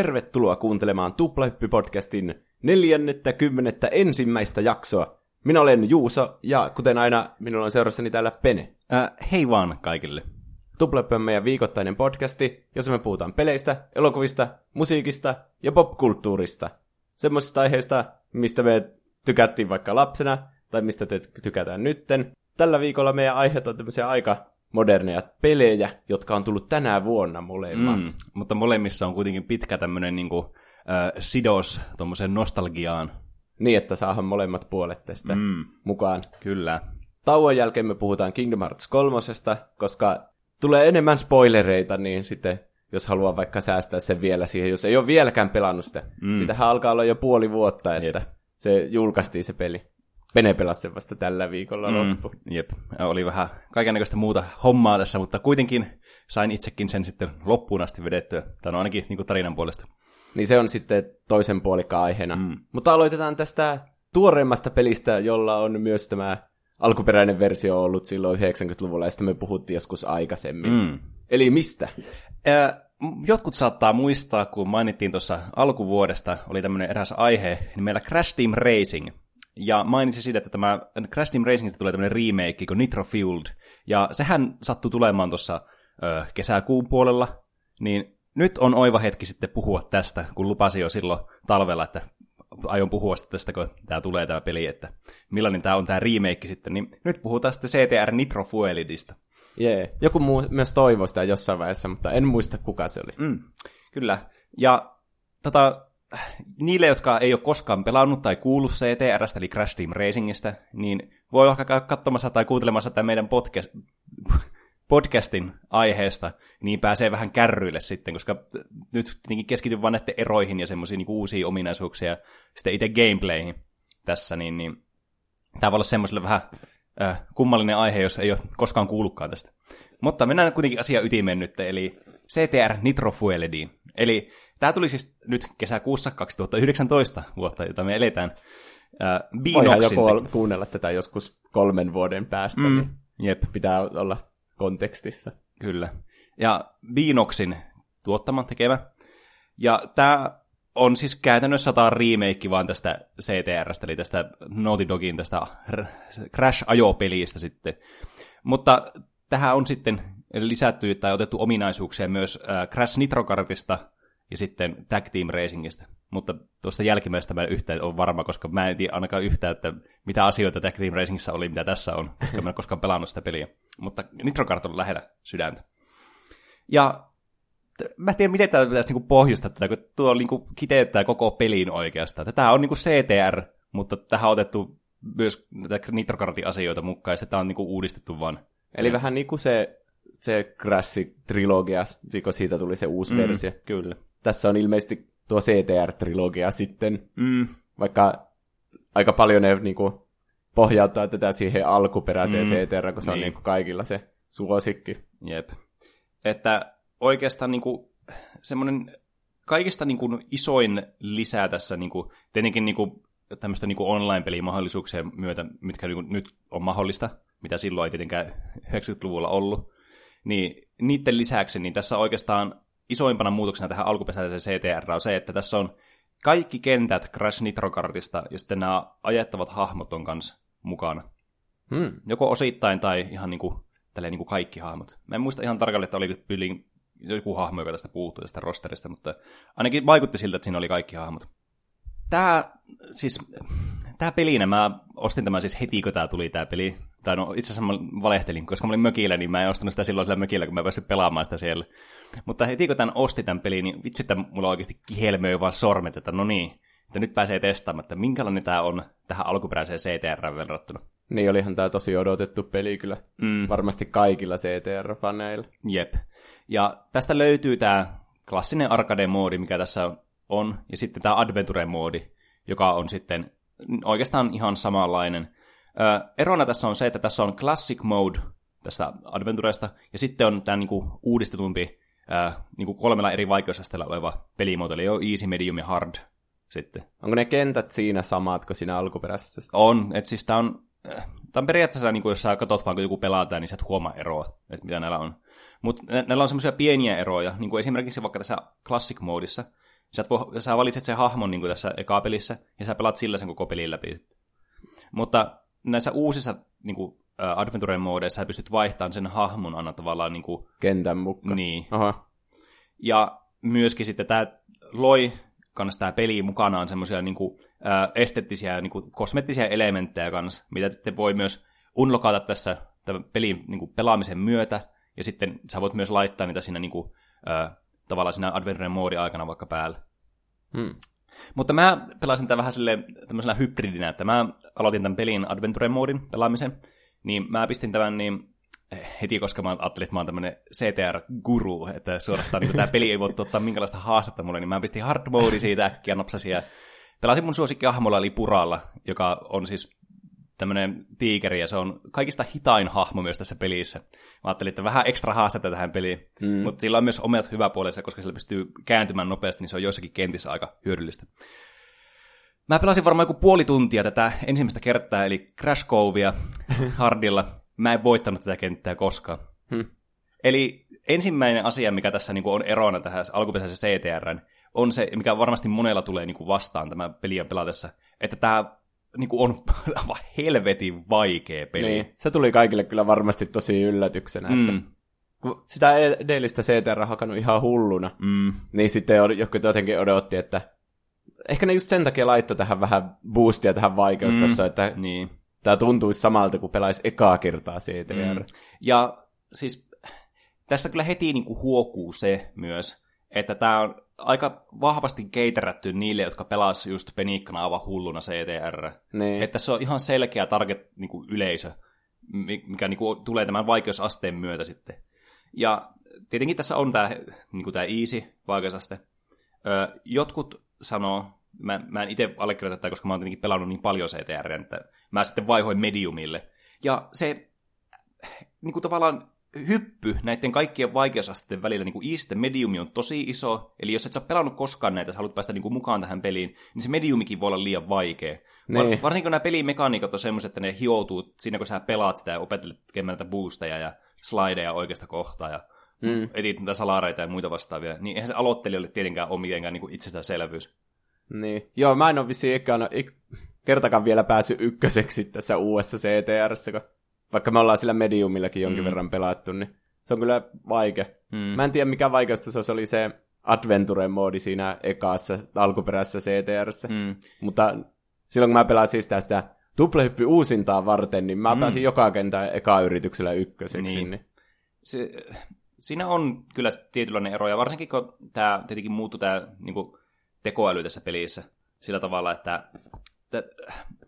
Tervetuloa kuuntelemaan Tuplahyppy-podcastin neljännettä kymmenettä ensimmäistä jaksoa. Minä olen Juuso, ja kuten aina, minulla on seurassani täällä Pene. Äh, hei vaan kaikille. Tuplahyppy on meidän viikoittainen podcasti, jossa me puhutaan peleistä, elokuvista, musiikista ja popkulttuurista. Semmoisista aiheista, mistä me tykättiin vaikka lapsena, tai mistä te tykätään nytten. Tällä viikolla meidän aiheet on tämmöisiä aika moderneja pelejä, jotka on tullut tänä vuonna molemmat. Mm, mutta molemmissa on kuitenkin pitkä tämmöinen niin kuin, äh, sidos tuommoiseen nostalgiaan. Niin, että saahan molemmat puolet tästä mm, mukaan. Kyllä. Tauon jälkeen me puhutaan Kingdom Hearts 3, koska tulee enemmän spoilereita, niin sitten jos haluaa vaikka säästää sen vielä siihen, jos ei ole vieläkään pelannut sitä. Mm. Sitähän alkaa olla jo puoli vuotta, että Jep. se julkaistiin se peli. Pene pelasi sen vasta tällä viikolla mm, loppu. Jep, oli vähän kaikenlaista muuta hommaa tässä, mutta kuitenkin sain itsekin sen sitten loppuun asti vedettyä. Tämä on ainakin niin kuin tarinan puolesta. Niin se on sitten toisen puolikkaan aiheena. Mm. Mutta aloitetaan tästä tuoreimmasta pelistä, jolla on myös tämä alkuperäinen versio ollut silloin 90-luvulla, ja me puhuttiin joskus aikaisemmin. Mm. Eli mistä? Äh, jotkut saattaa muistaa, kun mainittiin tuossa alkuvuodesta, oli tämmöinen eräs aihe, niin meillä Crash Team Racing – ja mainitsin siitä, että tämä Crash Team Racingista tulee tämmöinen remake kuin Nitro Fueled, ja sehän sattui tulemaan tuossa kesäkuun puolella, niin nyt on oiva hetki sitten puhua tästä, kun lupasin jo silloin talvella, että aion puhua sitten tästä, kun tämä tulee tämä peli, että millainen tämä on tämä remake sitten, niin nyt puhutaan sitten CTR Nitro Fuelidista. Jee, yeah. joku muu myös toivoi sitä jossain vaiheessa, mutta en muista kuka se oli. Mm, kyllä, ja tota, niille, jotka ei ole koskaan pelannut tai kuullut CTRstä, eli Crash Team Racingista, niin voi vaikka käydä katsomassa tai kuuntelemassa tämän meidän podcast, podcastin aiheesta, niin pääsee vähän kärryille sitten, koska nyt keskityn vain näiden eroihin ja semmoisiin niin uusiin ominaisuuksia ja sitten itse gameplayhin tässä, niin, niin tämä voi olla semmoiselle vähän äh, kummallinen aihe, jos ei ole koskaan kuullutkaan tästä. Mutta mennään kuitenkin asia ytimeen nyt, eli CTR Nitro Fuelediin. Eli Tämä tuli siis nyt kesäkuussa 2019 vuotta, jota me eletään. Äh, Voidaan joku kuunnella tätä joskus kolmen vuoden päästä, mm, niin jep. pitää olla kontekstissa. Kyllä. Ja Beanoxin tuottama tekemä. Ja tämä on siis käytännössä tämä remake vaan tästä CTRstä, eli tästä Naughty Dogin tästä Crash-ajopelistä sitten. Mutta tähän on sitten lisätty tai otettu ominaisuuksia myös Crash Nitro Kartista, ja sitten Tag Team Racingista. Mutta tuosta jälkimmäisestä mä en yhtään ole varma, koska mä en tiedä ainakaan yhtään, että mitä asioita Tag Team Racingissa oli, mitä tässä on, koska mä en koskaan pelannut sitä peliä. Mutta Nitro Kart on lähellä sydäntä. Ja mä en tiedä, miten tämä pitäisi niinku pohjustaa tätä, kun tuo niinku kiteyttää koko pelin oikeastaan. Tätä on niinku CTR, mutta tähän on otettu myös näitä Nitro Kartin asioita mukaan, ja tämä on niinku uudistettu vaan. Eli ja. vähän niin kuin se, se Crash-trilogia, kun siitä tuli se uusi mm, versio. Kyllä tässä on ilmeisesti tuo CTR-trilogia sitten, mm. vaikka aika paljon ne niin kuin, pohjauttaa tätä siihen alkuperäiseen mm. CTR, kun se niin. on niin kuin, kaikilla se suosikki. Jep. Että oikeastaan niin kuin, semmoinen kaikista niin kuin, isoin lisää tässä, niin kuin, tietenkin niin kuin, tämmöistä niin online-pelimahdollisuuksien myötä, mitkä niin kuin, nyt on mahdollista, mitä silloin ei tietenkään 90-luvulla ollut, niin niiden lisäksi niin tässä oikeastaan isoimpana muutoksena tähän alkuperäiseen CTR on se, että tässä on kaikki kentät Crash Nitro Kartista ja sitten nämä ajettavat hahmot on kanssa mukana. Hmm. Joko osittain tai ihan niin kuin, tälleen niin kuin kaikki hahmot. Mä en muista ihan tarkalleen, että oli pyliin joku hahmo, joka tästä puuttui tästä rosterista, mutta ainakin vaikutti siltä, että siinä oli kaikki hahmot. Tämä, siis, tämä pelinä, mä ostin tämän siis heti, kun tämä tuli tämä peli. Tai no itse asiassa mä valehtelin, koska mä olin mökillä, niin mä en ostanut sitä silloin sillä mökillä, kun mä pääsin pelaamaan sitä siellä. Mutta heti kun tämän ostin tämän pelin, niin vitsi, että mulla oikeasti kihelmöi vaan sormet, että no niin, että nyt pääsee testaamaan, että minkälainen tämä on tähän alkuperäiseen CTR verrattuna. Niin, olihan tämä tosi odotettu peli kyllä. Mm. Varmasti kaikilla CTR-faneilla. Jep. Ja tästä löytyy tämä klassinen arcade-moodi, mikä tässä on, ja sitten tämä adventure-moodi, joka on sitten oikeastaan ihan samanlainen. Ö, erona tässä on se, että tässä on classic mode tästä adventuresta, ja sitten on tämä niinku uudistetumpi ää, niinku kolmella eri vaikeusasteella oleva pelimuoto, eli on easy, medium ja hard sitten. Onko ne kentät siinä samat kuin siinä alkuperäisessä? On, että siis tämä on, äh, on periaatteessa, niin kuin jos sä katsot vaan, kun joku pelataan, niin sä et huomaa eroa, että mitä näillä on. Mutta näillä on semmoisia pieniä eroja, niin kuin esimerkiksi vaikka tässä classic modissa, Sä, voi, sä valitset sen hahmon niin kuin tässä eka pelissä, ja sä pelaat sillä sen koko pelin läpi. Mutta näissä uusissa niin kuin, uh, adventure-moodeissa sä pystyt vaihtamaan sen hahmon aina tavallaan... Niin kuin, Kentän mukaan. Niin. Aha. Ja myöskin sitten tämä loi kanssa tämä peli mukanaan semmoisia niin kuin, ää, esteettisiä, niin kuin, kosmettisia elementtejä kanssa, mitä sitten voi myös unlokata tässä tämän pelin niin kuin, pelaamisen myötä, ja sitten sä voit myös laittaa niitä siinä niin kuin, ää, tavallaan siinä adventure moodi aikana vaikka päällä. Hmm. Mutta mä pelasin tätä vähän sille tämmöisellä hybridinä, että mä aloitin tämän pelin adventure moodin pelaamisen, niin mä pistin tämän niin heti, koska mä ajattelin, että mä oon tämmönen CTR-guru, että suorastaan niin tämä peli ei voi tuottaa minkälaista haastetta mulle, niin mä pistin hard mode siitä äkkiä napsasin ja pelasin mun suosikkihahmolla eli Puralla, joka on siis tämmönen tiikeri ja se on kaikista hitain hahmo myös tässä pelissä. Mä ajattelin, että vähän ekstra haastetta tähän peliin, mm. mutta sillä on myös omat hyväpuolensa, koska sillä pystyy kääntymään nopeasti, niin se on joissakin kentissä aika hyödyllistä. Mä pelasin varmaan joku puoli tuntia tätä ensimmäistä kertaa, eli Crash Covea hardilla, mä en voittanut tätä kenttää koskaan. Hmm. Eli ensimmäinen asia, mikä tässä niin kuin on erona tähän alkuperäiseen CTR, on se, mikä varmasti monella tulee niin kuin vastaan tämä pelien pelatessa, että tämä niin kuin on aivan helvetin vaikea peli. Niin. Se tuli kaikille kyllä varmasti tosi yllätyksenä, mm. että kun sitä edellistä CTR hakannut ihan hulluna, mm. niin sitten joku jotenkin odotti, että ehkä ne just sen takia laittoi tähän vähän boostia tähän vaikeustasoon, mm. että niin tämä tuntuisi samalta, kuin pelaisi ekaa kertaa CTR. Mm. Ja siis tässä kyllä heti niin kuin huokuu se myös, että tämä on aika vahvasti keiterätty niille, jotka pelasivat just peniikkana aivan hulluna CTR. Niin. Että se on ihan selkeä target niin kuin yleisö, mikä niin kuin, tulee tämän vaikeusasteen myötä sitten. Ja tietenkin tässä on tämä, niin kuin tämä easy vaikeusaste. jotkut sanoo, mä, mä en itse allekirjoita tätä, koska mä oon tietenkin pelannut niin paljon CTR, että mä sitten vaihoin mediumille. Ja se niin kuin tavallaan hyppy näiden kaikkien vaikeusasteiden välillä, niin kuin easy mediumi on tosi iso, eli jos et sä pelannut koskaan näitä, sä haluat päästä niin kuin mukaan tähän peliin, niin se mediumikin voi olla liian vaikea. Niin. Var, varsinkin kun nämä pelimekaniikat on semmoiset, että ne hioutuu siinä, kun sä pelaat sitä ja opettelet tekemään näitä boosteja ja slideja oikeasta kohtaa ja mm. etit näitä salareita ja muita vastaavia, niin eihän se aloittelijalle tietenkään ole mitenkään niin itsestäänselvyys. Niin. Joo, mä en ole vissiin ekana, ik, kertakaan vielä päässyt ykköseksi tässä uudessa CTRssä, kun vaikka me ollaan sillä mediumillakin jonkin mm. verran pelattu, niin se on kyllä vaikea. Mm. Mä en tiedä, mikä vaikeus oli se Adventure-moodi siinä ekassa, alkuperäisessä CTRssä, mm. mutta silloin kun mä pelasin sitä, sitä tuplehyppy uusintaa varten, niin mä mm. pääsin joka kentän eka yrityksellä ykköseksi. Niin. niin. Se, siinä on kyllä tietynlainen ero, ja varsinkin kun tämä tietenkin muuttui tämä niin tekoäly tässä pelissä sillä tavalla, että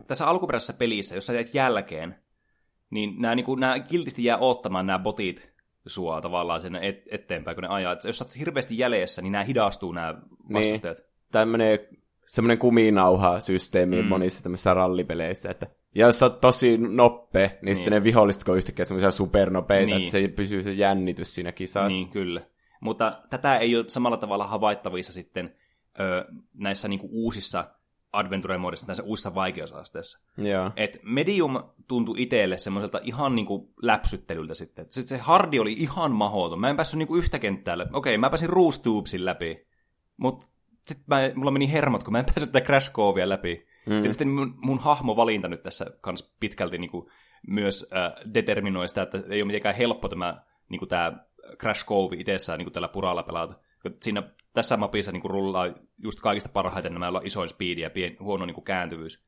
tässä alkuperäisessä pelissä, jos sä teet jälkeen, niin nämä, niin kuin, nämä kiltisti jää ottamaan nämä botit sua tavallaan sinne et, eteenpäin, kun ne ajaa. Että jos sä oot hirveästi jäljessä, niin nämä hidastuu nämä niin. vastustajat. Niin. Tämmöinen semmoinen kuminauha-systeemi mm. monissa tämmöisissä rallipeleissä, että ja jos sä oot tosi nopea, niin, niin. sitten ne viholliset on yhtäkkiä semmoisia supernopeita, niin. että se pysyy se jännitys siinä kisassa. Niin, kyllä. Mutta tätä ei ole samalla tavalla havaittavissa sitten ö, näissä niinku uusissa adventure-moodissa, näissä uusissa vaikeusasteissa. Yeah. Et medium tuntui itselle semmoiselta ihan niinku läpsyttelyltä sitten. Sitten se hardi oli ihan mahoton. Mä en päässyt niinku yhtä kenttää läpi. Okei, mä pääsin Roos Tubesin läpi. Mutta sitten mä, mulla meni hermot, kun mä en päässyt tätä Crash Covea läpi. Mm. Sitten mun, mun hahmovalinta nyt tässä kans pitkälti niinku myös äh, determinoi sitä, että ei ole mitenkään helppo tämä, niinku tämä Crash Cove itsessään niinku tällä puralla pelata. Siinä tässä mapissa niin kuin rullaa just kaikista parhaiten nämä isoin speed ja pien, huono niin kuin kääntyvyys.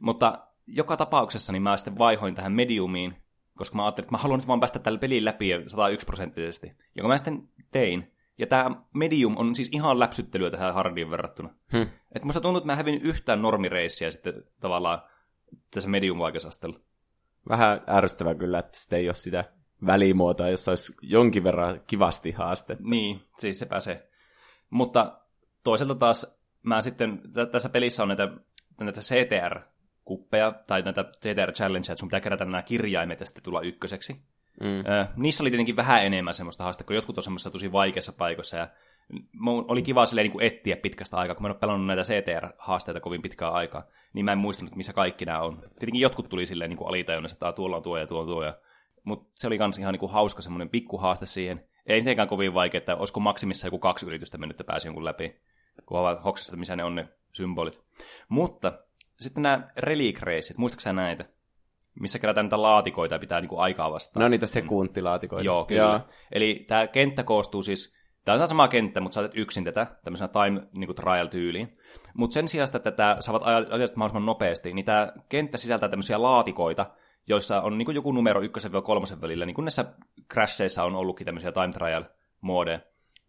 Mutta joka tapauksessa niin mä sitten vaihoin tähän mediumiin, koska mä ajattelin, että mä haluan nyt vaan päästä tällä pelin läpi 101 prosenttisesti. Jonka mä sitten tein. Ja tämä medium on siis ihan läpsyttelyä tähän hardiin verrattuna. Hmm. Että musta tuntuu, että mä hävin yhtään normireissiä sitten tavallaan tässä medium vaikeusastella. Vähän ärsyttävää kyllä, että sitten ei ole sitä välimuotoa, jossa olisi jonkin verran kivasti haaste. Niin, siis se pääsee. Mutta toisaalta taas mä sitten, tässä pelissä on näitä, näitä CTR-kuppeja, tai näitä CTR-challengeja, että sun pitää kerätä nämä kirjaimet ja sitten tulla ykköseksi. Mm. Ö, niissä oli tietenkin vähän enemmän semmoista haastetta, kun jotkut on semmoisessa tosi vaikeassa paikoissa, ja oli kiva silleen niin kuin etsiä pitkästä aikaa, kun mä en ole pelannut näitä CTR-haasteita kovin pitkää aikaa, niin mä en muistanut, missä kaikki nämä on. Tietenkin jotkut tuli silleen niin alitajunnassa, että tuolla on tuo ja tuo on tuo, ja... mutta se oli myös ihan niin kuin hauska semmoinen pikkuhaaste siihen, ei mitenkään kovin vaikea, että olisiko maksimissa joku kaksi yritystä mennyt, että pääsi jonkun läpi. kun avaat hoksasta, missä ne on ne symbolit. Mutta sitten nämä relic-reissit, muistatko näitä? Missä kerätään niitä laatikoita ja pitää niinku aikaa vastaan. No niitä sekuntilaatikoita. Joo, kyllä. Joo. Eli tämä kenttä koostuu siis, tämä on sama kenttä, mutta saatat yksin tätä tämmöisenä time niinku trial-tyyliin. Mutta sen sijaan, että tämä saavat ajat mahdollisimman nopeasti, niin tämä kenttä sisältää tämmöisiä laatikoita, joissa on niin joku numero 1-3 välillä, niin kuin näissä crasheissa on ollutkin tämmöisiä time trial modeja.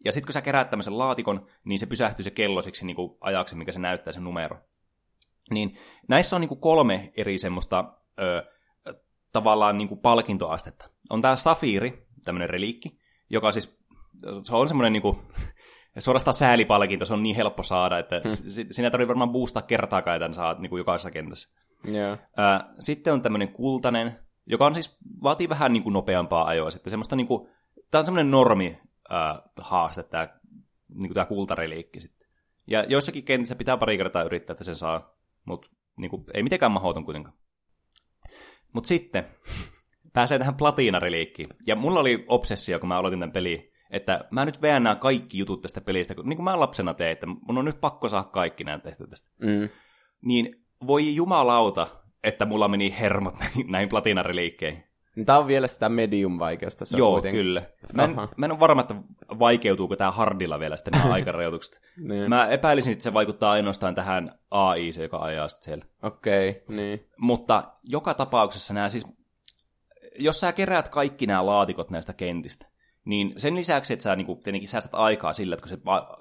Ja sitten kun sä keräät tämmöisen laatikon, niin se pysähtyy se kello siksi niin kuin ajaksi, mikä se näyttää se numero. Niin näissä on niin kuin kolme eri semmoista ö, tavallaan niin kuin palkintoastetta. On tämä Safiri, tämmöinen reliikki, joka siis se on semmoinen niin kuin, suorastaan säälipalkinto, se on niin helppo saada, että hmm. sinä tarvitsee varmaan boostaa kertaakaan, että saat niin kuin jokaisessa kentässä. Yeah. Sitten on tämmöinen kultainen, joka on siis, vaatii vähän niin kuin nopeampaa ajoa. Sitten semmoista niin kuin, tämä on semmoinen normi äh, haaste, tämä, niin kuin tämä kultareliikki sitten. Ja joissakin kentissä pitää pari kertaa yrittää, että sen saa, mutta niin kuin, ei mitenkään mahdoton kuitenkaan. Mutta sitten pääsee tähän platinareliikkiin. Ja mulla oli obsessio, kun mä aloitin tämän peliin, että mä nyt veän nämä kaikki jutut tästä pelistä, niin kuin mä lapsena tein, että mun on nyt pakko saada kaikki nämä tehty tästä. Mm. Niin voi jumalauta, että mulla meni hermot näihin, näihin platinareliikkeihin. Niin Tämä on vielä sitä medium-vaikeusta. Se Joo, kuitenkin. kyllä. Mä en, mä en ole varma, että vaikeutuuko tämä hardilla vielä sitten nämä aikarajoitukset. niin. Mä epäilisin, että se vaikuttaa ainoastaan tähän AI, se joka ajaa sitten siellä. Okei, okay, niin. Mutta joka tapauksessa nämä siis, jos sä keräät kaikki nämä laatikot näistä kentistä, niin sen lisäksi, että sä niin kuin, tietenkin säästät aikaa sillä, että kun se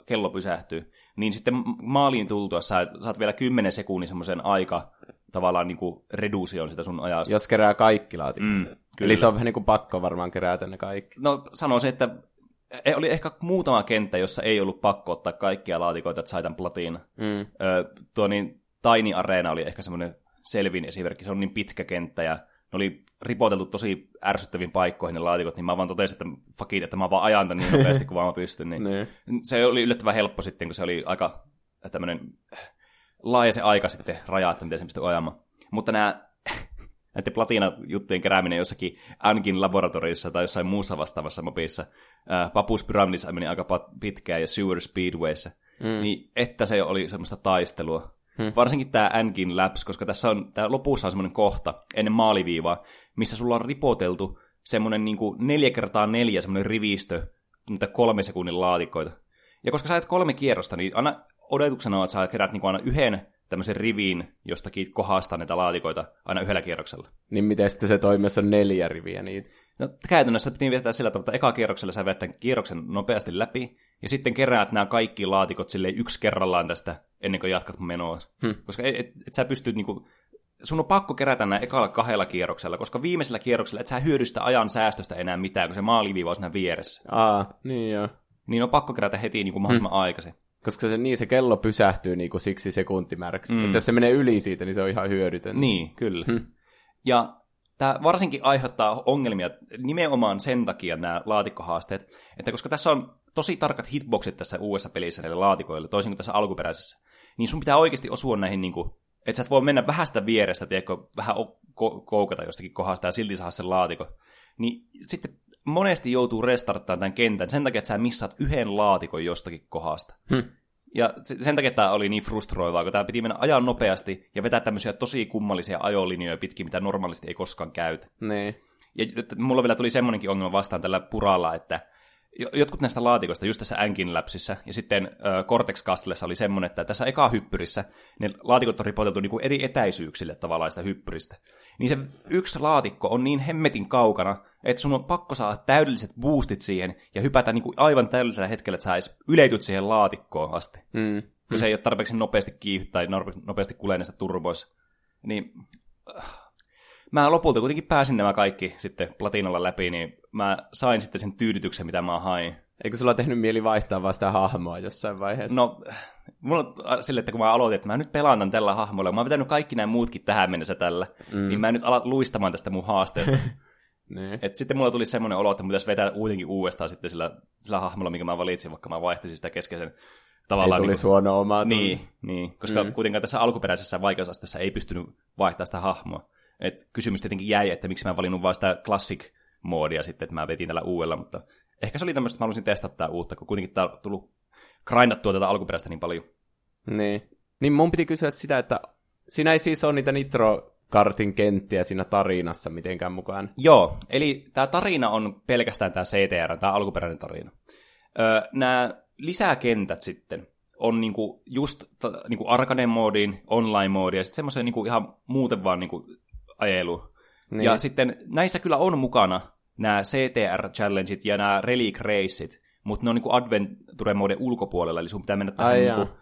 kello pysähtyy, niin sitten maaliin tultua sä saat vielä 10 sekunnin semmoisen aika tavallaan niin kuin reduusion sitä sun ajasta. Jos kerää kaikki laatikot. Mm, Eli se on vähän niin kuin pakko varmaan kerätä ne kaikki. No sanoisin, että e, oli ehkä muutama kenttä, jossa ei ollut pakko ottaa kaikkia laatikoita, että sai tämän. Mm. Ö, tuo niin Tiny Arena oli ehkä semmoinen selvin esimerkki. Se on niin pitkä kenttä ja ne oli ripoteltu tosi ärsyttäviin paikkoihin ne laatikot, niin mä vaan totesin, että fakit, että mä vaan ajan tämän niin nopeasti kuin vaan mä pystyn. Niin ne. se oli yllättävän helppo sitten, kun se oli aika tämmöinen laaja se aika sitten rajaa, että miten se pystyy ajamaan. Mutta nämä näiden platina-juttujen kerääminen jossakin Ankin laboratoriossa tai jossain muussa vastaavassa mopissa, äh, Papus Pyramidissa meni aika pitkään ja Sewer Speedwayssä, mm. niin että se oli semmoista taistelua. Hmm. Varsinkin tämä Ankin Labs, koska tässä on, tää lopussa on semmoinen kohta ennen maaliviivaa, missä sulla on ripoteltu semmoinen niin neljä kertaa neljä semmoinen rivistö, niitä kolme sekunnin laatikoita. Ja koska sä et kolme kierrosta, niin aina odotuksena on, että sä kerät niin aina yhden tämmöisen riviin jostakin kohdasta näitä laatikoita aina yhdellä kierroksella. Niin miten sitten se toimii, jos on neljä riviä niitä? No käytännössä piti viettää sillä tavalla, että eka kierroksella sä vettää kierroksen nopeasti läpi, ja sitten keräät nämä kaikki laatikot sille yksi kerrallaan tästä, ennen kuin jatkat menoa. Hmm. Koska et, et, et sä pysty niinku, sun on pakko kerätä nämä ekalla kahdella kierroksella, koska viimeisellä kierroksella et sä hyödystä ajan säästöstä enää mitään, kun se maaliviiva on siinä vieressä. Aa, niin joo. Niin on pakko kerätä heti niin kuin mahdollisimman hmm. aikaisin. Koska se, niin, se kello pysähtyy niin kuin siksi sekuntimääräksi. Mm. Että jos se menee yli siitä, niin se on ihan hyödytön. Niin, kyllä. Hmm. Ja tämä varsinkin aiheuttaa ongelmia nimenomaan sen takia nämä laatikkohaasteet, että koska tässä on tosi tarkat hitboxit tässä uudessa pelissä näille laatikoille, toisin kuin tässä alkuperäisessä, niin sun pitää oikeasti osua näihin, niin kuin, että sä et voi mennä vähän sitä vierestä, tiedätkö, vähän koukata jostakin kohdasta ja silti saada sen laatikon. Niin sitten monesti joutuu restarttamaan tämän kentän sen takia, että sä missaat yhden laatikon jostakin kohdasta. Hmm. Ja sen takia tämä oli niin frustroivaa, kun tämä piti mennä ajan nopeasti ja vetää tämmöisiä tosi kummallisia ajolinjoja pitkin, mitä normaalisti ei koskaan käytä. Nee. Ja mulla vielä tuli semmoinenkin ongelma vastaan tällä puralla, että jotkut näistä laatikoista, just tässä Ankin Lapsissa, ja sitten äh, Cortex Castlessa oli semmoinen, että tässä eka hyppyrissä ne laatikot on ripoteltu niin kuin eri etäisyyksille tavallaan sitä hyppyristä. Niin se yksi laatikko on niin hemmetin kaukana, että sun on pakko saada täydelliset boostit siihen ja hypätä niin kuin aivan täydellisellä hetkellä, että sä edes yleityt siihen laatikkoon asti. Mm. Kun se ei ole tarpeeksi nopeasti kiihdy tai nopeasti kulee näistä turboissa. Niin mä lopulta kuitenkin pääsin nämä kaikki sitten platinalla läpi, niin mä sain sitten sen tyydytyksen, mitä mä hain. Eikö sulla tehnyt mieli vaihtaa vaan sitä hahmoa jossain vaiheessa? No, mulla on sille, että kun mä aloitin, että mä nyt pelaan tällä hahmolla, mä oon vetänyt kaikki nämä muutkin tähän mennessä tällä, mm. niin mä en nyt ala luistamaan tästä mun haasteesta. niin. Et sitten mulla tuli semmoinen olo, että pitäisi vetää uudenkin uudestaan sitten sillä, sillä hahmolla, mikä mä valitsin, vaikka mä vaihtaisin sitä keskeisen tavallaan... Ei tulisi niin, huono omaa Niin, niin, koska mm. kuitenkaan tässä alkuperäisessä vaikeusasteessa ei pystynyt vaihtamaan sitä hahmoa. Et kysymys tietenkin jäi, että miksi mä valinnut vain sitä classic-moodia sitten, että mä vetin tällä uudella, mutta ehkä se oli tämmöistä, että mä halusin testata tätä uutta, kun kuitenkin tää on tullut grindattua tätä alkuperäistä niin paljon. Niin. Niin mun piti kysyä sitä, että siinä ei siis ole niitä Nitro-kartin kenttiä siinä tarinassa mitenkään mukaan. Joo, eli tämä tarina on pelkästään tämä CTR, tämä alkuperäinen tarina. Öö, nämä lisäkentät sitten on niinku just t- niinku arcade-moodiin, online-moodiin ja sitten semmoisen niinku ihan muuten vaan niinku ajelu. Niin. Ja sitten näissä kyllä on mukana nämä CTR-challengeit ja nämä Relic Raceit, mutta ne on niinku Adventure-moodin ulkopuolella, eli sun pitää mennä tähän Ai niinku, jaa.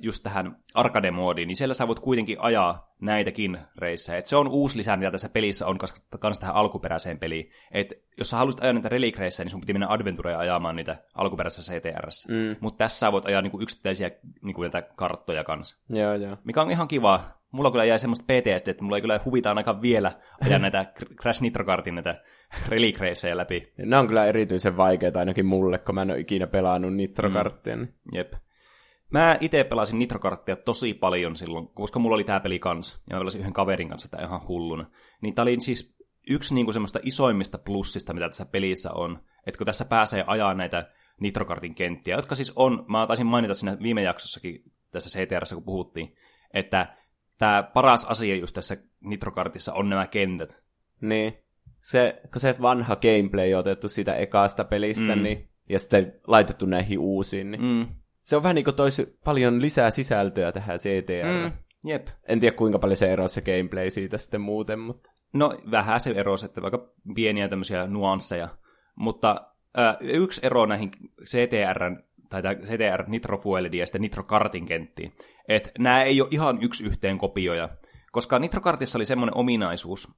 Just tähän arcade-moodiin, niin siellä sä voit kuitenkin ajaa näitäkin reissejä. Et se on uusi lisä, mitä tässä pelissä on kanssa tähän alkuperäiseen peliin. Et jos sä haluaisit ajaa niitä relic niin sun piti mennä Adventureen ajamaan niitä alkuperäisessä CTRssä. Mm. Mutta tässä sä voit ajaa niinku yksittäisiä niinku näitä karttoja kanssa. Joo, joo. Mikä on ihan kiva. Mulla kyllä jäi semmoista PTSD, että mulla ei kyllä huvita ainakaan vielä ajaa näitä Crash Nitro Kartin näitä relic läpi. Nämä on kyllä erityisen vaikeita ainakin mulle, kun mä en ole ikinä pelannut Nitro-karttia. Mm. Jep. Mä itse pelasin Nitrokarttia tosi paljon silloin, koska mulla oli tää peli kanssa, ja mä pelasin yhden kaverin kanssa tää ihan hulluna. Niin tää oli siis yksi niinku semmoista isoimmista plussista, mitä tässä pelissä on, että kun tässä pääsee ajaa näitä Nitrokartin kenttiä, jotka siis on, mä taisin mainita siinä viime jaksossakin, tässä CTRssä kun puhuttiin, että tämä paras asia just tässä Nitrokartissa on nämä kentät. Niin. Se, kun se vanha gameplay on otettu siitä ekasta pelistä, mm. niin, ja sitten laitettu näihin uusiin, niin Mm. Se on vähän niin kuin toisi paljon lisää sisältöä tähän CTR. Mm. Jep. En tiedä kuinka paljon se eroaa se gameplay siitä sitten muuten, mutta... No vähän se ero, että vaikka pieniä tämmöisiä nuansseja, mutta äh, yksi ero näihin CTR tai tämä CTR Nitro Fuelidin ja sitten Nitro Kartin kenttiin, että nämä ei ole ihan yksi yhteen kopioja, koska Nitro Kartissa oli semmoinen ominaisuus,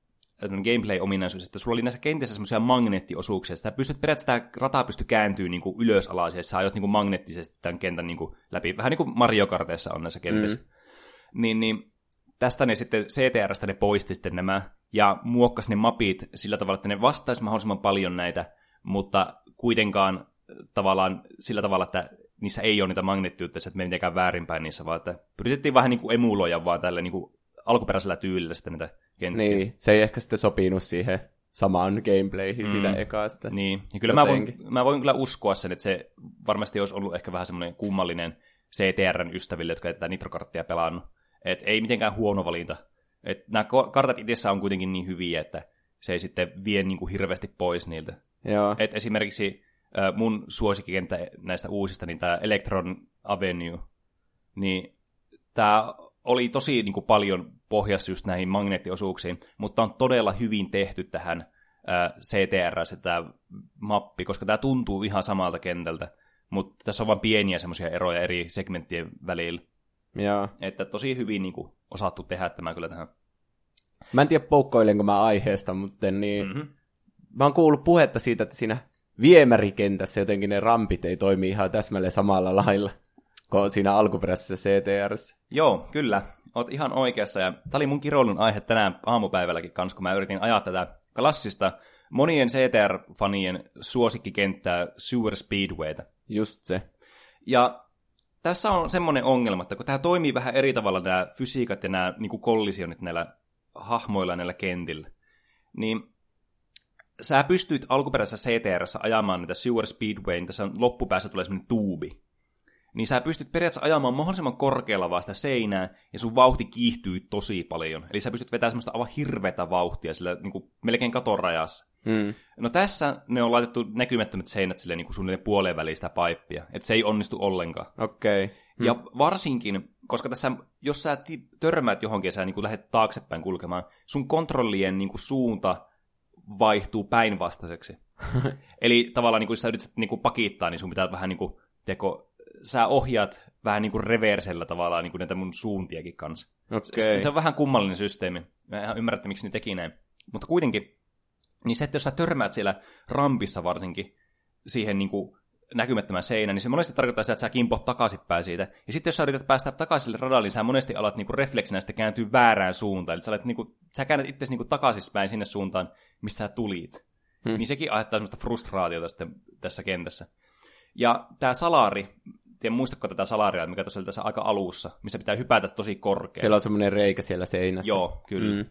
gameplay-ominaisuus, että sulla oli näissä kentissä semmoisia magneettiosuuksia, että pystyt periaatteessa tämä rata pystyy kääntyy niin kuin ylös alas, ja sä ajot niin kuin magneettisesti tämän kentän niin kuin läpi, vähän niin kuin Mario Karteissa on näissä kentissä. Mm. Niin, niin tästä ne sitten CTRstä ne poisti sitten nämä, ja muokkasi ne mapit sillä tavalla, että ne vastaisi mahdollisimman paljon näitä, mutta kuitenkaan tavallaan sillä tavalla, että niissä ei ole niitä magneettiyttä, että me mitenkään väärinpäin niissä, vaan että pyritettiin vähän niin kuin emuloida vaan tällä niin kuin alkuperäisellä tyylillä sitten niitä kenttiä. Niin, se ei ehkä sitten sopinut siihen samaan gameplayhin mm. siitä ekasta. Niin, ja kyllä mä voin, mä voin kyllä uskoa sen, että se varmasti olisi ollut ehkä vähän semmoinen kummallinen CTRn ystäville, jotka ei tätä nitrokarttia pelannut. Et ei mitenkään huono valinta. Et nämä kartat itsessään on kuitenkin niin hyviä, että se ei sitten vie niin kuin hirveästi pois niiltä. Joo. Et esimerkiksi mun suosikkikenttä näistä uusista, niin tämä Electron Avenue, niin tämä oli tosi niin kuin, paljon pohjassa just näihin magneettiosuuksiin, mutta on todella hyvin tehty tähän äh, CTR se tämä mappi, koska tämä tuntuu ihan samalta kentältä, mutta tässä on vain pieniä semmoisia eroja eri segmenttien välillä. Joo. Että tosi hyvin niin kuin, osattu tehdä tämä kyllä tähän. Mä en tiedä poukkoilenko mä aiheesta, mutta niin... Mm-hmm. Mä oon kuullut puhetta siitä, että siinä viemärikentässä jotenkin ne rampit ei toimi ihan täsmälleen samalla lailla kuin siinä alkuperäisessä CTRssä. Joo, kyllä. Oot ihan oikeassa. Ja tää oli mun kiroilun aihe tänään aamupäivälläkin kanssa, kun mä yritin ajaa tätä klassista monien CTR-fanien suosikkikenttää Sewer Speedwayta. Just se. Ja tässä on semmoinen ongelma, että kun tämä toimii vähän eri tavalla nämä fysiikat ja nämä niin kollisionit näillä hahmoilla näillä kentillä, niin sä pystyt alkuperäisessä CTRssä ajamaan näitä Sewer Speedway, niin tässä loppupäässä tulee semmoinen tuubi. Niin sä pystyt periaatteessa ajamaan mahdollisimman korkealla vaan sitä seinää, ja sun vauhti kiihtyy tosi paljon. Eli sä pystyt vetämään semmoista aivan hirveätä vauhtia sillä niin kuin melkein katon rajassa. Mm. No tässä ne on laitettu näkymättömät seinät sille niin kuin suunnilleen puoleen väliin sitä paippia, että se ei onnistu ollenkaan. Okei. Okay. Mm. Ja varsinkin, koska tässä, jos sä törmäät johonkin ja sä niin kuin lähdet taaksepäin kulkemaan, sun kontrollien niin kuin suunta vaihtuu päinvastaiseksi. Eli tavallaan niin kuin, jos sä yrität niin kuin pakittaa, niin sun pitää vähän niin kuin, teko, sä ohjaat vähän niin kuin reversellä tavallaan niin kuin näitä mun suuntiakin kanssa. Okay. Se, on vähän kummallinen systeemi. Mä en ihan ymmärrä, miksi ne teki näin. Mutta kuitenkin, niin se, että jos sä törmäät siellä rampissa varsinkin siihen niin kuin näkymättömän seinän, niin se monesti tarkoittaa sitä, että sä kimpot takaisinpäin siitä. Ja sitten jos sä yrität päästä takaisin sille radalle, niin sä monesti alat niinku refleksinä sitten kääntyä väärään suuntaan. Eli sä, olet, niinku, sä käännät itse niinku takaisinpäin sinne suuntaan, missä sä tulit. Hmm. Niin sekin aiheuttaa semmoista frustraatiota sitten tässä kentässä. Ja tämä salari, tiedän muistatko tätä salaria, mikä tuossa oli tässä aika alussa, missä pitää hypätä tosi korkealle. Siellä on semmoinen reikä siellä seinässä. Joo, kyllä. Mm.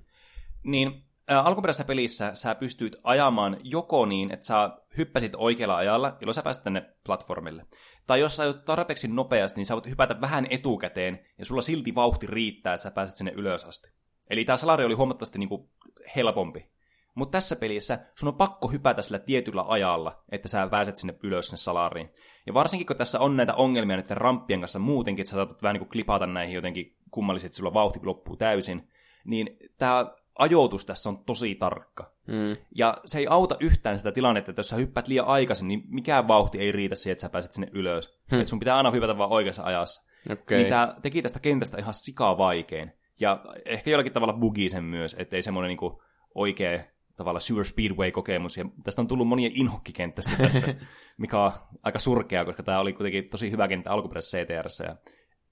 Niin ää, alkuperäisessä pelissä sä pystyit ajamaan joko niin, että sä hyppäsit oikealla ajalla, jolloin sä pääsit tänne platformille. Tai jos sä ajat tarpeeksi nopeasti, niin sä voit hypätä vähän etukäteen, ja sulla silti vauhti riittää, että sä pääset sinne ylös asti. Eli tämä salari oli huomattavasti niin kuin helpompi. Mutta tässä pelissä sun on pakko hypätä sillä tietyllä ajalla, että sä pääset sinne ylös sinne salariin. Ja varsinkin kun tässä on näitä ongelmia näiden ramppien kanssa muutenkin, että sä saatat vähän niin kuin klipata näihin jotenkin kummallisesti, että sulla vauhti loppuu täysin, niin tämä ajoitus tässä on tosi tarkka. Mm. Ja se ei auta yhtään sitä tilannetta, että jos sä hyppäät liian aikaisin, niin mikään vauhti ei riitä siihen, että sä pääset sinne ylös. Hmm. Että sun pitää aina hypätä vaan oikeassa ajassa. Okei. Niin tämä teki tästä kentästä ihan sikaa vaikein. Ja ehkä jollakin tavalla bugisen myös, ettei semmoinen niinku oikea tavalla Sewer Speedway-kokemus. Ja tästä on tullut monia inhokkikenttästä tässä, mikä on aika surkea, koska tämä oli kuitenkin tosi hyvä kenttä alkuperäisessä CTRssä. Ja,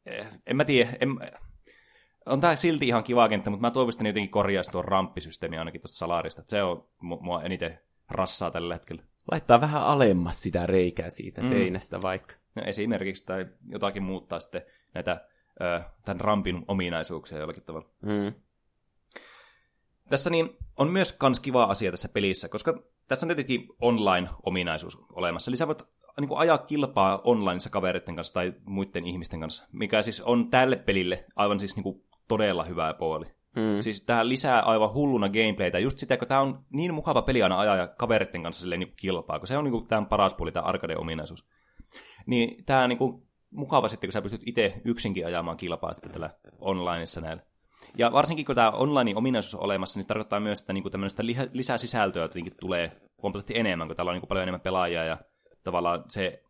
eh, en mä tiedä, en, on tämä silti ihan kiva kenttä, mutta mä toivoisin, että jotenkin korjaisi tuon ramppisysteemi ainakin tuosta salarista. Se on mu- mua eniten rassaa tällä hetkellä. Laittaa vähän alemmas sitä reikää siitä Mm. seinästä vaikka. No, esimerkiksi tai jotakin muuttaa sitten näitä ö, tämän rampin ominaisuuksia jollakin tavalla. Mm. Tässä niin on myös kans kiva asia tässä pelissä, koska tässä on tietenkin online-ominaisuus olemassa. Eli sä voit niin kuin ajaa kilpaa onlineissa kavereiden kanssa tai muiden ihmisten kanssa, mikä siis on tälle pelille aivan siis niin kuin todella hyvä puoli. Mm. Siis tämä lisää aivan hulluna gameplaytä, just sitä, kun tämä on niin mukava peli aina ajaa ja kavereiden kanssa silleen niin kilpaa, kun se on niin tämän paras puoli, tämä arcade-ominaisuus. Niin tämä on niin kuin mukava sitten, kun sä pystyt itse yksinkin ajamaan kilpaa sitten tällä onlineissa näillä. Ja varsinkin kun tämä online-ominaisuus on olemassa, niin se tarkoittaa myös, että niinku tämmöistä lisää sisältöä jotenkin tulee huomattavasti enemmän, kun täällä on niinku paljon enemmän pelaajia ja tavallaan se,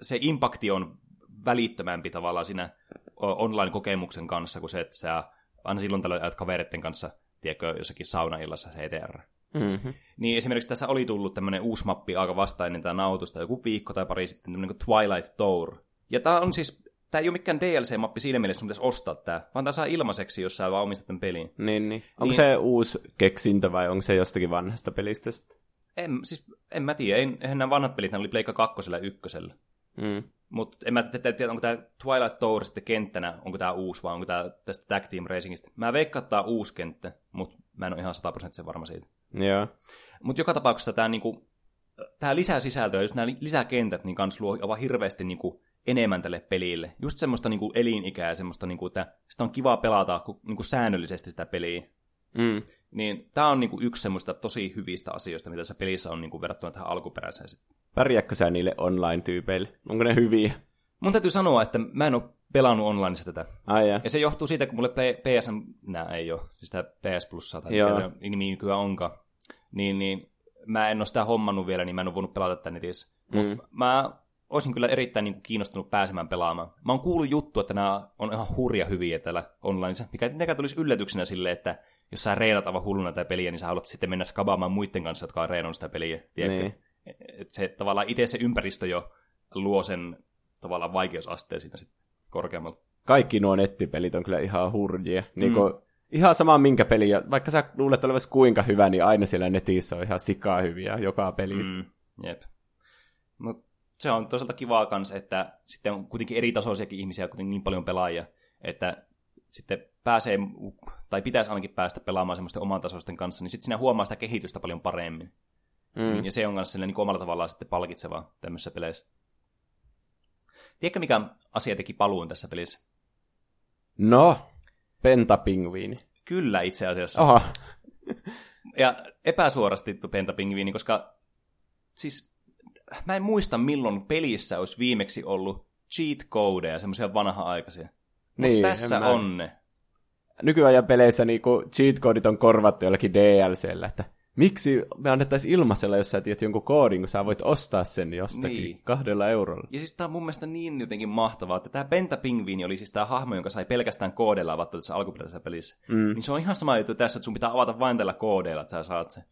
se impakti on välittömämpi tavallaan siinä online-kokemuksen kanssa kuin se, että sä aina silloin tällöin ajat kavereiden kanssa, tiedätkö, jossakin saunaillassa se ETR. Mm-hmm. Niin esimerkiksi tässä oli tullut tämmöinen uusi mappi aika vastainen tämä nautusta, joku viikko tai pari sitten, tämmöinen kuin Twilight Tour. Ja tämä on siis, tämä ei ole mikään DLC-mappi siinä mielessä, sun pitäisi ostaa tämä, vaan tämä saa ilmaiseksi, jos sä vaan omistat tämän pelin. Niin, niin. Onko Niin. se uusi keksintö vai onko se jostakin vanhasta pelistä sitten? En, siis, en mä tiedä, ei- eihän nämä vanhat pelit, nämä oli Pleikka kakkosella ja ykkösellä. Mm. Mutta en mä tiedä, onko tämä Twilight Tour sitten kenttänä, onko tämä uusi vai onko tämä tästä Tag Team Racingista. Mä veikkaan, että tämä on uusi kenttä, mutta mä en ole ihan 100% varma siitä. Joo. Mutta joka tapauksessa tämä niinku, tää lisää sisältöä, just nämä lisäkentät, niin kans luo aivan hirveästi niinku enemmän tälle pelille. Just semmoista niinku elinikää, semmoista, niinku, että sitä on kiva pelata ku- niinku säännöllisesti sitä peliä. Mm. Niin tämä on niinku yksi semmoista tosi hyvistä asioista, mitä tässä pelissä on niinku verrattuna tähän alkuperäiseen. Pärjääkö sä niille online-tyypeille? Onko ne hyviä? Mun täytyy sanoa, että mä en ole pelannut onlineissa tätä. Ai ja. Ja se johtuu siitä, kun mulle PSN, nää ei ole, siis tämä PS Plusaa tai mikä nimi nykyään onkaan, niin, niin mä en ole sitä hommannut vielä, niin mä en ole voinut pelata tätä netissä. Mm. Mut mä olisin kyllä erittäin niin kuin, kiinnostunut pääsemään pelaamaan. Mä oon kuullut juttu, että nämä on ihan hurja hyviä täällä onlineissa, mikä tietenkään tulisi yllätyksenä silleen, että jos sä reenat aivan hulluna tätä peliä, niin sä haluat sitten mennä skabaamaan muiden kanssa, jotka on reenannut sitä peliä. Tiedätkö? Niin. Et se tavallaan itse se ympäristö jo luo sen tavallaan vaikeusasteen siinä sitten korkeammalla. Kaikki nuo nettipelit on kyllä ihan hurjia. Niin kuin, ihan sama minkä peli, vaikka sä luulet olevasi kuinka hyvä, niin aina siellä netissä on ihan sikaa hyviä joka pelistä. Mm, jep. Mut se on toisaalta kivaa kans, että sitten on kuitenkin eri tasoisiakin ihmisiä, kuitenkin niin paljon pelaajia, että sitten pääsee, tai pitäisi ainakin päästä pelaamaan semmoisten oman tasoisten kanssa, niin sitten siinä huomaa sitä kehitystä paljon paremmin. Mm. Ja se on myös niin omalla tavallaan sitten palkitsevaa tämmöisissä peleissä. Tiedätkö, mikä asia teki paluun tässä pelissä? No, pentapingviini. Kyllä itse asiassa. Oha. Ja epäsuorasti pentapingviini, koska siis mä en muista milloin pelissä olisi viimeksi ollut cheat codeja, semmoisia vanha-aikaisia. Mutta Niin, tässä en mä- on ne. Nykyajan peleissä niinku cheat-koodit on korvattu jollakin DLCllä, että miksi me annettaisiin ilmaisella, jos sä tiedät jonkun koodin, kun sä voit ostaa sen jostakin Niin. niin. kahdella eurolla. Ja siis tää on mun mielestä niin jotenkin mahtavaa, että tämä pentapingviini oli siis tämä hahmo, jonka sai pelkästään koodella avattua tässä alkuperäisessä pelissä. Mm. Niin se on ihan sama juttu tässä, että sun pitää avata vain tällä koodeilla, että sä saat sen.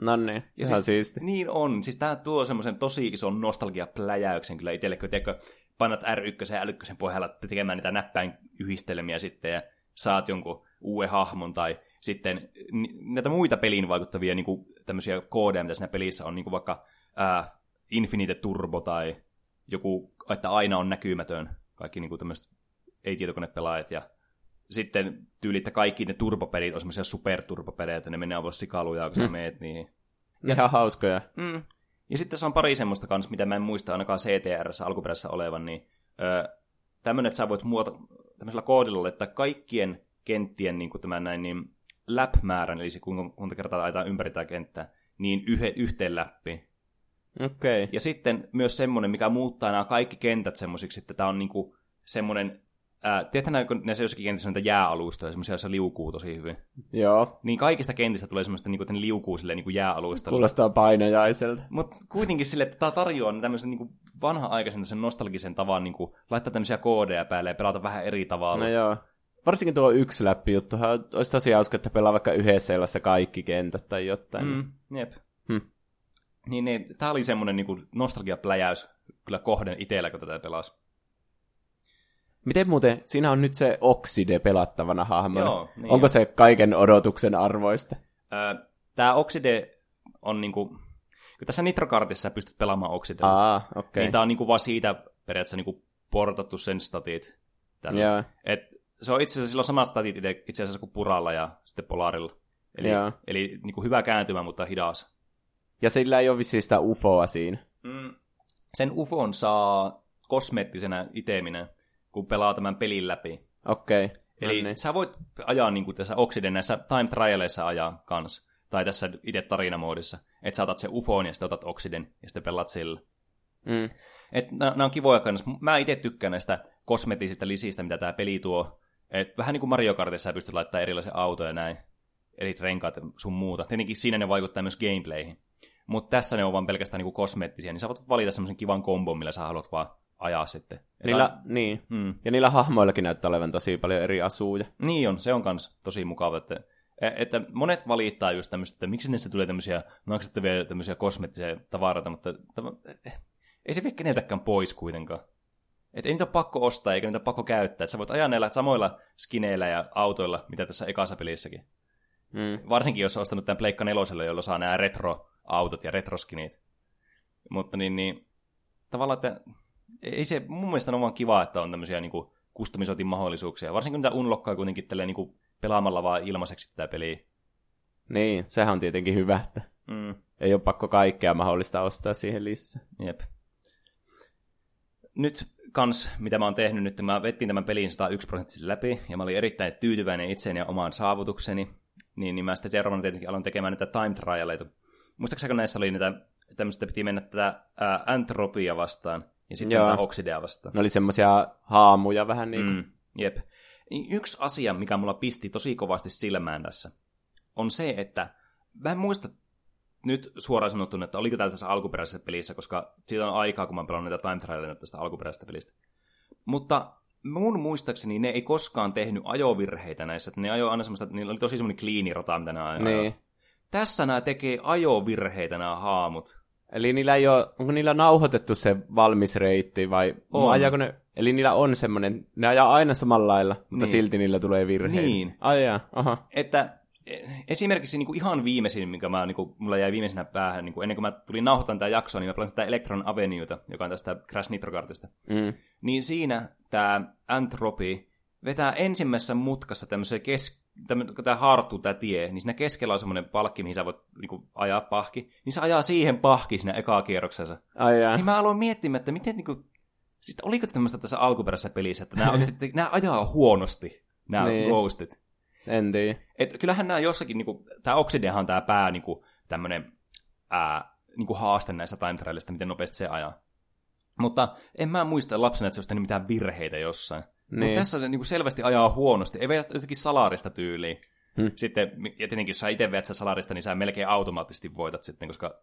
No niin, ihan siis, siisti. Niin on. Siis tää tuo semmoisen tosi ison nostalgiapläjäyksen kyllä itselle, kun tiedätkö, painat R1 ja L1 pohjalla tekemään niitä näppäin yhdistelmiä sitten ja saat jonkun uuden hahmon tai sitten näitä muita peliin vaikuttavia niin kuin, tämmöisiä koodeja, mitä siinä pelissä on, niin kuin vaikka ää, Infinite Turbo tai joku, että aina on näkymätön, kaikki niin kuin tämmöiset ei-tietokonepelaajat ja sitten tyyli, että kaikki ne turbopelit on semmoisia superturbopelit, että ne menee olla sikaluja, kun sä Mm. meet niihin. Ihan hauskoja. Mm. Ja sitten se on pari semmoista kanssa, mitä mä en muista ainakaan CTRssä alkuperäisessä olevan, niin öö, tämmöinen, että sä voit muota tämmöisellä koodilla laittaa kaikkien kenttien niin kuin tämän näin, niin lap-määrän, eli se kuinka monta kertaa ajetaan ympäri tämä kenttää, niin yhe, yhteen läppiin. Okei. Okay. Ja sitten myös semmoinen, mikä muuttaa nämä kaikki kentät semmoisiksi, että tämä on niinku semmoinen, ää, tiedätkö näin, kun näissä jossakin kentissä on jääalustoja, semmoisia, joissa liukuu tosi hyvin. Joo. Niin kaikista kentistä tulee semmoista, että ne liukuu silleen niinku jääalustalla. Kuulostaa painajaiselta. Mutta kuitenkin sille, että tämä tarjoaa tämmöisen niinku vanha-aikaisen sen nostalgisen tavan niinku, laittaa tämmöisiä koodeja päälle ja pelata vähän eri tavalla. No joo. Varsinkin tuo yksi läppi juttuhan olisi tosi hauska, että pelaa vaikka yhdessä seilassa kaikki kentät tai jotain. Mm, jep. Hmm. Niin, niin tämä oli semmoinen niinku nostalgiapläjäys kyllä kohden itsellä, kun tätä pelasi. Miten muuten, siinä on nyt se Oxide pelattavana hahmona. Joo, niin Onko on. se kaiken odotuksen arvoista? Tämä Oxide on niinku, kun tässä Nitrokartissa pystyt pelaamaan Oxidella, Aa, okay. niin tämä on niinku vaan siitä periaatteessa niinku portattu sen statit. Et se on itse asiassa silloin samat statit itse asiassa kuin Puralla ja sitten Polarilla. Eli, eli niinku hyvä kääntymä, mutta hidas. Ja sillä ei ole vissiin sitä ufoa siinä. Mm. Sen ufon saa kosmeettisena iteminä, kun pelaa tämän pelin läpi. Okei. Okay. Eli no niin. sä voit ajaa niin kuin tässä Oxiden näissä time trialeissa ajaa kans. Tai tässä itse tarinamoodissa. Että sä otat sen ufon ja sitten otat Oxiden ja sitten pelaat sillä. Mm. Et nämä on kivoja kanssa. Mä itse tykkään näistä kosmeettisista lisistä, mitä tämä peli tuo. Et vähän niin kuin Mario Kartissa sä pystyt laittamaan erilaisia autoja ja näin. Eri renkaat sun muuta. Tietenkin siinä ne vaikuttaa myös gameplayhin. Mutta tässä ne on vaan pelkästään niinku kosmeettisia, niin sä voit valita semmoisen kivan kombon, millä sä haluat vaan ajaa sitten. Niillä, niin. Mm. Ja niillä hahmoillakin näyttää olevan tosi paljon eri asuja. Niin on, se on kans tosi mukava, että, että monet valittaa just tämmöistä, että miksi niistä tulee tämmöisiä maksettavia tämmöisiä kosmettisia tavaroita, mutta tämä, ei se vie keneltäkään pois kuitenkaan. Että ei niitä ole pakko ostaa eikä niitä ole pakko käyttää. Että sä voit ajaa näillä samoilla skineillä ja autoilla, mitä tässä ekassa pelissäkin. Mm. Varsinkin jos on ostanut tämän Pleikka neloselle, jolla saa nämä retro-autot ja retroskinit. Mutta niin, niin tavallaan, että ei se, mun mielestä on vaan kiva, että on tämmöisiä niin kustomisointin mahdollisuuksia. Varsinkin mitä unlockkaa kuitenkin tälleen, niin kuin pelaamalla vaan ilmaiseksi tätä peliä. Niin, sehän on tietenkin hyvä, että Mm, ei ole pakko kaikkea mahdollista ostaa siihen lisää. jep. Nyt kans, mitä mä oon tehnyt nyt, mä vettiin tämän pelin 101 prosenttisesti läpi, ja mä olin erittäin tyytyväinen itseeni ja omaan saavutukseni, niin, niin mä sitten seuraavana tietenkin aloin tekemään näitä time trialeita. Muistaakseni näissä oli näitä, tämmöistä piti mennä tätä ää, antropia vastaan, ja sitten Joo. oksidea vastaan. Ne oli semmosia haamuja vähän niin kuin. Mm, jep. Niin Yksi asia, mikä mulla pisti tosi kovasti silmään tässä, on se, että mä en muista nyt suoraan sanottuna, että oliko täällä tässä alkuperäisessä pelissä, koska siitä on aikaa, kun mä pelannut näitä time trialeita tästä alkuperäisestä pelistä. Mutta mun muistaakseni ne ei koskaan tehnyt ajovirheitä näissä, että ne ajoi aina semmoista, että niillä oli tosi semmoinen kliini rata, mitä ne ajoi. Niin. Tässä nämä tekee ajovirheitä nämä haamut. Eli niillä ei ole, onko niillä nauhoitettu se valmis reitti vai On. ajaako ne, eli niillä on semmoinen, ne ajaa aina samalla lailla, mutta Niin. silti niillä tulee virheitä. Niin. Ai jaa, aha. että eh, esimerkiksi niin kuin ihan viimeisin, mikä mä, niin kuin, mulla jäi viimeisenä päähän, niin kuin ennen kuin mä tulin nauhoittamaan tätä jaksoa, niin mä pelasin tätä Electron Avenueta, joka on tästä Crash Nitro-kartista. Mm. Niin siinä tämä Anthropy vetää ensimmäisessä mutkassa tämmöisen kes... Kun tämä haartuu tämä tie, niin siinä keskellä on semmoinen palkki, mihin sä voit niin kuin, ajaa pahki, niin se ajaa siihen pahki siinä ekaa kierroksessa. Ai. Niin mä aloin miettimään, että miten niin kuin, siis oliko tämmöistä tässä alkuperäisessä pelissä, että nämä oikeasti, nämä ajaa huonosti, nämä Niin. ghostit. En tiedä. Et kyllähän nämä jossakin, niinku, tämä Oxidehan tämä pää niinku, tämmöinen ää, niinku haaste näissä time trialista, miten nopeasti se ajaa. Mutta en mä muista lapsena, että se olisi tehnyt mitään virheitä jossain. Niin. Niin. Mutta tässä se niinku selvästi ajaa huonosti, ei vielä jotenkin salarista tyyliin. Hmm. Sitten, ja tietenkin jos sä itse veät sen salarista, niin sä melkein automaattisesti voitat sitten, koska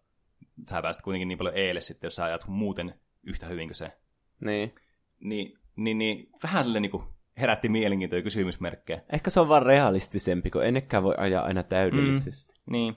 sä pääset kuitenkin niin paljon eelle sitten, jos sä ajat muuten yhtä hyvin kuin se. Niin. Niin, niin, niin vähän sille niinku herätti mielenkiintoja kysymysmerkkejä. Ehkä se on vaan realistisempi, kun ennekään voi ajaa aina täydellisesti. Niin.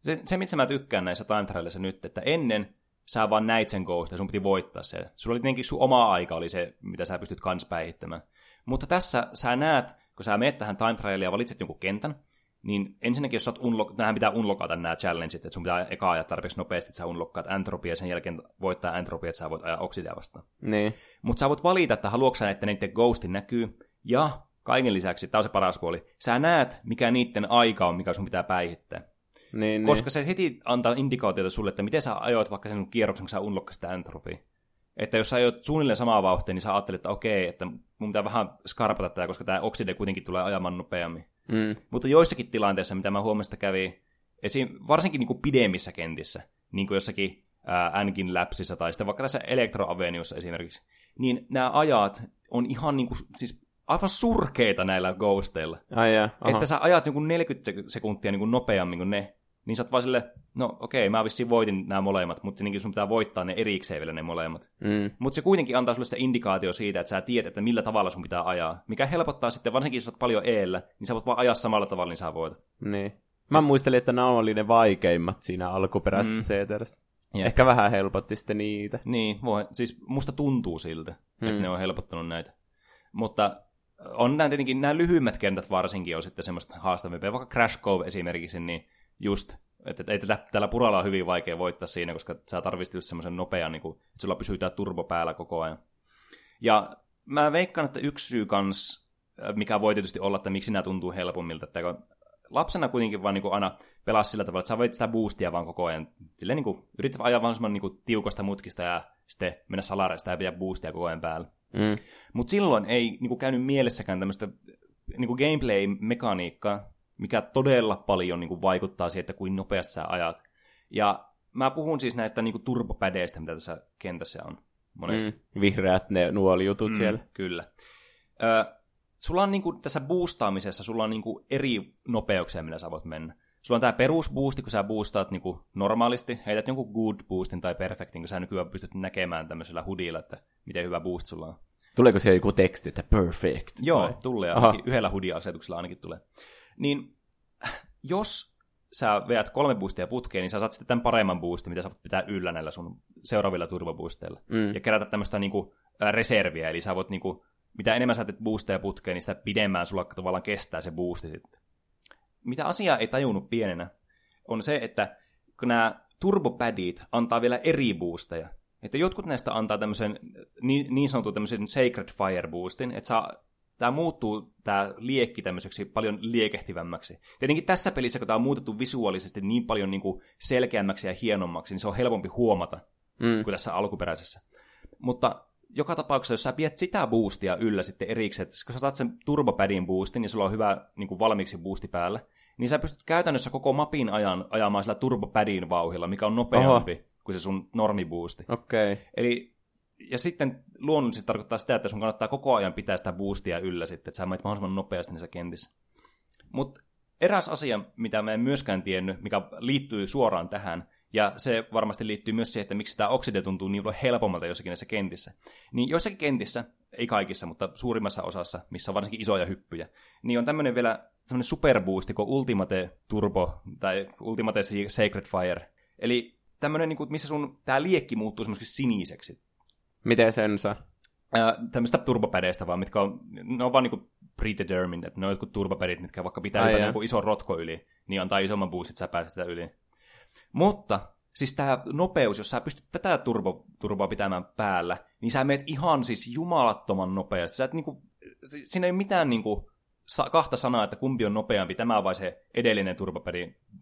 Se, se missä mä tykkään näissä time nyt, että ennen sä vaan näit sen ghost ja sun piti voittaa se. Sulla oli tietenkin sun oma aika oli se, mitä sä pystyt kans päihittämään. Mutta tässä sä näet, kun sä menet tähän time trialiin ja valitset jonkun kentän, niin ensinnäkin, jos sä unlock, nämähän pitää unlockata nämä challengeit, että sun pitää eka ajaa tarpeeksi nopeasti, että sä unlockkaat entropia ja sen jälkeen voittaa entropia, että sä voit ajaa oksidea vastaan. Niin. Mutta sä voit valita, että haluatko sä, että niiden ghosti näkyy, ja kaiken lisäksi, tämä on se paras puoli, sä näet, mikä niiden aika on, mikä sun pitää päihittää. Niin, Koska se heti antaa indikaatiota sulle, että miten sä ajoit vaikka sen kierroksen, kun sä unlokkasit sitä entrofia. Että jos sä ajoit suunnilleen samaa vauhtia, niin sä ajattelet, että okei, että mun pitää vähän skarpata tätä, koska tämä okside kuitenkin tulee ajamaan nopeammin. niin. Mm. Mutta joissakin tilanteissa, mitä mä huomasin, että kävi, esim, varsinkin niin kuin pidemmissä kentissä, niin kuin jossakin ää, Anakin Lapsissa tai sitten vaikka tässä Electro Avenuessa esimerkiksi, niin nämä ajat on ihan niin kuin, siis aivan surkeita näillä ghosteilla. Ai aha. Että sä ajat joku 40 sekuntia niin kuin nopeammin kuin ne, niin sä oot vaan sille, no okei, mä vissiin voitin nämä molemmat, mutta tietenkin sun pitää voittaa ne erikseen vielä ne molemmat. Mm. Mutta se kuitenkin antaa sulle se indikaatio siitä, että sä tiedät, että millä tavalla sun pitää ajaa. Mikä helpottaa sitten, varsinkin jos sä oot paljon eellä, niin sä voit vaan ajaa samalla tavalla, niin sä voitat. Niin. Mä muistelin, että nämä oli ne vaikeimmat siinä alkuperäisessä mm. CTRssä. Jep. Ehkä vähän helpotti sitten niitä. Niin, voi, siis musta tuntuu siltä, mm. että ne on helpottanut näitä. Mutta on nämä tietenkin, nämä lyhyimmät kentät varsinkin on sitten semmoista haastavimpia. Vaikka Crash Cove esimerkiksi, niin just, että ei tällä, tällä puralla on hyvin vaikea voittaa siinä, koska sä tarvitset just semmoisen nopean, niin kuin, että sulla pysyy tämä turbo päällä koko ajan. Ja mä veikkaan, että yksi syy kans, mikä voi tietysti olla, että miksi nämä tuntuu helpommilta, että lapsena kuitenkin vaan niin kuin aina pelaa sillä tavalla, että sä voit sitä boostia vaan koko ajan. Silleen niin kuin, yrität ajaa vaan semmoinen niin kuin tiukasta mutkista ja sitten mennä salareista ja pitää boostia koko ajan päällä. Mm. Mutta silloin ei niin kuin, käynyt mielessäkään tämmöistä niin gameplay-mekaniikkaa, mikä todella paljon niin kuin, vaikuttaa siihen, että kuin nopeasti sä ajat. Ja mä puhun siis näistä niin kuin, turbopädeistä, mitä tässä kentässä on monesti. Mm. Vihreät ne nuolijutut mm. siellä. Kyllä. Ö, sulla on niinku, tässä boostaamisessa sulla on niinku eri nopeuksia, millä sä voit mennä. Sulla on tämä perusboosti, kun sä boostaat niinku normaalisti, heität jonkun good boostin tai perfectin, kun sä nykyään pystyt näkemään tämmöisellä hudilla, että miten hyvä boost sulla on. Tuleeko siellä joku teksti, että perfect? Joo, vai? tulee yhdellä hudia-asetuksella ainakin tulee. Niin jos sä veät kolme boostia putkeen, niin sä saat sitten tämän paremman boostin, mitä sä voit pitää yllä näillä sun seuraavilla turboboosteilla. Mm. Ja kerätä tämmöistä niinku, reserviä, eli sä voit niinku, mitä enemmän sä teet boosteja putkeen, niin sitä pidemmään sulla tavallaan kestää se boosti sitten. Mitä asiaa ei tajunnut pienenä, on se, että kun nämä turbopadit antaa vielä eri boosteja. Että jotkut näistä antaa tämmöisen niin, niin sanotun tämmöisen Sacred Fire boostin, että saa tämä muuttuu, tämä liekki tämmöiseksi paljon liekehtivämmäksi. Tietenkin tässä pelissä, kun tämä on muutettu visuaalisesti niin paljon niin kuin selkeämmäksi ja hienommaksi, niin se on helpompi huomata Mm. kuin tässä alkuperäisessä. Mutta joka tapauksessa, jos sä pidät sitä boostia yllä sitten erikseen, että kun sä saat sen turbopadin boostin, niin sulla on hyvä niin kuin valmiiksi boosti päällä, niin sä pystyt käytännössä koko mapin ajan ajamaan sillä turbopadin vauhilla, mikä on nopeampi Oho. kuin se sun normiboosti. Okei. Okay. Eli, ja sitten luonnollisesti tarkoittaa sitä, että sun kannattaa koko ajan pitää sitä boostia yllä sitten, että sä menet mahdollisimman nopeasti niissä kentissä. Mutta eräs asia, mitä mä en myöskään tiennyt, mikä liittyy suoraan tähän, ja se varmasti liittyy myös siihen, että miksi tämä okside tuntuu niin paljon helpommalta jossakin näissä kentissä. Niin joissakin kentissä, ei kaikissa, mutta suurimmassa osassa, missä on varsinkin isoja hyppyjä, niin on tämmöinen vielä tämmöinen superboosti kuin Ultimate Turbo tai Ultimate Sacred Fire. Eli tämmöinen, niin kuin, missä sun tämä liekki muuttuu semmoiseksi siniseksi. Miten sen saa? Ää, tämmöistä turbopädeistä vaan, mitkä on, ne on vaan niinku predetermined, että ne on jotkut turbopädit, mitkä vaikka pitää Ai joku iso rotko yli, niin antaa isomman boostin, että sä pääset sitä yli. Mutta siis tämä nopeus, jos sä pystyt tätä turbo, turboa pitämään päällä, niin sä meet ihan siis jumalattoman nopeasti. Sä et niinku, siinä ei ole mitään niinku kahta sanaa, että kumpi on nopeampi, tämä vai se edellinen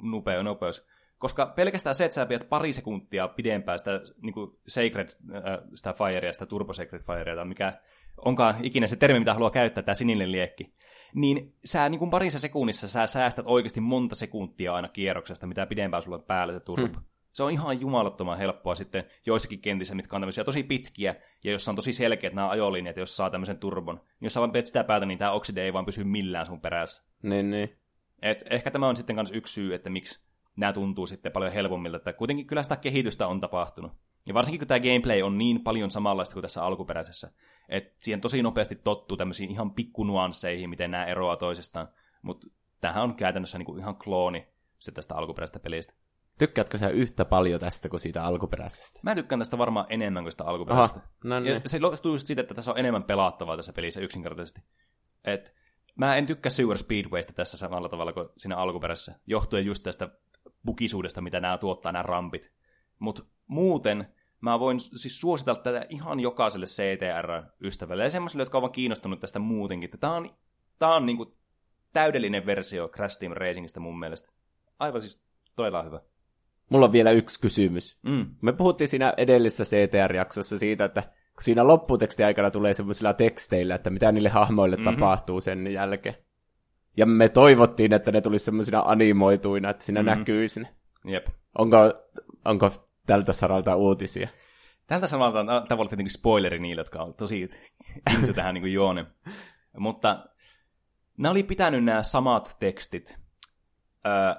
nopea nopeus. Koska pelkästään se, että sä pidät pari sekuntia pidempään sitä niin kuin Sacred, äh, sitä Firea, sitä Turbo Sacred Firea, tai mikä onkaan ikinä se termi, mitä haluaa käyttää, tämä sininen liekki, niin sä niin kuin parissa sekunnissa sä säästät oikeasti monta sekuntia aina kierroksesta, mitä pidempään sulla on päällä se turbo. Hmm. Se on ihan jumalattoman helppoa sitten joissakin kentissä, mitkä on tämmöisiä tosi pitkiä, ja jossa on tosi selkeät nämä ajolinjat, jos saa tämmöisen turbon. Niin jos sä vaan sitä päätä, niin tämä okside ei vaan pysy millään sun perässä. Niin, niin. Et ehkä tämä on sitten myös yksi syy, että miksi nämä tuntuu sitten paljon helpommilta, että kuitenkin kyllä sitä kehitystä on tapahtunut. Ja varsinkin kun tämä gameplay on niin paljon samanlaista kuin tässä alkuperäisessä, että siihen tosi nopeasti tottuu tämmöisiin ihan pikkunuansseihin, miten nämä eroaa toisestaan. Mutta tämähän on käytännössä niinku ihan klooni se tästä alkuperäisestä pelistä. Tykkäätkö sä yhtä paljon tästä kuin siitä alkuperäisestä? Mä tykkään tästä varmaan enemmän kuin sitä alkuperäisestä. Aha, no Ja niin. se johtuu just siitä, että tässä on enemmän pelattavaa tässä pelissä yksinkertaisesti. Et mä en tykkää Sewer Speedwaysta tässä samalla tavalla kuin siinä alkuperäisessä, johtuen just tästä bukisuudesta, mitä nämä tuottaa, nämä rampit. Mutta muuten mä voin siis suositella tätä ihan jokaiselle CTR-ystävälle ja semmoiselle, jotka ovat kiinnostunut tästä muutenkin. Tämä on tää on niinku täydellinen versio Crash Team Racingista mun mielestä. Aivan siis todella hyvä. Mulla on vielä yksi kysymys. Mm. Me puhuttiin siinä edellisessä CTR-jaksossa siitä, että kun siinä lopputeksti aikana tulee semmoisilla teksteillä, että mitä niille hahmoille mm-hmm. tapahtuu sen jälkeen. Ja me toivottiin, että ne tulisi semmoisina animoituina, että siinä mm-hmm. näkyisi ne. Jep. Onko, onko tältä saralta uutisia? Tältä samalta on tavallaan tietenkin spoileri niille, jotka on tosi into tähän niin juone. Mutta nämä oli pitänyt nämä samat tekstit, öö,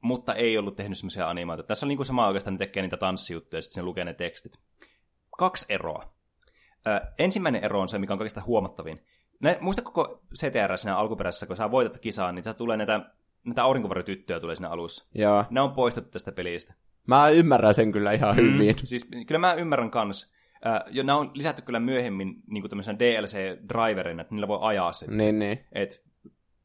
mutta ei ollut tehnyt semmoisia animaatioita. Tässä on niin kuin sama oikeastaan, ne tekee niitä tanssijuttuja ja sitten ne lukee ne tekstit. Kaksi eroa. Öö, ensimmäinen ero on se, mikä on kaikista huomattavin. Ne, muista koko CTR siinä alkuperäisessä, kun sä voitat kisaa, niin sä tulee näitä, näitä aurinkovarotyttöjä tulee siinä alussa. Joo. Ne on poistettu tästä pelistä. Mä ymmärrän sen kyllä ihan hyvin. Siis kyllä mä ymmärrän kans. Äh, jo, nämä on lisätty kyllä myöhemmin niin kuin tämmöisenä DLC-driverina, että niillä voi ajaa sen. Niin, niin. Et,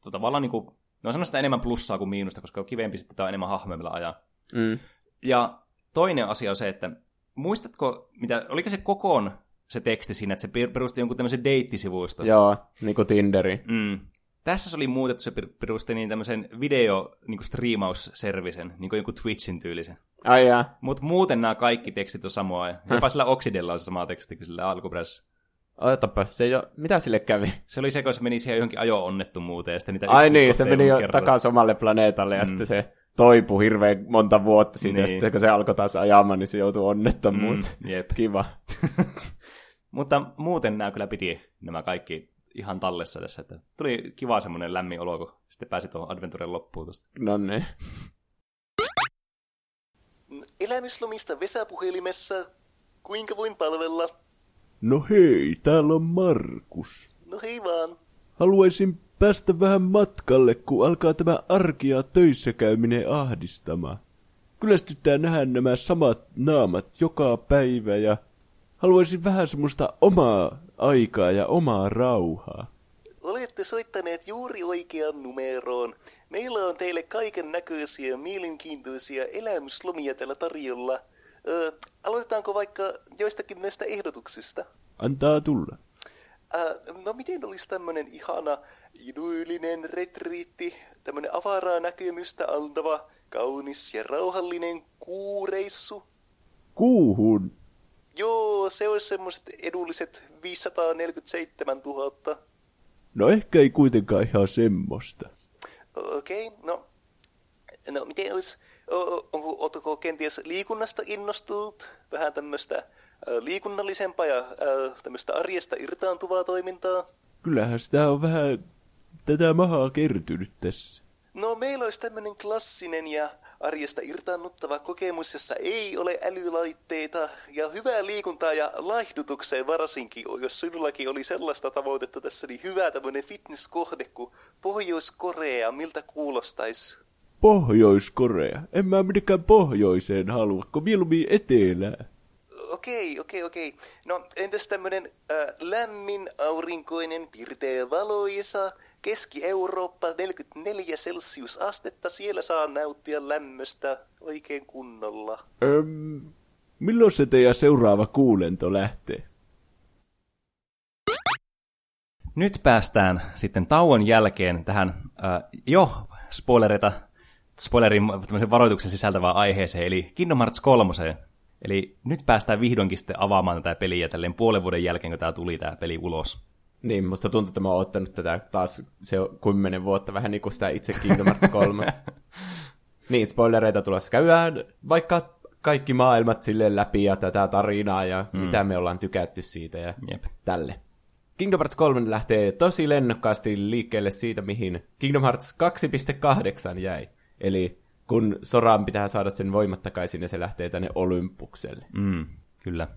to, tavallaan niin kuin, ne on sanoista enemmän plussaa kuin miinusta, koska on kivempi sitten tämä on enemmän hahmoja, millä ajaa. Mm. Ja toinen asia on se, että muistatko, mitä, oliko se kokoon se teksti siinä, että se per- perusti jonkun tämmöisen deittisivuista? Joo, niin kuin Tinderi. Mm. Tässä se oli muutettu, se per- perusti niin tämmöisen video niin striimausservisen, niin kuin jonkun Twitchin tyylisen. Ai jaa. Mutta muuten nämä kaikki tekstit on samoa. ja Jopa sillä Oxidella on se sama teksti kuin sillä alkuperäisessä. Otapa, se jo, mitä sille kävi? Se oli se, kun se meni siihen johonkin ajo-onnettomuuteen. Ja sitten niitä Ai niin, se meni jo takaisin omalle planeetalle ja mm. sitten se toipui hirveän monta vuotta siitä, niin. ja sitten kun se alkoi taas ajamaan, niin se joutui onnettomuuteen. Mm, jep. Kiva. Mutta muuten nämä kyllä piti nämä kaikki ihan tallessa tässä. Että tuli kiva semmoinen lämmin olo, kun sitten pääsi tuohon Adventuren loppuun tuosta. No niin. Elämyslomista Vesäpuhelimessa. Kuinka voin palvella? No hei, täällä on Markus. No hei vaan. Haluaisin päästä vähän matkalle, kun alkaa tämä arki ja töissä käyminen ahdistamaan. Kyllästyttää nähdä nämä samat naamat joka päivä ja haluaisin vähän semmoista omaa aikaa ja omaa rauhaa. Olette soittaneet juuri oikean numeroon. Meillä on teille kaiken näköisiä mielenkiintoisia elämyslomia tällä tarjolla. Öö, aloitetaanko vaikka joistakin näistä ehdotuksista? Antaa tulla. Ää, no miten olisi tämmönen ihana idyllinen retriitti, tämmönen avaraa näkemystä antava, kaunis ja rauhallinen kuureissu? Kuuhun. Joo, se olisi semmoiset edulliset 547 000. No ehkä ei kuitenkaan ihan semmoista. Okei, okay, no, no miten olisi, onko, ootko kenties liikunnasta innostunut? Vähän tämmöistä liikunnallisempaa ja tämmöistä arjesta irtaantuvaa toimintaa? Kyllähän sitä on vähän tätä mahaa kertynyt tässä. No meillä olisi tämmöinen klassinen ja arjesta irtaannuttava kokemus, jossa ei ole älylaitteita ja hyvää liikuntaa ja laihdutukseen varsinkin, jos sinullakin oli sellaista tavoitetta tässä, niin hyvä tämmöinen fitnesskohde kuin Pohjois-Korea, miltä kuulostaisi? Pohjois-Korea. En mä minnekään pohjoiseen halua, kun mieluummin etelää. Okei, okei, okei. No entäs tämmönen äh, lämmin, aurinkoinen, pirteä valoisa, Keski-Eurooppa 44 celsiusastetta, siellä saa nauttia lämmöstä oikein kunnolla. Öm, milloin se teidän seuraava kuulento lähtee? Nyt päästään sitten tauon jälkeen tähän äh, jo spoilereita, spoilerin tämmöisen varoituksen sisältävään aiheeseen, eli Kingdom Hearts 3. Eli nyt päästään vihdoinkin sitten avaamaan tätä peliä tälleen puolen vuoden jälkeen, kun tämä tuli tämä peli ulos. Niin, musta tuntuu, että mä oon ottanut tätä taas se kymmenen vuotta, vähän niin kuin sitä itse Kingdom Hearts 3. niin, spoilereita tulossa. Käydään vaikka kaikki maailmat silleen läpi ja tätä tarinaa ja mm. mitä me ollaan tykätty siitä ja Jep. tälle. Kingdom Hearts 3 lähtee tosi lennokkaasti liikkeelle siitä, mihin Kingdom Hearts 2.8 jäi. Eli kun Soran pitää saada sen voimat takaisin ja se lähtee tänne Olympukselle. Mm, kyllä.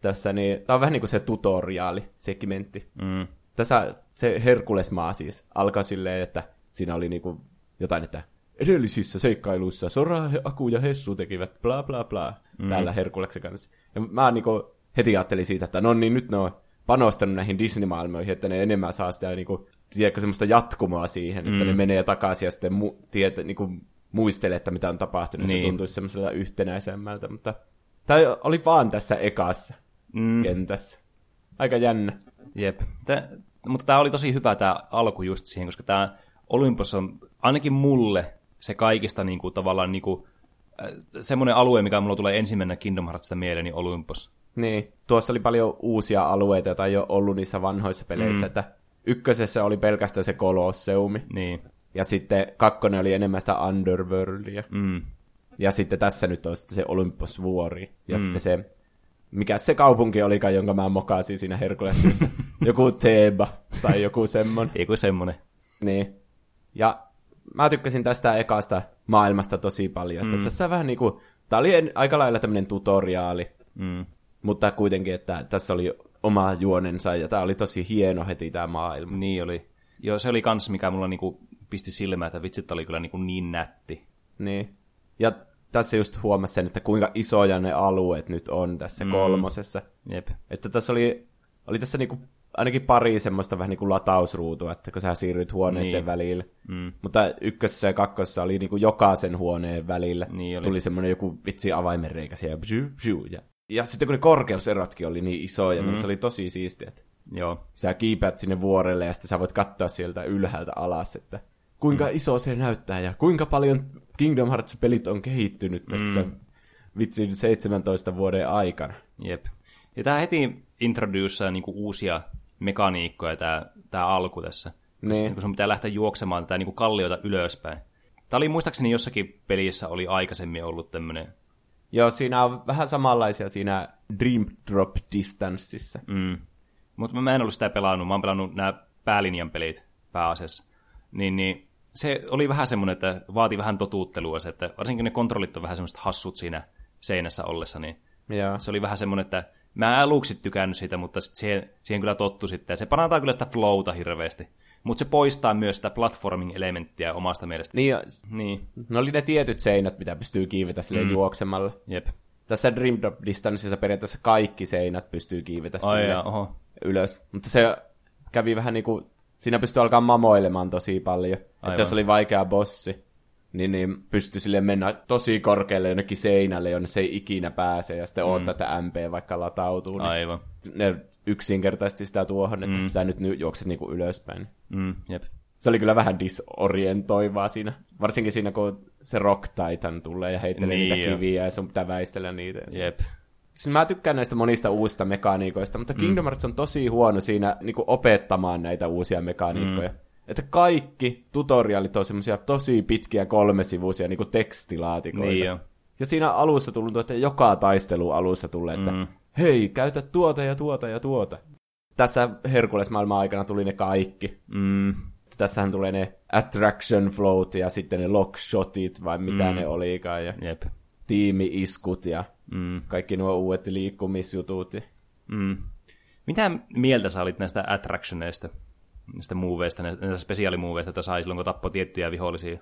Tässä niin, tää on vähän niin kuin se tutoriaali-segmentti. Mm. Tässä se Herkulesmaa siis alkaa silleen, että siinä oli niinku jotain, että edellisissä seikkailuissa Sora, Aku ja Hessu tekivät bla bla bla mm. täällä Herkuleksen kanssa. Ja mä niinku heti ajattelin siitä, että no niin, nyt ne on panostanut näihin Disney-maailmoihin, että ne enemmän saa sitä niinku, tiedätkö, semmoista jatkumoa siihen, mm. että ne menee takaisin ja sitten mu- tiedät, niinku, muistelee, että mitä on tapahtunut. Niin. Se tuntuisi semmoisella yhtenäisemmältä, mutta tämä oli vaan tässä ekassa Mm. kentässä. Aika jännä. Jep. Tää, mutta tämä oli tosi hyvä tämä alku just siihen, koska tämä Olympus on ainakin mulle se kaikista niin kuin, tavallaan niin kuin, äh, semmoinen alue, mikä mulla tulee ensimmäisenä Kingdom Heartsista mieleen, niin Olympus. Niin, tuossa oli paljon uusia alueita, joita ei ole ollut niissä vanhoissa peleissä, mm. että ykkösessä oli pelkästään se Kolosseumi, Niin. ja sitten kakkonen oli enemmän sitä Underworldia, Mm. ja sitten tässä nyt on sitten se Olympus-vuori, ja mm. sitten se, mikä se kaupunki olikaan, jonka mä mokasin siinä Herkulesissa, joku Theba, tai joku semmonen. Ei kuin semmoinen. Niin. Ja mä tykkäsin tästä ekasta maailmasta tosi paljon. Että tässä vähän niinku, tää oli aika lailla tämmönen tutoriaali, Mm. mutta kuitenkin, että tässä oli oma juonensa ja tää oli tosi hieno heti tää maailma. Niin oli. Joo, se oli kans, mikä mulla niinku pisti silmään, että vitsit oli kyllä niinku niin nätti. Niin. Ja tässä just huomasi sen, että kuinka isoja ne alueet nyt on tässä mm. kolmosessa. Jep. Että tässä oli, oli tässä niinku ainakin pari semmoista vähän niinku latausruutua, että kun sä siirryt huoneiden Niin. välillä. Mm. Mutta ykkössä ja kakkosessa oli niinku jokaisen huoneen välillä. Niin oli. Tuli semmoinen joku vitsi avaimenreikä siellä. Bzyu, bzyu, ja, ja sitten kun ne korkeuserotkin oli niin isoja, mm. niin se oli tosi siistiä. Että Joo. sä kiipeät sinne vuorelle ja sitten sä voit katsoa sieltä ylhäältä alas, että kuinka mm. iso se näyttää ja kuinka paljon Kingdom Hearts-pelit on kehittynyt tässä mm. vitsin 17 vuoden aikana. Jep. Ja tämä heti introduceaa niinku uusia mekaniikkoja, tämä tää alku tässä. Niin. Kun sun pitää lähteä juoksemaan tätä niinku kalliota ylöspäin. Tämä oli muistaakseni jossakin pelissä oli aikaisemmin ollut tämmöinen. Joo, siinä on vähän samanlaisia siinä Dream Drop Distanceissa. Mm. Mutta mä en ollut sitä pelannut. Mä oon pelannut nämä päälinjan pelit pääasiassa. Niin, niin se oli vähän semmoinen, että vaati vähän totuuttelua se, että varsinkin ne kontrollit on vähän semmoiset hassut siinä seinässä ollessa, niin Joo. se oli vähän semmoinen, että mä en aluksi tykännyt siitä, mutta sit siihen, siihen kyllä tottu sitten. Ja se parantaa kyllä sitä flowta hirveästi. Mutta se poistaa myös sitä platforming-elementtiä omasta mielestä. Niin, Niin, ne oli ne tietyt seinät, mitä pystyy kiivetä sille mm. juoksemalla. jep. Tässä Dream Drop Distanceissa periaatteessa kaikki seinät pystyy kiivetä Ai sille ja, oho. ylös. Mutta se kävi vähän niinku, siinä pystyi alkaa mamoilemaan tosi paljon. Aivan. Että jos oli vaikea bossi, niin, niin pystyi sille mennä tosi korkealle jonnekin seinälle, jonne se ei ikinä pääse, ja sitten mm. odottaa, että MP vaikka latautuu. Niin Aivan. ne yksinkertaisesti sitä tuohon, että mm. sä nyt ny- juokset niinku ylöspäin. Mm, jep. Se oli kyllä vähän disorientoivaa siinä. Varsinkin siinä, kun se Rock Titan tulee ja heittelee Niin niitä jo. kiviä ja sun pitää väistellä niitä. Jep. Siis mä tykkään näistä monista uusista mekaniikoista, mutta Kingdom Hearts on tosi huono siinä niin opettamaan näitä uusia mekaniikkoja. Mm. Että kaikki tutorialit on semmoisia tosi pitkiä kolmesivuisia niin tekstilaatikoita. Niin jo. Ja siinä alussa tuntuu, että joka taistelu alussa tulee, että mm. hei, käytä tuota ja tuota ja tuota. Tässä Herkules-maailman aikana tuli ne kaikki. Mm, Tässähän tulee ne attraction float ja sitten ne lock shotit vai mitä mm. ne olikaan. Ja jep. tiimi-iskut ja Mm, kaikki nuo uudet liikkumisjutut. mm. Mitä mieltä sä olit näistä attractioneista, näistä moveista, näistä spesiaalimuoveista, että sai silloin, kun tappoi tiettyjä vihollisia?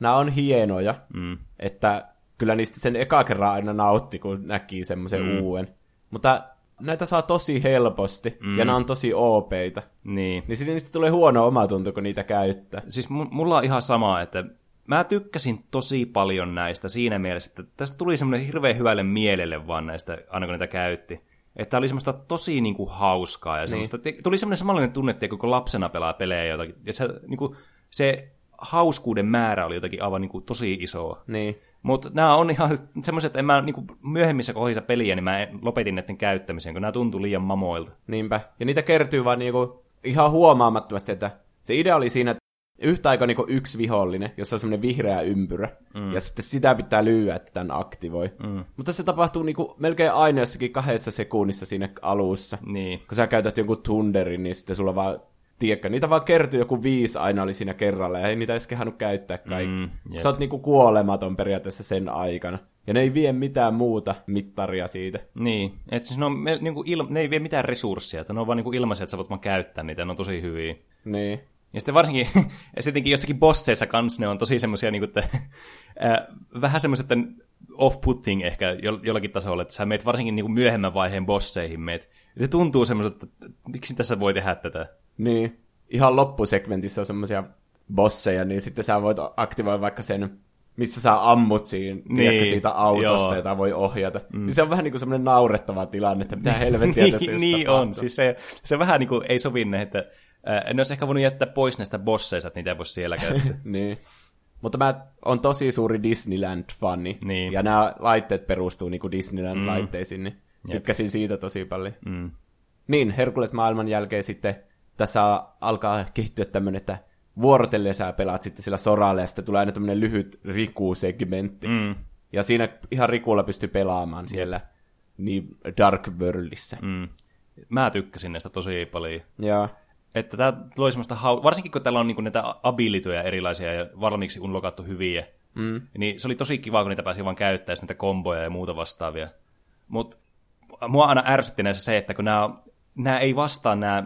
Nämä on hienoja, Mm. että kyllä niistä sen eka kerran aina nautti, kun näki semmoisen mm. uuden. Mutta näitä saa tosi helposti, mm. ja nämä on tosi OPeita. Niin. Niin niistä tulee huono omatunto, kun niitä käyttää. Siis mu- mulla on ihan sama, että mä tykkäsin tosi paljon näistä siinä mielessä, että tästä tuli semmoinen hirveän hyvälle mielelle vaan näistä, aina kun niitä käytti. Että oli semmoista tosi niinku hauskaa ja semmoista, niin. tuli semmoinen samanlainen tunne, että kun lapsena pelaa pelejä jotakin, ja se, niinku, se hauskuuden määrä oli jotakin aivan niinku, tosi isoa. Niin. Mutta nämä on ihan semmoiset, että en mä niinku, myöhemmissä kohdissa peliä, niin mä lopetin näiden käyttämisen, kun nämä tuntuu liian mamoilta. Niinpä. Ja niitä kertyy vaan niinku ihan huomaamattomasti, että se idea oli siinä, että yhtä aikaa niinku yksi vihollinen, jossa on semmoinen vihreä ympyrä, mm. ja sitten sitä pitää lyödä, että tämän aktivoi. Mm. Mutta se tapahtuu niinku melkein aina jossakin kahdessa sekunnissa siinä alussa. Niin. Kun sä käytät jonkun tunderin, niin sitten sulla vaan, tiedätkö, niitä vaan kertyy joku viisi aina oli siinä kerralla, ja ei niitä edes kehannut käyttää kaikki. Mm, Mm, jep. Sä oot niinku kuolematon periaatteessa sen aikana. Ja ne ei vie mitään muuta mittaria siitä. Niin, että siis ne, on, me, niinku il, ne ei vie mitään resursseja, että ne on vaan niinku ilmaisia, että sä voit vaan käyttää niitä, ne on tosi hyviä. Niin. Ja sitten varsinkin, ja sittenkin jossakin bosseissa kanssa ne on tosi semmoisia, niin että, ää, vähän semmoiset off-putting ehkä jo, jollakin tasolla, että sä meet varsinkin niin myöhemmän vaiheen bosseihin meet. Ja se tuntuu semmoiselta, että miksi tässä voi tehdä tätä. Niin. Ihan loppusekventissä on semmoisia bosseja, niin sitten sä voit aktivoida vaikka sen missä sä ammut siinä, niin, tiedätkö, siitä autosta, joo. jota voi ohjata. Mm. Niin se on vähän niin kuin semmoinen naurettava tilanne, että mitä helvettiä tässä niin, just niin tapahtuu. on. Siis se, se vähän niin kuin ei sovi että äh, ne olisi ehkä voinut jättää pois näistä bosseista, että niitä ei voi siellä käyttää. niin. Mutta mä on tosi suuri Disneyland-fani. Niin. Ja nämä laitteet perustuu niin kuin Disneyland-laitteisiin, niin tykkäsin siitä tosi paljon. Mm. Niin, Herkules-maailman jälkeen sitten tässä alkaa kehittyä tämmöinen, että vuorotellen sä pelaat sitten sillä soralla ja sitten tulee aina tämmöinen lyhyt Riku-segmentti. Mm. Ja siinä ihan Rikulla pystyy pelaamaan siellä niin Dark Worldissa. Mm. Mm. Mä tykkäsin näistä tosi paljon. Ja Että tää loi semmoista, hau... varsinkin kun täällä on niinku näitä abilityjä erilaisia ja valmiiksi unlokattu hyviä, mm. niin se oli tosi kiva, kun niitä pääsi vaan käyttämään näitä komboja ja muuta vastaavia. Mutta mua aina ärsytti näissä se, että kun nämä, nämä ei vastaa nämä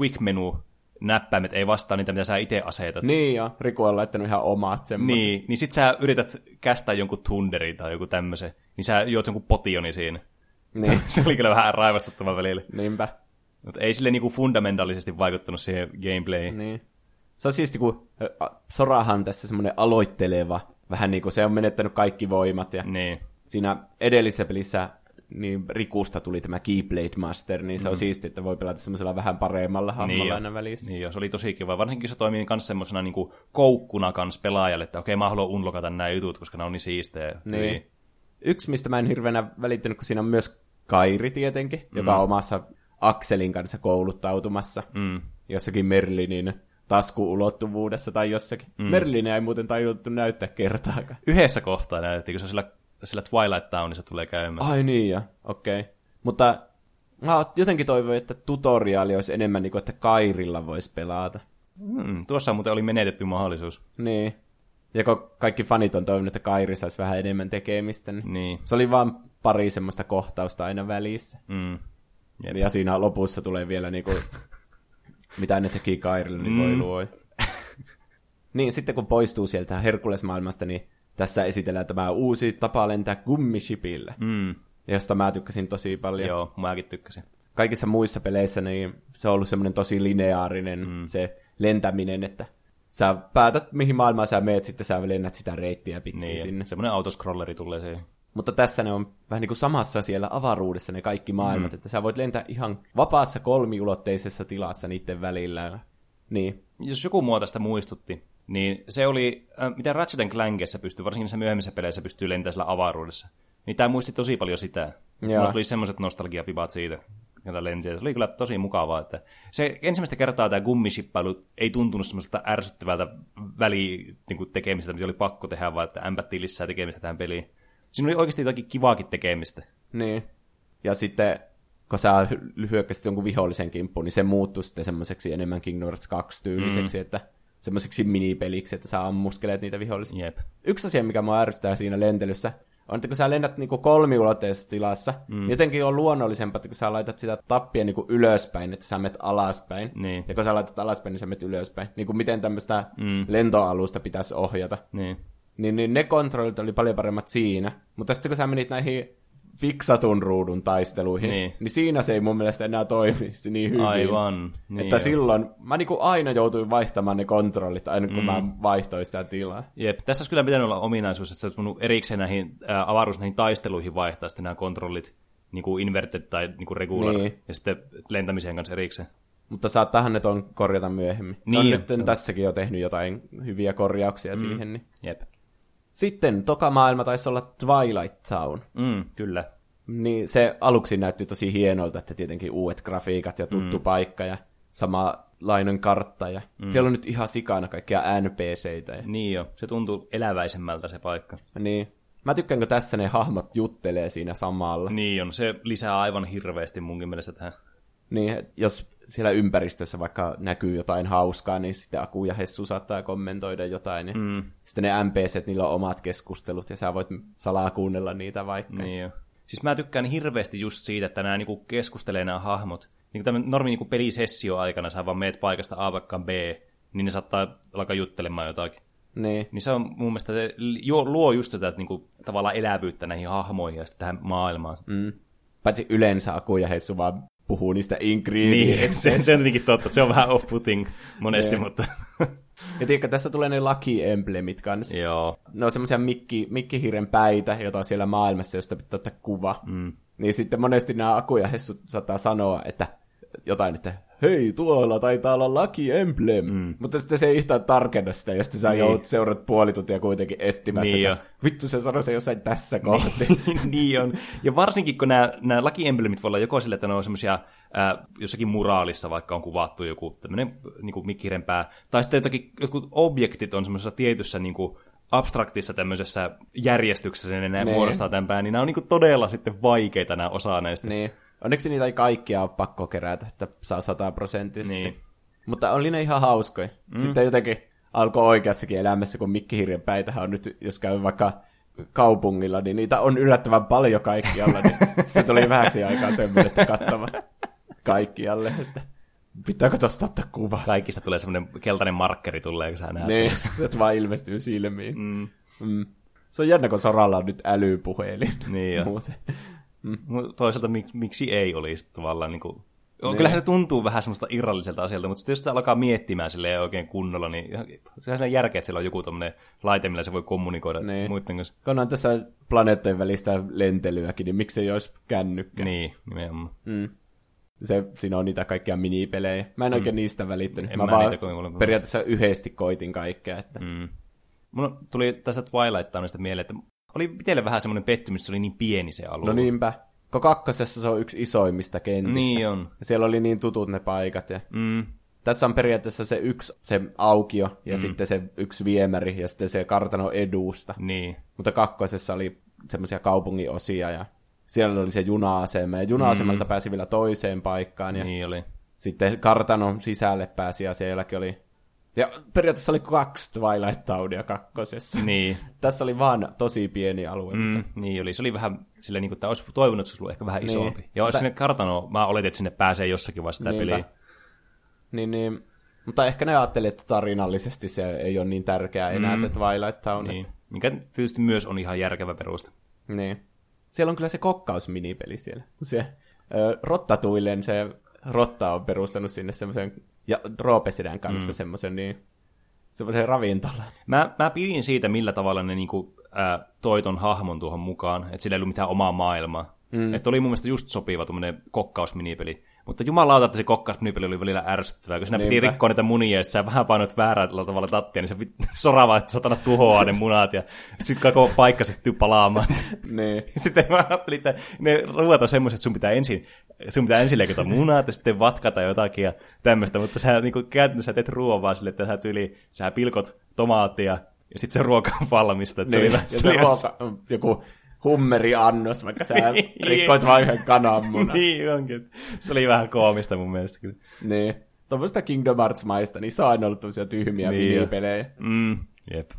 quick menu näppäimet ei vastaa niitä, mitä sä itse asetat. niin ja Riku on laittanut ihan omat semmoiset. Niin, niin sit sä yrität kästää jonkun tunderin tai joku tämmöisen, niin sä juot jonkun potioni siinä. Niin. Se, se oli kyllä vähän raivastuttava välillä. Niinpä. Mutta ei sille niinku fundamentaalisesti vaikuttanut siihen gameplayin. Niin. Se on siisti, kun Sorahan tässä semmoinen aloitteleva, vähän niin kuin se on menettänyt kaikki voimat, ja Niin. siinä edellisessä pelissä niin Rikusta tuli tämä Keyblade Master, niin se on siisti, että voi pelata semmoisella vähän paremmalla hahmolla Niin, aina välissä. niin jo, se oli tosi kiva. Varsinkin se toimii myös semmoisena niinku koukkuna kans pelaajalle, että okei, mä haluan unlokata nämä jutut, koska ne on niin siistejä. Niin. hyviä. Yksi, mistä mä en hirveänä välittänyt, kun siinä on myös Kairi tietenkin, mm. joka on omassa Akselin kanssa kouluttautumassa Mm. jossakin Merlinin taskuulottuvuudessa tai jossakin. Mm. Merlin ei muuten tajuttu näyttää kertaakaan. Yhdessä kohtaa näytettiin, kun se sillä, sillä Twilight Townissa tulee käymään. Ai niin, ja okei. Okay. Mutta mä jotenkin toivoin, että tutoriaali olisi enemmän niin kuin, että Kairilla voisi pelata. Mm, tuossa muuten oli menetetty mahdollisuus. Niin. Ja kun kaikki fanit on toivonut, että Kairi saisi vähän enemmän tekemistä, niin Niin. se oli vaan pari semmoista kohtausta aina välissä. Mm. Jep. Ja siinä lopussa tulee vielä niinku, mitä ne teki Kairille, niin voi Mm. luoi. niin, sitten kun poistuu sieltä Herkules-maailmasta, niin tässä esitellään tämä uusi tapa lentää gummishipillä, Mm. josta mä tykkäsin tosi paljon. Joo, mäkin tykkäsin. Kaikissa muissa peleissä niin se on ollut semmoinen tosi lineaarinen mm. se lentäminen, että sä päätät, mihin maailmaan sä meet, sitten sä lennät sitä reittiä pitkin Niin, sinne. semmoinen autoscrolleri tulee siihen. Mutta tässä ne on vähän niin kuin samassa siellä avaruudessa ne kaikki maailmat, Mm. että sä voit lentää ihan vapaassa kolmiulotteisessa tilassa niiden välillä. Niin, Jos joku mua tästä muistutti, niin se oli, äh, mitä Ratchet Clankissa pystyy, varsinkin niissä myöhemmissä peleissä pystyy lentämään sillä avaruudessa. Niin tämä muisti tosi paljon sitä. Joo. Mulla tuli semmoiset nostalgiapipat siitä, jota lensi. Se oli kyllä tosi mukavaa. Että se ensimmäistä kertaa tämä gummishippailu ei tuntunut semmoiselta ärsyttävältä väli niin kuin tekemistä, mitä oli pakko tehdä, vaan että ämpättiin lisää tekemistä tähän peliin. Siinä oli oikeasti jotakin kivaakin tekemistä. niin. Ja sitten, kun sä hy- hyökkäsit jonkun vihollisen kimppuun, niin se muuttui sitten semmoiseksi enemmän Kingdom Hearts 2 tyyliseksi, mm. että semmoiseksi minipeliksi, että sä ammuskelet niitä vihollisia. Jep. Yksi asia, mikä mua ärsyttää siinä lentelyssä, on, että kun sä lennät niinku kolmiulotteisessa tilassa, mm. jotenkin on luonnollisempaa, että kun sä laitat sitä tappia niinku ylöspäin, että sä menet alaspäin. Niin. Ja kun sä laitat alaspäin, niin sä menet ylöspäin. Niin kuin miten tämmöistä mm. lentoalusta pitäisi ohjata. Niin. Niin, niin ne kontrollit oli paljon paremmat siinä. Mutta sitten kun sä menit näihin fiksatun ruudun taisteluihin, Niin. niin, siinä se ei mun mielestä enää toimisi niin hyvin. Aivan. Niin että joo. silloin mä niinku aina joutuin vaihtamaan ne kontrollit, aina kun mm. mä vaihtoin sitä tilaa. Jep, tässä olisi kyllä pitänyt olla ominaisuus, että sä olisi voinut erikseen näihin ää, avaruus näihin taisteluihin vaihtaa sitten nämä kontrollit niin kuin inverted tai niin kuin regular, Niin. ja sitten lentämiseen kanssa erikseen. Mutta saattaahan ne ton korjata myöhemmin. Niin, on nyt tässäkin jo tehnyt jotain hyviä korjauksia mm. siihen. Niin. Jep. Sitten toka maailma taisi olla Twilight Town. Mm, kyllä. Niin se aluksi näytti tosi hienolta, että tietenkin uudet grafiikat ja tuttu mm. paikka ja samanlainen kartta. Ja mm. Siellä on nyt ihan sikana kaikkia NPCitä. Ja, Niin jo, se tuntuu eläväisemmältä se paikka. niin. Mä tykkään, kun tässä ne hahmot juttelee siinä samalla. Niin on, se lisää aivan hirveästi munkin mielestä tähän. Niin, jos siellä ympäristössä vaikka näkyy jotain hauskaa, niin sitten Aku ja Hessu saattaa kommentoida jotain. Ja mm. Sitten ne NPCt, niillä on omat keskustelut, ja sä voit salaa kuunnella niitä vaikka. Niin jo. Siis mä tykkään hirveästi just siitä, että nämä niinku keskustelee nämä hahmot. Niin kuin normi niinku pelisessio aikana sä vaan meet paikasta A vaikka B, niin ne saattaa alkaa juttelemaan jotakin. Niin. Niin se on mun mielestä, se luo just tätä niinku, tavallaan elävyyttä näihin hahmoihin ja sitten tähän maailmaan. Mm. Paitsi yleensä Aku ja Hessu vaan puhuu niistä Niin, ingredienseistä. se, se on tietenkin totta, se on vähän off-putting monesti, Niin. mutta Ja tiedätkö, tässä tulee ne Lucky-emblemit kanssa. Joo. Ne on semmoisia mikki, mikkihiiren päitä, joita on siellä maailmassa, josta pitää ottaa kuva. Mm. Niin sitten monesti nämä akujahessut saattaa sanoa, että jotain, että hei, tuolla taitaa olla Lucky Emblem. Mm. Mutta sitten se ei yhtään tarkenna sitä, ja sitten sä niin. joudut seurat puoli tuntia kuitenkin etsimään Niin sitä. Vittu, se sanoi se jossain tässä kohti. niin on. Ja varsinkin, kun nämä, nämä Lucky-emblemit voi olla joko sille, että ne on semmoisia jossakin muraalissa, vaikka on kuvattu joku tämmöinen niin mikkirempää, tai sitten jotakin, jotkut objektit on semmoisessa tietyssä niin kuin, abstraktissa tämmöisessä järjestyksessä, ne näin Niin. muodostaa tämän pään, niin nämä on niin todella sitten vaikeita nämä osa näistä. niin. Onneksi niitä ei kaikkia ole pakko kerätä, että saa sataprosenttisesti. Niin. Mutta oli ne ihan hauskoja. Mm. Sitten jotenkin alkoi oikeassakin elämässä, kun mikkihirjen päitähän on nyt, jos käy vaikka kaupungilla, niin niitä on yllättävän paljon kaikkialla, niin se tuli vähäksi aikaa semmoinen, että kattava kaikkialle, että pitääkö tosta ottaa kuva. Kaikista tulee semmoinen keltainen markkeri tulee, kun sä näet Niin, se vaan ilmestyy silmiin. Mm. Mm. Se on jännä, kun Soralla on nyt älypuhelin. Niin jo. Muuten. Mut Toisaalta mik, miksi ei olisi tavallaan niin kuin... Niin. Kyllähän se tuntuu vähän semmoista irralliselta asialta, mutta sitten jos sitä alkaa miettimään silleen oikein kunnolla, niin sehän siinä järkeä, että siellä on joku tommonen laite, millä se voi kommunikoida Niin. muiden kanssa. Kun on tässä planeettojen välistä lentelyäkin, niin miksei olisi kännykkä? Niin, nimenomaan. Mm. Se, siinä on niitä kaikkia minipelejä. Mä en oikein niistä välittänyt. En mä, mä vaan periaatteessa yhdesti koitin kaikkea. Että... Mm. Mm. Mulla tuli tästä Twilight Townista mieleen, että oli itselle vähän semmoinen pettymys, se oli niin pieni se alue. No niinpä. Kun kakkosessa se on yksi isoimmista kentistä. Niin on. Ja siellä oli niin tutut ne paikat. Ja... Mm. Tässä on periaatteessa se yksi se aukio ja mm. sitten se yksi viemäri ja sitten se kartano edusta. Niin. Mutta kakkosessa oli semmoisia kaupungin osia ja siellä oli se juna-asema. Ja juna-asemalta mm. pääsi vielä toiseen paikkaan. Ja Niin oli. sitten kartanon sisälle pääsi ja sielläkin oli... Ja periaatteessa oli kaksi Twilight Townia kakkosessa. Niin. Tässä oli vaan tosi pieni alue. Mm, niin oli. Se oli vähän silleen, niin kuin, että olisi toivonut, että se olisi ollut ehkä vähän Niin. isompi. Ja Mutta- sinne kartanoon, mä oletin, että sinne pääsee jossakin vaiheessa sitä peliä. Niin, niin. Mutta ehkä ne ajatteli, että tarinallisesti se ei ole niin tärkeää enää mm. se Twilight Town. Niin. Mikä tietysti myös on ihan järkevä peruste. Niin. Siellä on kyllä se kokkausminipeli siellä. Se ö, Rottatuilleen se Rotta on perustanut sinne semmoisen, ja Roopesidän kanssa mm. semmoisen, niin semmoisen ravintolan. Mä, mä pidin siitä, millä tavalla ne niinku, ää, toi ton hahmon tuohon mukaan, että sillä ei ollut mitään omaa maailmaa. Mm. Että oli mun mielestä just sopiva tuommoinen kokkausminipeli. Mutta jumalauta, että se kokkausminipeli oli välillä ärsyttävää, kun piti Niinpä. rikkoa niitä munia, ja sä vähän painoit väärällä tavalla tattia, niin se sorava, että satana tuhoaa ne munat, ja sitten koko paikka syttyy palaamaan. Niin. Sitten mä ajattelin, että ne on semmoiset, että sun pitää ensin, sun pitää ensin leikata munat ja sitten vatkata jotakin ja tämmöistä, mutta sä niin kuin, käytännössä teet ruoan vaan sille, että sä tyyli, sä pilkot tomaattia ja sitten se ruoka on valmista. Että se niin. oli Ja se ruoka joku hummeriannos, vaikka sä Niin. rikkoit vain yhden kananmunan. niin onkin. Se oli vähän koomista mun mielestä kyllä. niin. Tuommoista Kingdom Hearts-maista, niin on aina ollut tämmöisiä tyhmiä Niin. minipelejä. Mm, jep.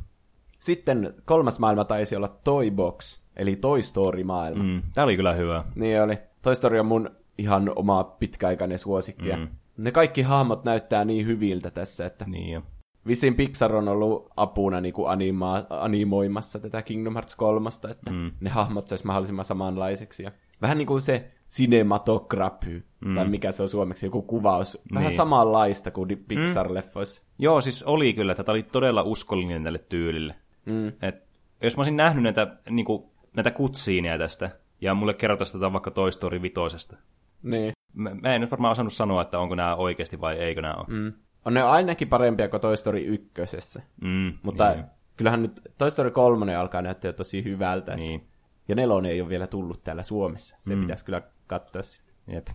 Sitten kolmas maailma taisi olla Toy Box, eli Toy Story-maailma. Mm, tää oli kyllä hyvä. Niin oli. Toy Story on mun ihan oma pitkäaikainen suosikki. Mm. Ne kaikki hahmot näyttää niin hyviltä tässä, että Niin jo. Vissiin Pixar on ollut apuna niin kuin anima- animoimassa tätä Kingdom Hearts 3, että mm. ne hahmot sais mahdollisimman samanlaiseksi. Ja vähän niin kuin se cinematography, mm. tai mikä se on suomeksi, joku kuvaus. Vähän Niin. samanlaista kuin di- Pixar-leffoissa. Joo, siis oli kyllä, että tämä oli todella uskollinen tälle tyylille. Mm. Et, jos mä olisin nähnyt näitä, niinku, näitä kutsiineja tästä, ja mulle kerrotaan tätä vaikka Toy Story vitosesta, Niin. mä, mä en nyt varmaan osannut sanoa, että onko nämä oikeasti vai eikö nämä ole. Mm. On ne ainakin parempia kuin Toy Story ykkösessä. Mm, Mutta niin, kyllähän nyt Toy Story 3 alkaa näyttää tosi hyvältä. niin, Ja nelonen ei ole vielä tullut täällä Suomessa. Se mm. pitäisi kyllä katsoa sitten. jep.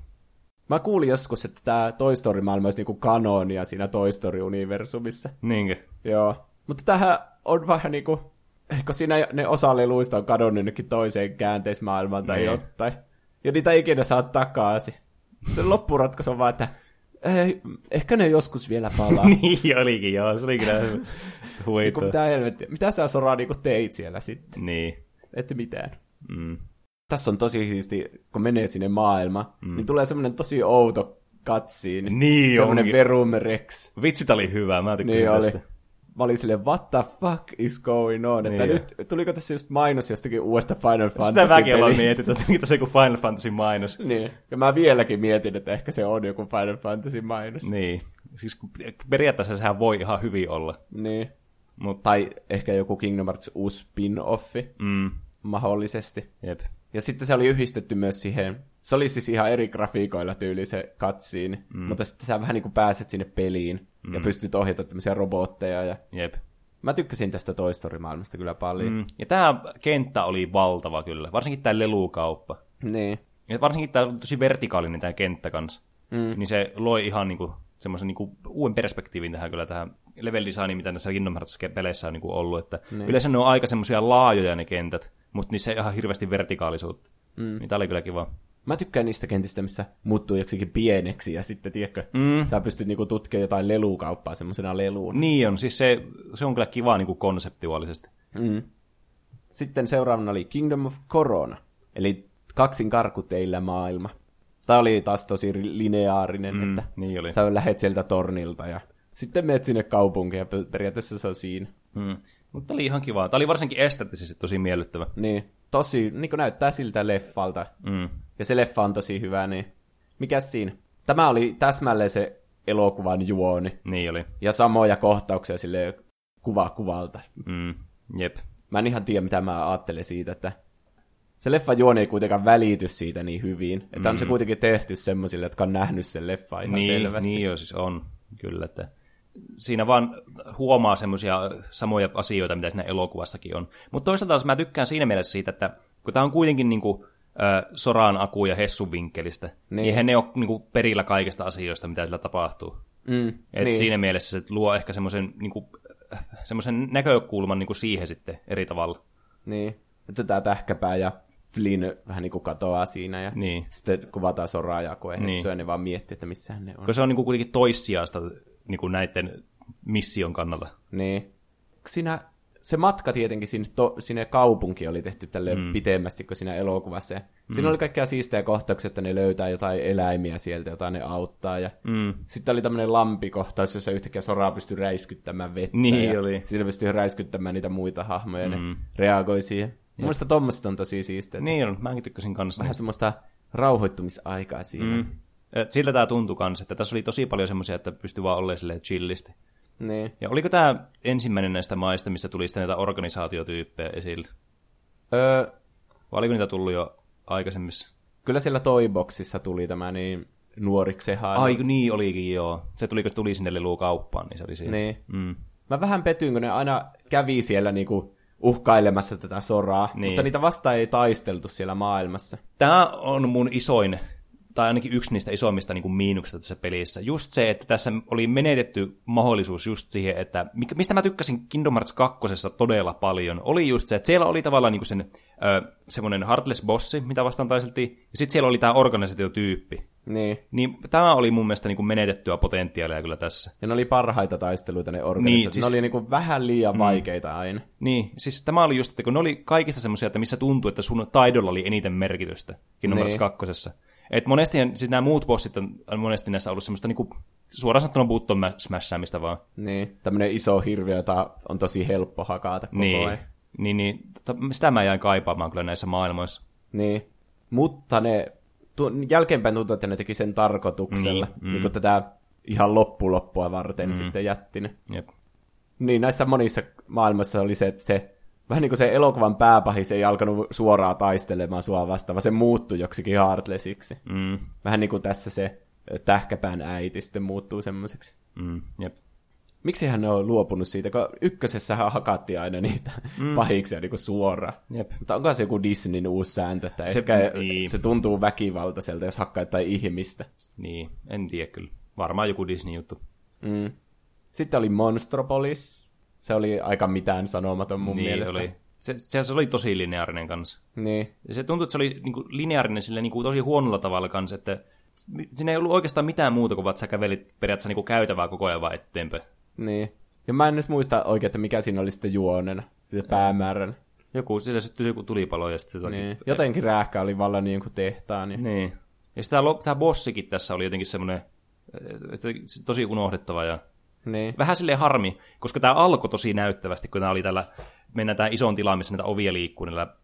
Mä kuulin joskus, että tämä Toy Story-maailma olisi niinku kanonia siinä Toy Story-universumissa. Niinkö? Joo. Mutta tähän on vähän niinku, kun siinä ne osa leluista on kadonnut jonnekin toiseen käänteismaailmaan tai Niin. jotain. Ja niitä ikinä saa takaisin. Se loppuratkaisu on vaan, että ei, ehkä ne joskus vielä palaa. niin olikin, joo. Se oli kyllä Niinku huitoa. mitä helvettiä. Mitä sä Sora niinku teit siellä sitten? Niin. Ette mitään. Mm. Tässä on tosi siisti, kun menee sinne maailmaan, mm. niin tulee semmoinen tosi outo katsiin. Niin Semmoinen onkin. Verum Rex. Vitsi, oli hyvä. Mä tykkäsin Niin oli. Mä olin silleen, what the fuck is going on? Että Niin. nyt, tuliko tässä just mainos jostakin uudesta Final Sitä Fantasy mäkin aloin pelistä? miettiä, että onko tässä joku Final Fantasy mainos. Niin, ja mä vieläkin mietin, että ehkä se on joku Final Fantasy mainos. Niin. Siis periaatteessa sehän voi ihan hyvin olla. Niin. Mut, Tai ehkä joku Kingdom Hearts uusi spin-offi, mm, mahdollisesti. jep. Ja sitten se oli yhdistetty myös siihen, se oli siis ihan eri grafiikoilla tyyli se cutscene, mm. mutta sitten sä vähän niin kuin pääset sinne peliin mm. ja pystyt ohjata tämmöisiä robotteja. Ja... Jep. Mä tykkäsin tästä Toy Story-maailmasta kyllä paljon. Mm. Ja tämä kenttä oli valtava kyllä, varsinkin tämä lelukauppa. Niin. Ja varsinkin tämä tosi vertikaalinen tämä kenttä kanssa. Mm. Niin se loi ihan niinku semmoisen niinku uuden perspektiivin tähän kyllä tähän level designiin, mitä näissä Kingdom Hearts-peleissä on niinku ollut. Että niin. Yleensä ne on aika semmoisia laajoja ne kentät, mutta niissä ei ihan hirveästi vertikaalisuutta. Mm. Niin tää oli kyllä kiva. Mä tykkään niistä kentistä, missä muuttuu joksikin pieneksi ja sitten, tiedätkö, mm. sä pystyt niinku tutkimaan jotain lelukauppaa semmoisena leluun. Niin on, siis se, se on kyllä kiva niinku konseptuaalisesti. Mm. Sitten seuraavana oli Kingdom of Corona, eli kaksin karkuteillä maailma. Tämä oli taas tosi lineaarinen, mm, että niin oli. sä lähet sieltä tornilta ja sitten menet sinne kaupunkiin ja pe- periaatteessa se on siinä. Mm. Mutta oli ihan kiva. Tämä oli varsinkin esteettisesti tosi miellyttävä. Niin, tosi, niin näyttää siltä leffalta. Mm. Ja se leffa on tosi hyvä, niin mikäs siinä? Tämä oli täsmälleen se elokuvan juoni. Niin oli. Ja samoja kohtauksia sille kuva kuvalta. Mm. Jep. Mä en ihan tiedä, mitä mä ajattelen siitä, että se leffa juoni ei kuitenkaan välity siitä niin hyvin. Että mm. on se kuitenkin tehty semmoisille, jotka on nähnyt sen leffa ihan niin, selvästi. Niin joo, siis on. Kyllä, että siinä vaan huomaa semmoisia samoja asioita, mitä siinä elokuvassakin on. Mutta toisaalta taas mä tykkään siinä mielessä siitä, että kun tämä on kuitenkin niinku, äh, Soran, Aku ja Hessun vinkkelistä, niin, niin eihän ne ole niinku, perillä kaikista asioista, mitä sillä tapahtuu. Mm, Et niin. siinä mielessä se luo ehkä semmoisen niinku, äh, semmoisen näkökulman niinku siihen sitten eri tavalla. Niin, että tämä tähkäpää ja Flynn vähän niin kuin katoaa siinä ja Niin. sitten kuvataan soraa ja kun Niin. niin. ne vaan miettii, että missähän ne on. Koska se on niinku kuitenkin toissijasta niinku näiden mission kannalta. Niin. Siinä, se matka tietenkin sinne, to, sinne kaupunkiin oli tehty tälle mm. pitemmästi kuin siinä elokuvassa. Ja mm. Siinä oli kaikkea siistejä kohtauksia, että ne löytää jotain eläimiä sieltä, jota ne auttaa. Ja mm. Sitten oli tämmöinen lampikohtaus, jossa yhtäkkiä soraa pystyy räiskyttämään vettä. Niin ja oli. Siitä pystyy räiskyttämään niitä muita hahmoja, ja ne reagoi siihen. Mun mielestä tommoset on tosi siistejä. Niin on, mäkin tykkäsin kanssa. Vähän semmoista rauhoittumisaikaa siinä. Mm. Siltä tämä tuntui kanssa, että tässä oli tosi paljon semmoisia, että pystyi vaan olemaan silleen chillisti. Niin. Ja oliko tämä ensimmäinen näistä maista, missä tuli sitten näitä organisaatiotyyppejä esille? Öö, Vai oliko niitä tullut jo aikaisemmissa? kyllä siellä Toyboxissa tuli tämä niin nuoriksehan. Ai niin olikin, joo. Se tuli, kun tuli sinne lelukauppaan, niin se oli siinä. Niin. Mm. Mä vähän petyin, kun ne aina kävi siellä niinku uhkailemassa tätä soraa, Niin. mutta niitä vastaan ei taisteltu siellä maailmassa. Tämä on mun isoin, tai ainakin yksi niistä isoimmista niin kuin miinuksista tässä pelissä. Just se, että tässä oli menetetty mahdollisuus just siihen, että mikä- mistä mä tykkäsin Kingdom Hearts 2 todella paljon, oli just se, että siellä oli tavallaan niin kuin sen ö, semmoinen Heartless bossi, mitä vastaan taisteltiin, ja sitten siellä oli tämä organisaatiotyyppi. Niin. Niin tämä oli mun mielestä niin kuin menetettyä potentiaalia kyllä tässä. Ja ne oli parhaita taisteluita ne organisaatiot. Niin, siis- Ne oli niinku vähän liian vaikeita aina. Niin, siis tämä oli just, että kun ne oli kaikista semmoisia, että missä tuntui, että sun taidolla oli eniten merkitystä Kingdom Hearts Niin. 2. Et monesti, siis nämä muut bossit on on monesti näissä ollut semmoista niinku, suoraan sanottuna button mä- smashäämistä vaan. Niin. Tämmönen iso hirviö, jota on tosi helppo hakata koko Niin, ajan. niin, niin ta- sitä mä jäin kaipaamaan kyllä näissä maailmoissa. Niin. Mutta ne, tu, jälkeenpäin tuntuu, että ne teki sen tarkoituksella. Niin, mm. niin kuin tätä ihan loppuloppua varten mm. sitten jätti ne. Jep. Niin, näissä monissa maailmassa oli se, että se, vähän niin kuin se elokuvan pääpahis ei alkanut suoraan taistelemaan sua vastaan, vaan se muuttui joksikin Heartlessiksi. Mm, Vähän niin kuin tässä se tähkäpään äiti sitten muuttuu semmoiseksi. mm, jep. Miksi hän on luopunut siitä, kun ykkösessähän hakattiin aina niitä mm. pahiksia niin kuin suoraan. Jep. Mutta onko se joku Disneyn uusi sääntö, että Se- ehkä niin. se tuntuu väkivaltaiselta, jos hakkaa jotain ihmistä. Niin, en tiedä kyllä. Varmaan joku Disney-juttu. Mm. Sitten oli Monstropolis. Se oli aika mitään sanomaton mun niin mielestä. oli. Se, se, se oli tosi lineaarinen kanssa. Niin. Ja se tuntui, että se oli niin kuin lineaarinen sille niin kuin tosi huonolla tavalla kanssa, että siinä ei ollut oikeastaan mitään muuta kuin, että sä kävelit periaatteessa niin kuin käytävää koko ajan vaan eteenpäin. Niin. Ja mä en edes muista oikein, että mikä siinä oli sitten juonena, sitä päämäärän. Joku, siellä syttyi joku tulipalo ja sitten. Niin. Jotenkin räähkä oli vallan niin kuin tehtaan. Ja... Niin. Ja sitten tämä, tämä bossikin tässä oli jotenkin semmoinen tosi unohdettava ja Niin. vähän silleen harmi, koska tämä alkoi tosi näyttävästi, kun tämä oli tällä, mennään tähän isoon tilaan, missä näitä ovia liikkuu näillä,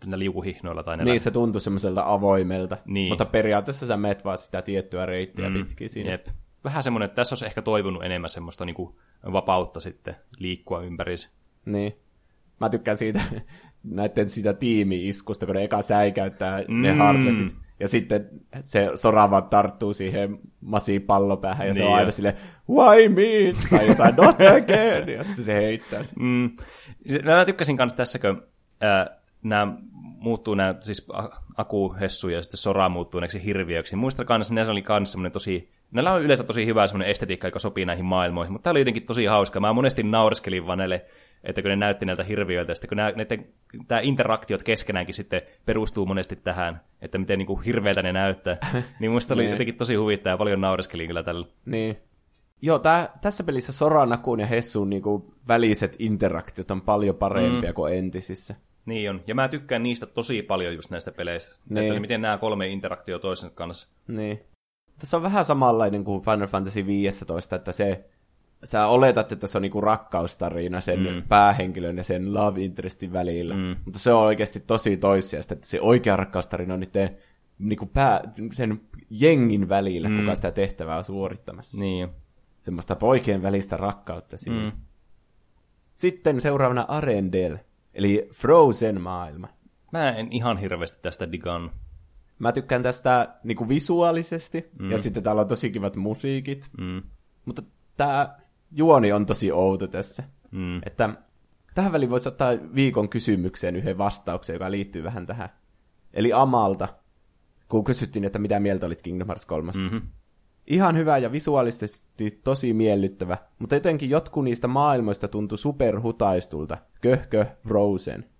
näillä liukuhihnoilla tai näillä. Niin, se tuntui semmoiselta avoimelta. Niin. Mutta periaatteessa sä meet vaan sitä tiettyä reittiä mm. pitkin siinä. Jep. vähän semmoinen, että tässä olisi ehkä toivonut enemmän semmoista niin kuin vapautta sitten liikkua ympärissä. Niin. Mä tykkään siitä, näiden siitä tiimi-iskusta, kun ne eka säikäyttää mm. ne hardlesit. Ja sitten se sora vaan tarttuu siihen masiin pallopäähän, ja niin se on Niin aina jo. sille why me? Tai jotain, not again! Ja sitten se heittää sen. Mm. Se- Mä tykkäsin kanssa tässä, kun ää, nämä muuttuu nämä, siis a- Aku, Hessu ja sitten Sora muuttuu näiksi hirviöiksi. Muista kanssa, ne oli kanssa semmoinen tosi, näillä on yleensä tosi hyvä semmoinen estetiikka, joka sopii näihin maailmoihin, mutta tämä oli jotenkin tosi hauska. Mä monesti naureskelin vaan näille, että kun ne näytti näiltä hirviöiltä, ja sitten kun nämä, näiden, tämä interaktiot keskenäänkin sitten perustuu monesti tähän, että miten niin kuin hirveältä ne näyttää, niin muista oli Niin. jotenkin tosi huvittaa ja paljon naureskelin kyllä tällä. Niin. Joo, tää, tässä pelissä Soran, Akun ja Hessun niinku väliset interaktiot on paljon parempia mm. kuin entisissä. Niin on, ja mä tykkään niistä tosi paljon just näistä peleistä, Niin. että miten nämä kolme interaktio toisen kanssa. Niin. Tässä on vähän samanlainen kuin Final Fantasy 15, että se, sä oletat, että se on niinku rakkaustarina sen mm. päähenkilön ja sen love interestin välillä. Mm. Mutta se on oikeasti tosi toissijasta, että se oikea rakkaustarina on niiden niinku pää, sen jengin välillä, mm. kuka sitä tehtävää on suorittamassa. Niin. Semmoista poikien välistä rakkautta siinä. Mm. Sitten seuraavana Arendelle, eli Frozen maailma. Mä en ihan hirveästi tästä digannut. Mä tykkään tästä niinku visuaalisesti, mm. ja sitten täällä on tosi kivat musiikit. Mm. Mutta tämä juoni on tosi outo tässä. Mm. Että tähän väliin voisi ottaa viikon kysymykseen yhden vastauksen, joka liittyy vähän tähän. Eli Amalta, kun kysyttiin, että mitä mieltä olit Kingdom Hearts 3. Mm-hmm. Ihan hyvä ja visuaalisesti tosi miellyttävä, mutta jotenkin jotkut niistä maailmoista tuntui superhutaistulta. Köhkö Frozen.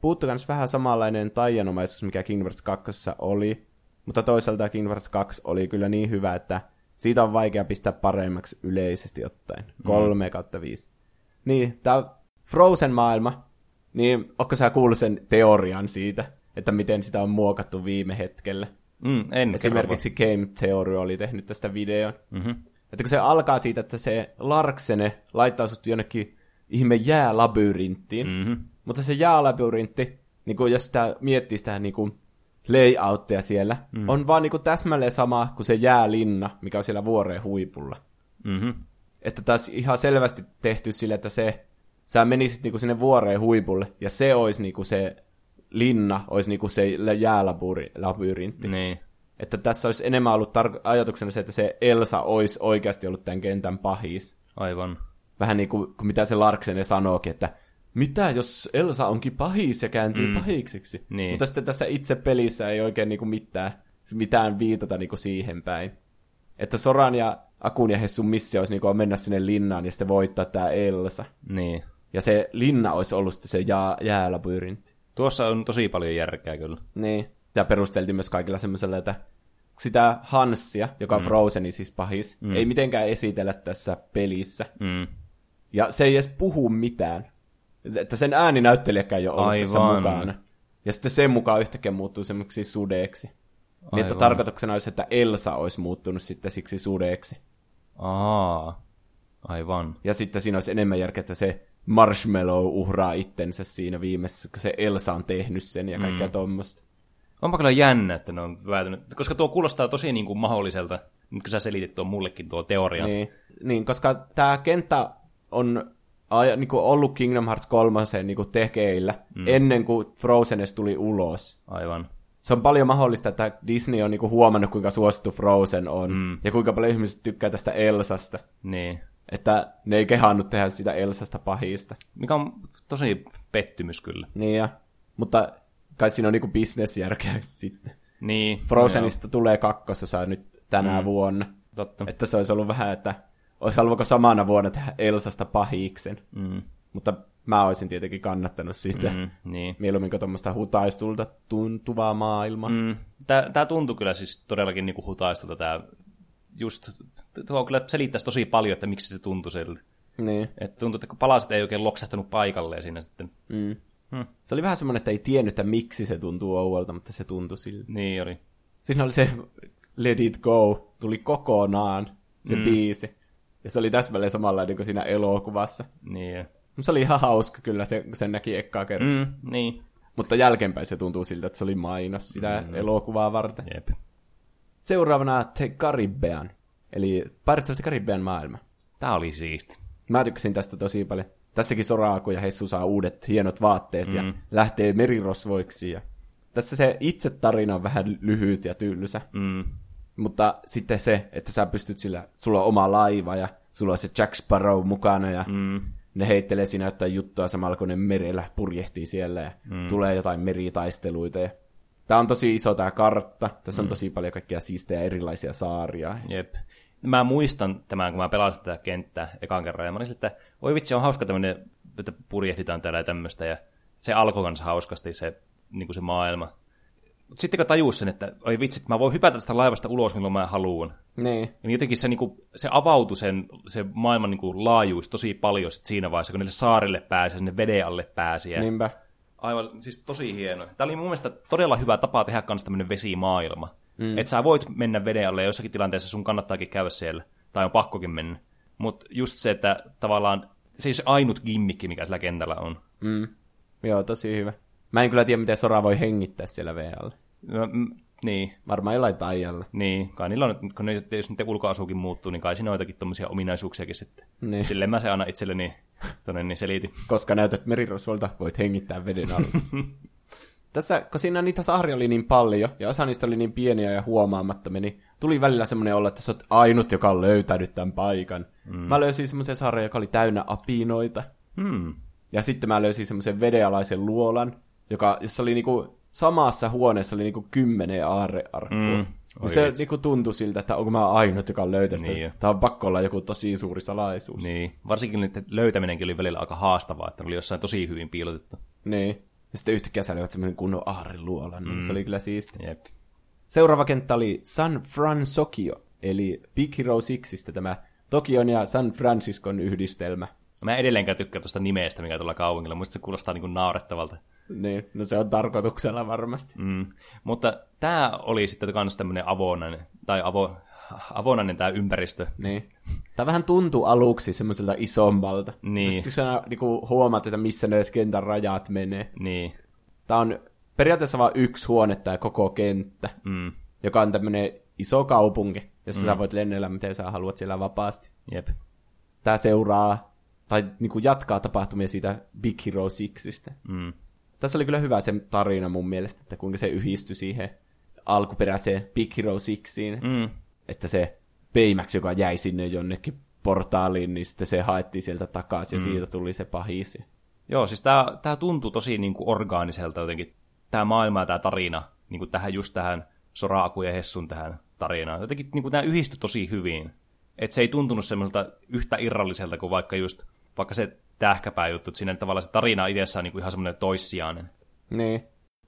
Puuttu kans vähän samanlainen taianomaisuus, mikä Kingdom Hearts 2 oli, mutta toisaalta Kingdom Hearts 2 oli kyllä niin hyvä, että siitä on vaikea pistää paremmaksi yleisesti ottaen. 3 kautta 5. Niin, tää Frozen-maailma, niin onko sä kuullut sen teorian siitä, että miten sitä on muokattu viime hetkellä? Mm, en Esimerkiksi Game Theory oli tehnyt tästä videon. Mm-hmm. Että kun se alkaa siitä, että se Larksene laittaa sut jonnekin ihme jäälabyrinttiin, Mm-hmm. Mutta se jäälabyrintti, niin kun jos sitä miettii sitä niin kuin layouttia siellä, mm. on vaan niin kuin täsmälleen sama kuin se jäälinna, mikä on siellä vuoreen huipulla. Mm-hmm. Että taas ihan selvästi tehty sille, että se, sä menisit niinku sinne vuoreen huipulle, ja se olisi niinku se linna, olisi niinku se jäälabyryntti. Niin. Että tässä olisi enemmän ollut tar- ajatuksena se, että se Elsa olisi oikeasti ollut tämän kentän pahis. Aivan. Vähän niin kuin, kuin mitä se Larksene sanookin, että mitä jos Elsa onkin pahis ja kääntyy mm. pahiksiksi? Niin. Mutta sitten tässä itse pelissä ei oikein niin kuin mitään, mitään viitata niin kuin siihen päin. Että Soran ja Akun ja Hessun missio olisi niin kuin mennä sinne linnaan ja sitten voittaa tämä Elsa. Niin. Ja se linna olisi ollut sitten se jää, jäälabyyrintti. Tuossa on tosi paljon järkeä kyllä. Niin. Sitä perusteltiin myös kaikilla semmoisella, että sitä Hanssia, joka on mm. Frozeni siis pahis, mm. ei mitenkään esitellä tässä pelissä. Mm. Ja se ei edes puhu mitään. Että sen ääninäyttelijäkään ei ole ollut tässä Aivan. mukana. Ja sitten sen mukaan yhtäkkiä muuttuu semmoiksi sudeeksi. Niin, että tarkoituksena olisi, että Elsa olisi muuttunut sitten siksi sudeeksi. Aa. Aivan. Ja sitten siinä olisi enemmän järkeä, että se Marshmallow uhraa itsensä siinä viimeisessä, kun se Elsa on tehnyt sen ja kaikkea mm. tuommoista. Onpa kyllä jännä, että ne on päätynyt, koska tuo kuulostaa tosi niin kuin mahdolliselta, nyt kun sä selitit tuon mullekin tuo teoria. Niin, niin, koska tämä kenttä on aja, niin kuin ollut Kingdom Hearts 3 niin kuin tekeillä mm. ennen kuin Frozen edes tuli ulos. Aivan. Se on paljon mahdollista, että Disney on niin kuin huomannut, kuinka suosittu Frozen on, mm. ja kuinka paljon ihmiset tykkää tästä Elsasta. Niin. Että ne ei kehannut tehdä sitä Elsasta pahista. Mikä on tosi pettymys kyllä. Niin ja, mutta kai siinä on niinku bisnesjärkeä sitten. Niin. Frozenista tulee kakkososa nyt tänä mm. vuonna. Totta. Että se olisi ollut vähän, että olisi halunnut samana vuonna tehdä Elsasta pahiksen. Mm. Mutta mä olisin tietenkin kannattanut sitä. Mm. Niin. Mieluummin kuin tuommoista hutaistulta tuntuvaa maailmaa. Mm. Tää, tää tuntui kyllä siis todellakin niinku hutaistulta tää just, tuo kyllä selittäisi tosi paljon, että miksi se tuntui siltä. Niin. Että tuntui, että kun palaset ei oikein loksahtanut paikalleen siinä sitten. Mm. Hmm. Se oli vähän semmoinen, että ei tiennyt, että miksi se tuntuu ouolta, mutta se tuntui siltä. Niin oli. Siinä oli se Let It Go, tuli kokonaan se mm. biisi. Ja se oli täsmälleen samanlainen kuin siinä elokuvassa. Niin. Mutta Se oli ihan hauska kyllä, se, sen näki ekkaa kertaa. Mm. Niin. Mutta jälkeenpäin se tuntuu siltä, että se oli mainos sitä mm. elokuvaa varten. Jep. Seuraavana The Caribbean. eli Pirates of the Caribbean maailma. Tää oli siisti. Mä tykkäsin tästä tosi paljon. Tässäkin Soraaku ja Hessu saa uudet hienot vaatteet mm. ja lähtee merirosvoiksi. Ja... Tässä se itse tarina on vähän lyhyt ja tylsä. Mm. Mutta sitten se, että sä pystyt sillä, sulla on oma laiva ja sulla on se Jack Sparrow mukana ja Mm. ne heittelee siinä jotain juttua samalla kun ne merellä purjehtii siellä ja mm. tulee jotain meritaisteluita. Ja... Tää on tosi iso tää kartta. Tässä on Mm. tosi paljon kaikkia siistejä erilaisia saaria. Jep. Mä muistan tämän, kun mä pelasin tätä kenttää ekan kerran, ja mä olin että oi vitsi, on hauska tämmöinen, että purjehditaan täällä ja tämmöistä, ja se alkoi kanssa hauskasti se, niin kuin se maailma. Mutta sitten kun tajus sen, että oi vitsi, mä voin hypätä tästä laivasta ulos, milloin mä haluan. Niin. Ja jotenkin se, niin kuin, se avautui sen, se maailman niin kuin, laajuus tosi paljon sit siinä vaiheessa, kun niille saarille pääsi ja sinne veden alle pääsi. Ja Niinpä. Aivan, siis tosi hieno. Tämä oli mun mielestä todella hyvä tapa tehdä kanssa tämmöinen vesimaailma. Mm. Että sä voit mennä veden alle ja jossakin tilanteessa sun kannattaakin käydä siellä. Tai on pakkokin mennä. Mutta just se, että tavallaan se ei ole se ainut gimmikki, mikä sillä kentällä on. Mm. Joo, tosi hyvä. Mä en kyllä tiedä, miten Sora voi hengittää siellä VL. Mä- mm, niin, Varmaan jollain taijalla. niin. Kai niillä on, kun ne, jos niiden ulkoasukin muuttuu, niin kai siinä on jotakin tommosia ominaisuuksiakin sitten. Niin. Silleen mä se aina itselleni tonne niin selitin. Koska näytät merirosvolta, voit hengittää veden alla. Tässä, kun siinä niitä saaria oli niin paljon, ja osa niistä oli niin pieniä ja huomaamattomia, niin tuli välillä semmoinen olla, että sä oot ainut, joka on löytänyt tämän paikan. Mm. Mä löysin semmoisen saaren, joka oli täynnä apinoita. Hmm. Ja sitten mä löysin semmoisen vedenalaisen luolan, joka, jossa oli niinku, samassa huoneessa oli niinku kymmenen aarrearkkua. Mm. Oi Se vitsi. niinku tuntui siltä, että onko mä ainut, joka on löytänyt. Niin Niin. Tämä on pakko olla joku tosi suuri salaisuus. Niin. Varsinkin niiden löytäminenkin oli välillä aika haastavaa, että ne oli jossain tosi hyvin piilotettu. Niin. Ja sitten yhtäkkiä sä löydät semmoinen kunnon aarreluolan, niin Mm. se oli kyllä siisti. Jep. Seuraava kenttä oli San Fransokio, eli Big Hero Sixistä tämä Tokion ja San Franciscon yhdistelmä. Mä edelleenkään tykkään tuosta nimestä, mikä tuolla kaupungilla. Musta se kuulostaa niin kuin naurettavalta. Niin, no se on tarkoituksella varmasti. Mm. Mutta tämä oli sitten kans tämmönen avonainen, tai avo, avonainen tämä ympäristö. Niin. Tämä vähän tuntuu aluksi semmoiselta isommalta. Niin. Sitten sä niinku huomaat, että missä ne kentän rajat menee. Niin. Tämä on periaatteessa vain yksi huone tämä koko kenttä, Mm. joka on tämmöinen iso kaupunki, jossa mm. sä voit lennellä miten sä haluat siellä vapaasti. Jep. Tämä seuraa, tai niinku jatkaa tapahtumia siitä Big Hero Sixistä. Mm. Tässä oli kyllä hyvä se tarina mun mielestä, että kuinka se yhdistyi siihen alkuperäiseen Big Hero Sixiin. Mm. Että se Baymax, joka jäi sinne jonnekin portaaliin, niin sitten se haettiin sieltä takaisin ja siitä tuli se pahis. Joo, siis tää, tää tuntuu tosi niinku orgaaniselta jotenkin. Tää maailma ja tää tarina, niinku tähän just tähän Soraku ja Hessun tähän tarinaan. Jotenkin niinku tää yhdistyi tosi hyvin. Et se ei tuntunut semmoiselta yhtä irralliselta kuin vaikka just, vaikka se tähkäpää juttu, että siinä tavallaan se tarina itsessään on niinku ihan semmoinen toissijainen. Niin.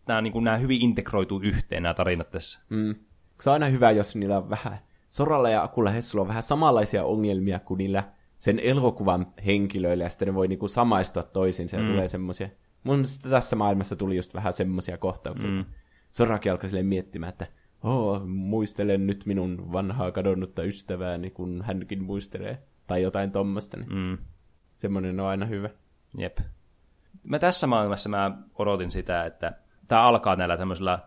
Nämä, niinku, nämä hyvin integroituu yhteen, nämä tarinat tässä. Mm. Se on aina hyvä, jos niillä on vähän, Soralla ja Akulla Hessulla on vähän samanlaisia ongelmia kuin niillä sen elokuvan henkilöillä, ja sitten ne voi niinku samaistua toisiinsa ja mm. tulee semmoisia. Mun mielestä tässä maailmassa tuli just vähän semmoisia kohtauksia, mm. että Sorakin alkoi miettimään, että oh, muistelen nyt minun vanhaa kadonnutta ystävääni, kun hänkin muistelee, tai jotain tommosta. Niin Mm. Semmoinen on aina hyvä. Jep. Mä tässä maailmassa mä odotin sitä, että tämä alkaa näillä tämmöisillä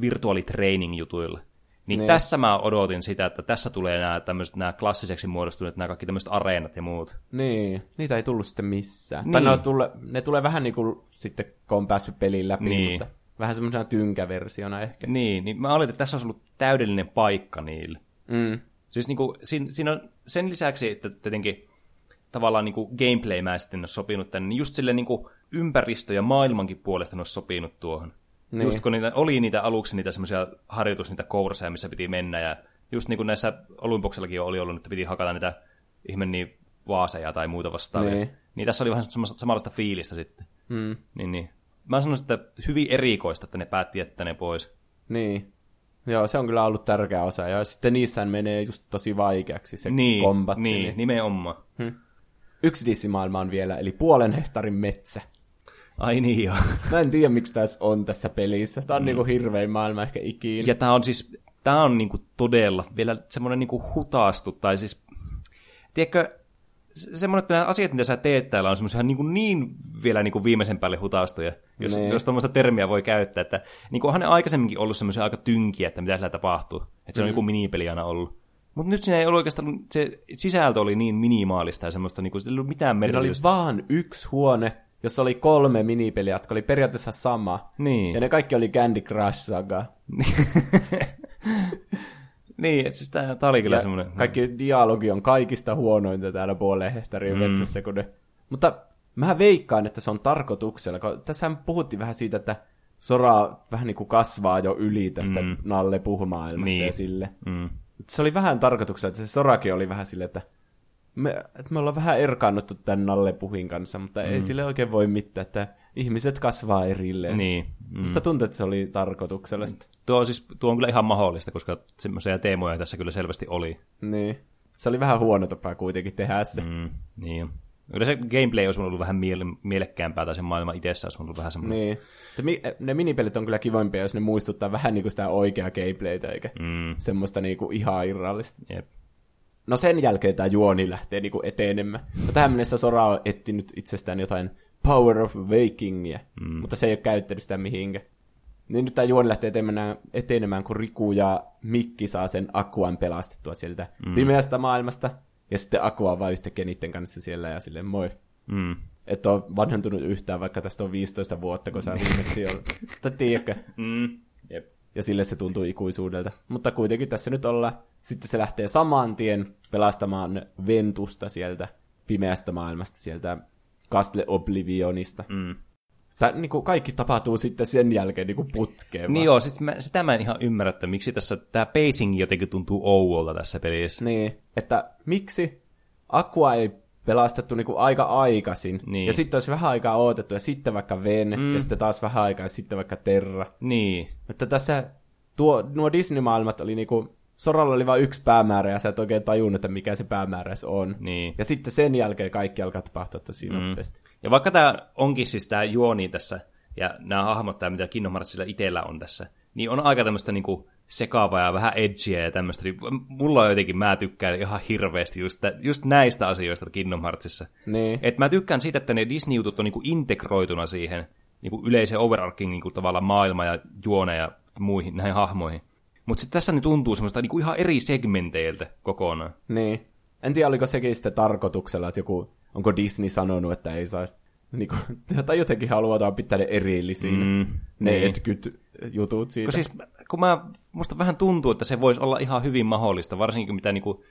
virtuaalitraining-jutuilla. Niin Niin. tässä mä odotin sitä, että tässä tulee nämä tämmöiset nämä klassiseksi muodostuneet nämä kaikki tämmöiset areenat ja muut. Niin, niitä ei tullut sitten missään. Niin. Tai ne, on tulle, ne tulee vähän niin kuin sitten, kun on päässyt pelin läpi, Niin. mutta vähän semmoisena tynkäversiona ehkä. Niin, niin mä oletin, että tässä olisi ollut täydellinen paikka niille. Mm. Siis niinku, siinä, siinä on sen lisäksi, että tietenkin tavallaan niinku gameplay-mäisesti ne olisi sopinut tänne, niin just sille niinku ympäristö- ja maailmankin puolesta ne olisi sopinut tuohon. Niin. Niin. Just kun niitä, oli niitä aluksi niitä semmoisia harjoitus, niitä kourseja, missä piti mennä, ja just niin kuin näissä Olympoksellakin oli ollut, että piti hakata niitä ihme niin vaaseja tai muuta vastaavia. Niin. Niin. niin tässä oli vähän samanlaista fiilistä sitten. Mm. Niin, niin. Mä sanoisin, että hyvin erikoista, että ne päätti jättää ne pois. Niin. Joo, se on kyllä ollut tärkeä osa. Ja sitten niissä menee just tosi vaikeaksi se Niin, kombatti. niin, niin, nimenomaan. Yksi dissimaailma on vielä, eli puolen hehtaarin metsä. Ai niin joo. Mä en tiedä, miksi tässä on tässä pelissä. Tämä on mm. niinku hirvein maailma ehkä ikinä. Ja tää on siis, tää on niinku todella vielä semmoinen niinku hutaastu, tai siis, tiedätkö, se- semmoinen, että nämä asiat, mitä sä teet täällä, on semmoisia niinku niin vielä niinku viimeisen päälle hutaastuja, jos, Niin. jos tuommoista termiä voi käyttää, että niinku onhan ne aikaisemminkin ollut semmoisia aika tynkiä, että mitä siellä tapahtuu, että se on joku minipeli aina ollut. Mutta nyt siinä ei ollut oikeastaan, se sisältö oli niin minimaalista ja semmoista, niin kuin, ei ollut mitään Siinä oli merkitystä. vaan yksi huone, jossa oli kolme minipeliä, jotka oli periaatteessa sama. Niin. Ja ne kaikki oli Candy Crush Saga. Niin, että siis tää, tää oli kyllä semmoinen... kaikki dialogi on kaikista huonointa täällä puoleen hehtaarin mm. metsässä. Kun ne... Mutta mä veikkaan, että se on tarkoituksella. Kun tässähän puhuttiin vähän siitä, että Sora vähän niin kuin kasvaa jo yli tästä mm. Nalle puhumaailmasta Niin. ja sille. Mm. Se oli vähän tarkoituksella, että se Sorakin oli vähän silleen, että me, että me ollaan vähän erkaannuttu tämän Nalle Puhin kanssa, mutta mm. ei sille oikein voi mitään, että ihmiset kasvaa erilleen. Niin. Mm. Musta tuntuu, että se oli tarkoituksellista. Tuo, on siis, tuo on kyllä ihan mahdollista, koska semmoisia teemoja tässä kyllä selvästi oli. Niin. Se oli vähän huono tapa kuitenkin tehdä se. Mm, niin. Kyllä se gameplay olisi ollut vähän miele- mielekkäämpää, tai se maailma itsessään olisi ollut vähän semmoinen. Niin. Että mi- ne minipelit on kyllä kivoimpia, jos ne muistuttaa vähän niin kuin sitä oikeaa gameplaytä, eikä Mm, semmoista niin kuin ihan irrallista. jep. No sen jälkeen tämä juoni lähtee niin kuin etenemään. No tähän mennessä Sora on etsinyt itsestään jotain Power of Wakingia, mm. mutta se ei ole käyttänyt sitä mihinkään. Niin nyt tämä juoni lähtee etenemään, etenemään, kun Riku ja Mikki saa sen Akuan pelastettua sieltä mm. pimeästä maailmasta. Ja sitten Aqua on vaan yhtäkkiä niiden kanssa siellä ja silleen moi. Mm. Et ole vanhentunut yhtään, vaikka tästä on 15 vuotta, kun sä viimeksi ollut. Tai tiedätkö? Mm. Jep. Ja sille se tuntuu ikuisuudelta. Mutta kuitenkin tässä nyt ollaan. Sitten se lähtee saman tien pelastamaan Ventusta sieltä pimeästä maailmasta, sieltä Castle Oblivionista. Mm. Tää, niin kuin kaikki tapahtuu sitten sen jälkeen niin kuin putkeen. Niin vaan. joo, siis mä, sitä mä en ihan ymmärrä, että miksi tässä tämä pacing jotenkin tuntuu ouolta tässä pelissä. Niin, että miksi Aqua ei pelastettu niin kuin aika aikaisin, Niin. ja sitten olisi vähän aikaa odotettu, ja sitten vaikka Ven, mm. ja sitten taas vähän aikaa, ja sitten vaikka Terra. Niin. Että tässä tuo, nuo Disney-maailmat oli niinku, Soralla oli vain yksi päämäärä ja sä et oikein tajunnut, että mikä se päämäärä on. Niin. Ja sitten sen jälkeen kaikki alkaa tapahtua tosi mm. nopeasti. Ja vaikka tämä onkin siis tämä juoni tässä, ja nämä hahmot, tää, mitä Kingdom Heartsilla itsellä on tässä, niin on aika tämmöistä niinku sekaavaa ja vähän edgiä ja tämmöistä. Mulla on jotenkin, mä tykkään ihan hirveästi just, tä, just näistä asioista Kingdom Heartsissa. Niin. Et mä tykkään siitä, että ne Disney-jutut on niinku integroituna siihen niinku yleiseen overarching niinku tavallaan maailma ja juone ja muihin näihin hahmoihin. Mutta sitten tässä ne tuntuu semmoista niinku ihan eri segmenteiltä kokonaan. Niin. En tiedä, oliko sekin sitten tarkoituksella, että joku, onko Disney sanonut, että ei saa, niinku, tai jotenkin halutaan pitää ne erillisiin, Mm, ne niin. etkyt jutut siitä. Kun siis, kun mä, musta vähän tuntuu, että se voisi olla ihan hyvin mahdollista, varsinkin mitä niinku,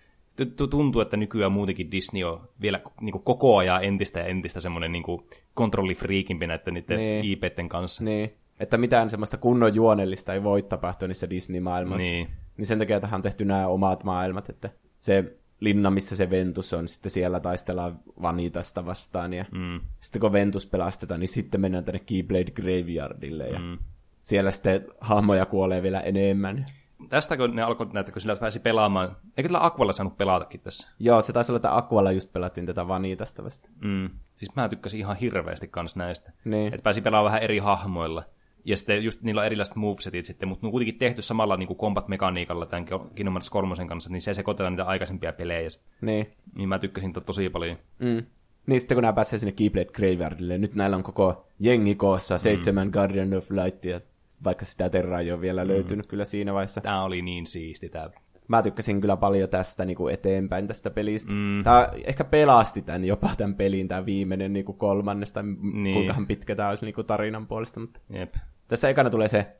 tuntuu, että nykyään muutenkin Disney on vielä niinku koko ajan entistä ja entistä semmoinen niinku kontrollifriikimpi näiden niiden Niin. IPten kanssa. Niin. Että mitään semmoista kunnon juonellista ei voi tapahtua niissä Disney-maailmassa. Niin. niin sen takia tähän on tehty nämä omat maailmat, että se linna, missä se Ventus on, sitten siellä taistellaan Vanitasta vastaan, ja mm. sitten kun Ventus pelastetaan, niin sitten mennään tänne Keyblade Graveyardille, ja mm. siellä sitten hahmoja kuolee vielä enemmän. Tästä kun ne alkoi näyttää, kun sillä pääsi pelaamaan, eikö tällä Aqualla saanut pelatakin tässä? Joo, se taisi olla, että Aqualla just pelattiin tätä Vanitasta vasta. Mm. Siis mä tykkäsin ihan hirveästi kans näistä. Niin. Että pääsi pelaamaan vähän eri hahmoilla. Ja sitten just niillä on erilaiset movesetit sitten, mutta ne on kuitenkin tehty samalla niin kuin combat-mekaniikalla tämän Kingdom Hearts 3 kanssa, niin se sekoitetaan niitä aikaisempia pelejä. Niin. Niin mä tykkäsin to- tosi paljon. Mm. Niin sitten kun nämä pääsee sinne Keyblade Graveyardille, nyt näillä on koko jengi koossa, seitsemän Guardian of Lightia, vaikka sitä Terraa ei ole vielä löytynyt kyllä siinä vaiheessa. Tää oli niin siisti tää. Mä tykkäsin kyllä paljon tästä niin kuin eteenpäin tästä pelistä. Mm. Tämä ehkä pelasti tämän jopa tämän pelin, tämä viimeinen niin kuin kolmannes, tai niin. Niin. kuinkahan pitkä tämä olisi niin kuin tarinan puolesta. Mutta Jep. Tässä ekana tulee se,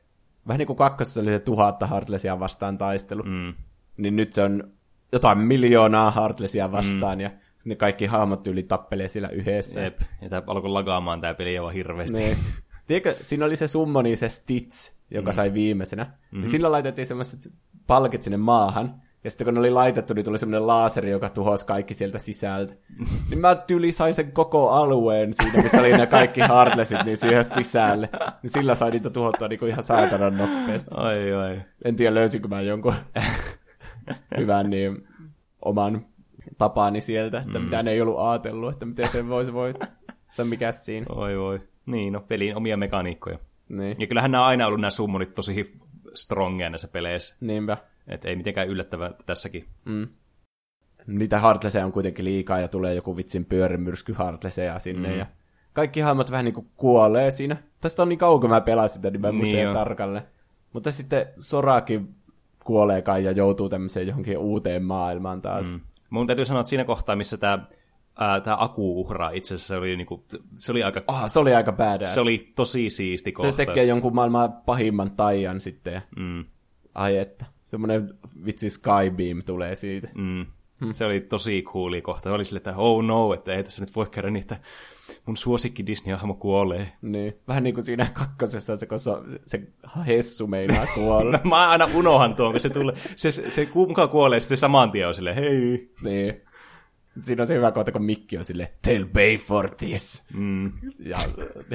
vähän niin kuin kakkosessa oli se tuhatta Heartlessia vastaan taistelu, mm. niin nyt se on jotain miljoonaa Heartlessia vastaan, mm. ja ne kaikki hahmot yli tappelee siellä yhdessä. Jep. Ja tää alkoi lagaamaan tää peli aivan hirveästi. Niin. Tiedätkö, siinä oli se summoni, se Stitch, joka mm. sai viimeisenä. Mm-hmm. Ja sillä laitettiin semmoiset palkit sinne maahan. Ja sitten kun ne oli laitettu, niin tuli semmoinen laaseri, joka tuhosi kaikki sieltä sisältä. niin mä tyyli sain sen koko alueen siinä, missä oli ne kaikki Heartlessit, niin siihen sisälle. Niin sillä sai niitä tuhottua niin ihan saatanan nopeasti. Ai ai. En tiedä, löysinkö mä jonkun hyvän niin, oman tapaani sieltä, että mm. mitä ne ei ollut ajatellut, että miten se voisi voittaa. Tai mikä siinä. Oi voi. Niin, no pelin omia mekaniikkoja. Niin. Ja kyllähän nämä on aina ollut nämä summonit tosi strongia näissä peleissä. Niinpä. Et ei mitenkään yllättävää tässäkin. niitä Heartlesseja on kuitenkin liikaa ja tulee joku vitsin pyörimyrsky Heartlesseja sinne mm. ja kaikki hahmot vähän niinku kuolee siinä. Tästä on niin kauan, kun mä pelasin sitä, niin mä en muista Niin tarkalleen. Mutta sitten Sorakin kuolee kai ja joutuu tämmöiseen johonkin uuteen maailmaan taas. Mm. Mun täytyy sanoa, että siinä kohtaa, missä tämä tämä Aku uhraa itse asiassa se oli, niinku, se oli aika... Ah, se oli aika badass. Se oli tosi siisti kohtaus. Se tekee jonkun maailman pahimman taian sitten. Mm. Ai että, semmoinen vitsi Skybeam tulee siitä. Mm. Hmm. Se oli tosi cooli kohta. Se oli sille, että oh no, että ei tässä nyt voi käydä niitä mun suosikki Disney-hahmo kuolee. Niin, vähän niin kuin siinä kakkosessa, se, kun se, se Hessu meinaa kuolla. no, mä aina unohan tuon, kun se, tulee, se, se, se mukaan kuolee, se saman tien on silleen, hei. Niin. Siinä on se hyvä kohta, kun Mikki on sille Tell Bay for this. Mm. Ja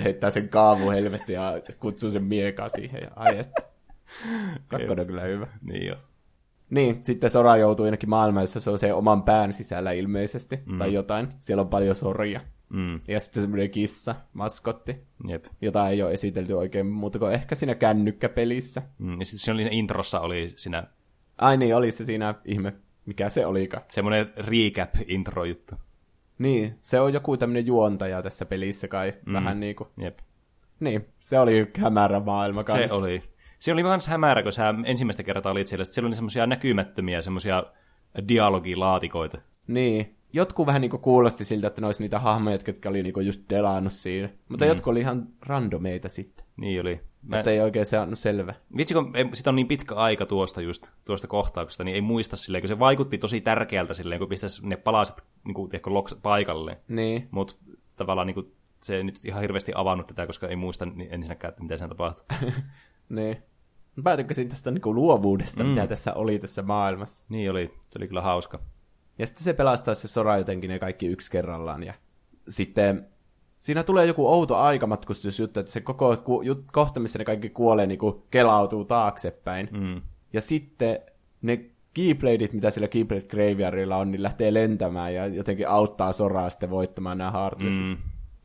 heittää sen kaavu helvetti ja kutsuu sen miekaa siihen. Ja ai että. Kakkonen on kyllä hyvä. Niin jo. Niin, sitten Sora joutuu jonnekin maailmaan, jossa se on se oman pään sisällä ilmeisesti, mm. tai jotain. Siellä on paljon soria. Mm. Ja sitten semmoinen kissa, maskotti, Jep. jota ei ole esitelty oikein muuta kuin ehkä siinä kännykkäpelissä. Mm. Ja sitten siinä, oli, introssa oli siinä... Ai niin, oli se siinä ihme, mikä se olikaan. Semmoinen recap-intro-juttu. Niin, se on joku tämmöinen juontaja tässä pelissä kai, mm. vähän niin kuin. Jep. Niin, se oli hämärä maailma kanssa. Se oli. Se oli myös hämärä, kun sä ensimmäistä kertaa olit siellä. Siellä oli semmoisia näkymättömiä, semmoisia dialogilaatikoita. Niin. Jotkut vähän niinku kuulosti siltä, että ne olisi niitä hahmoja, jotka oli niinku just delannut siinä. Mutta mm. jotkut oli ihan randomeita sitten. Niin oli. Mä... Että ei oikein saanut selvä. Vitsi, kun sitä on niin pitkä aika tuosta just, tuosta kohtauksesta, niin ei muista silleen, kun se vaikutti tosi tärkeältä silleen, kun pistäisi ne palaset niin kuin, tiedätkö, loks, paikalle. Niin. Mutta tavallaan niin kuin, se ei nyt ihan hirveästi avannut tätä, koska ei muista niin ensinnäkään, että mitä siinä tapahtui. niin. Mä tykkäsin tästä niin luovuudesta, mm. mitä tässä oli tässä maailmassa. Niin oli, se oli kyllä hauska. Ja sitten se pelastaa se Sora jotenkin ne kaikki yksi kerrallaan. Ja sitten siinä tulee joku outo aikamatkustusjuttu, että se koko ku, jut, kohta, missä ne kaikki kuolee, niin kuin kelautuu taaksepäin. Mm. Ja sitten ne Keybladeit, mitä sillä Keyblade Graveyardilla on, niin lähtee lentämään ja jotenkin auttaa Soraa sitten voittamaan nämä Heartlessit. Mm.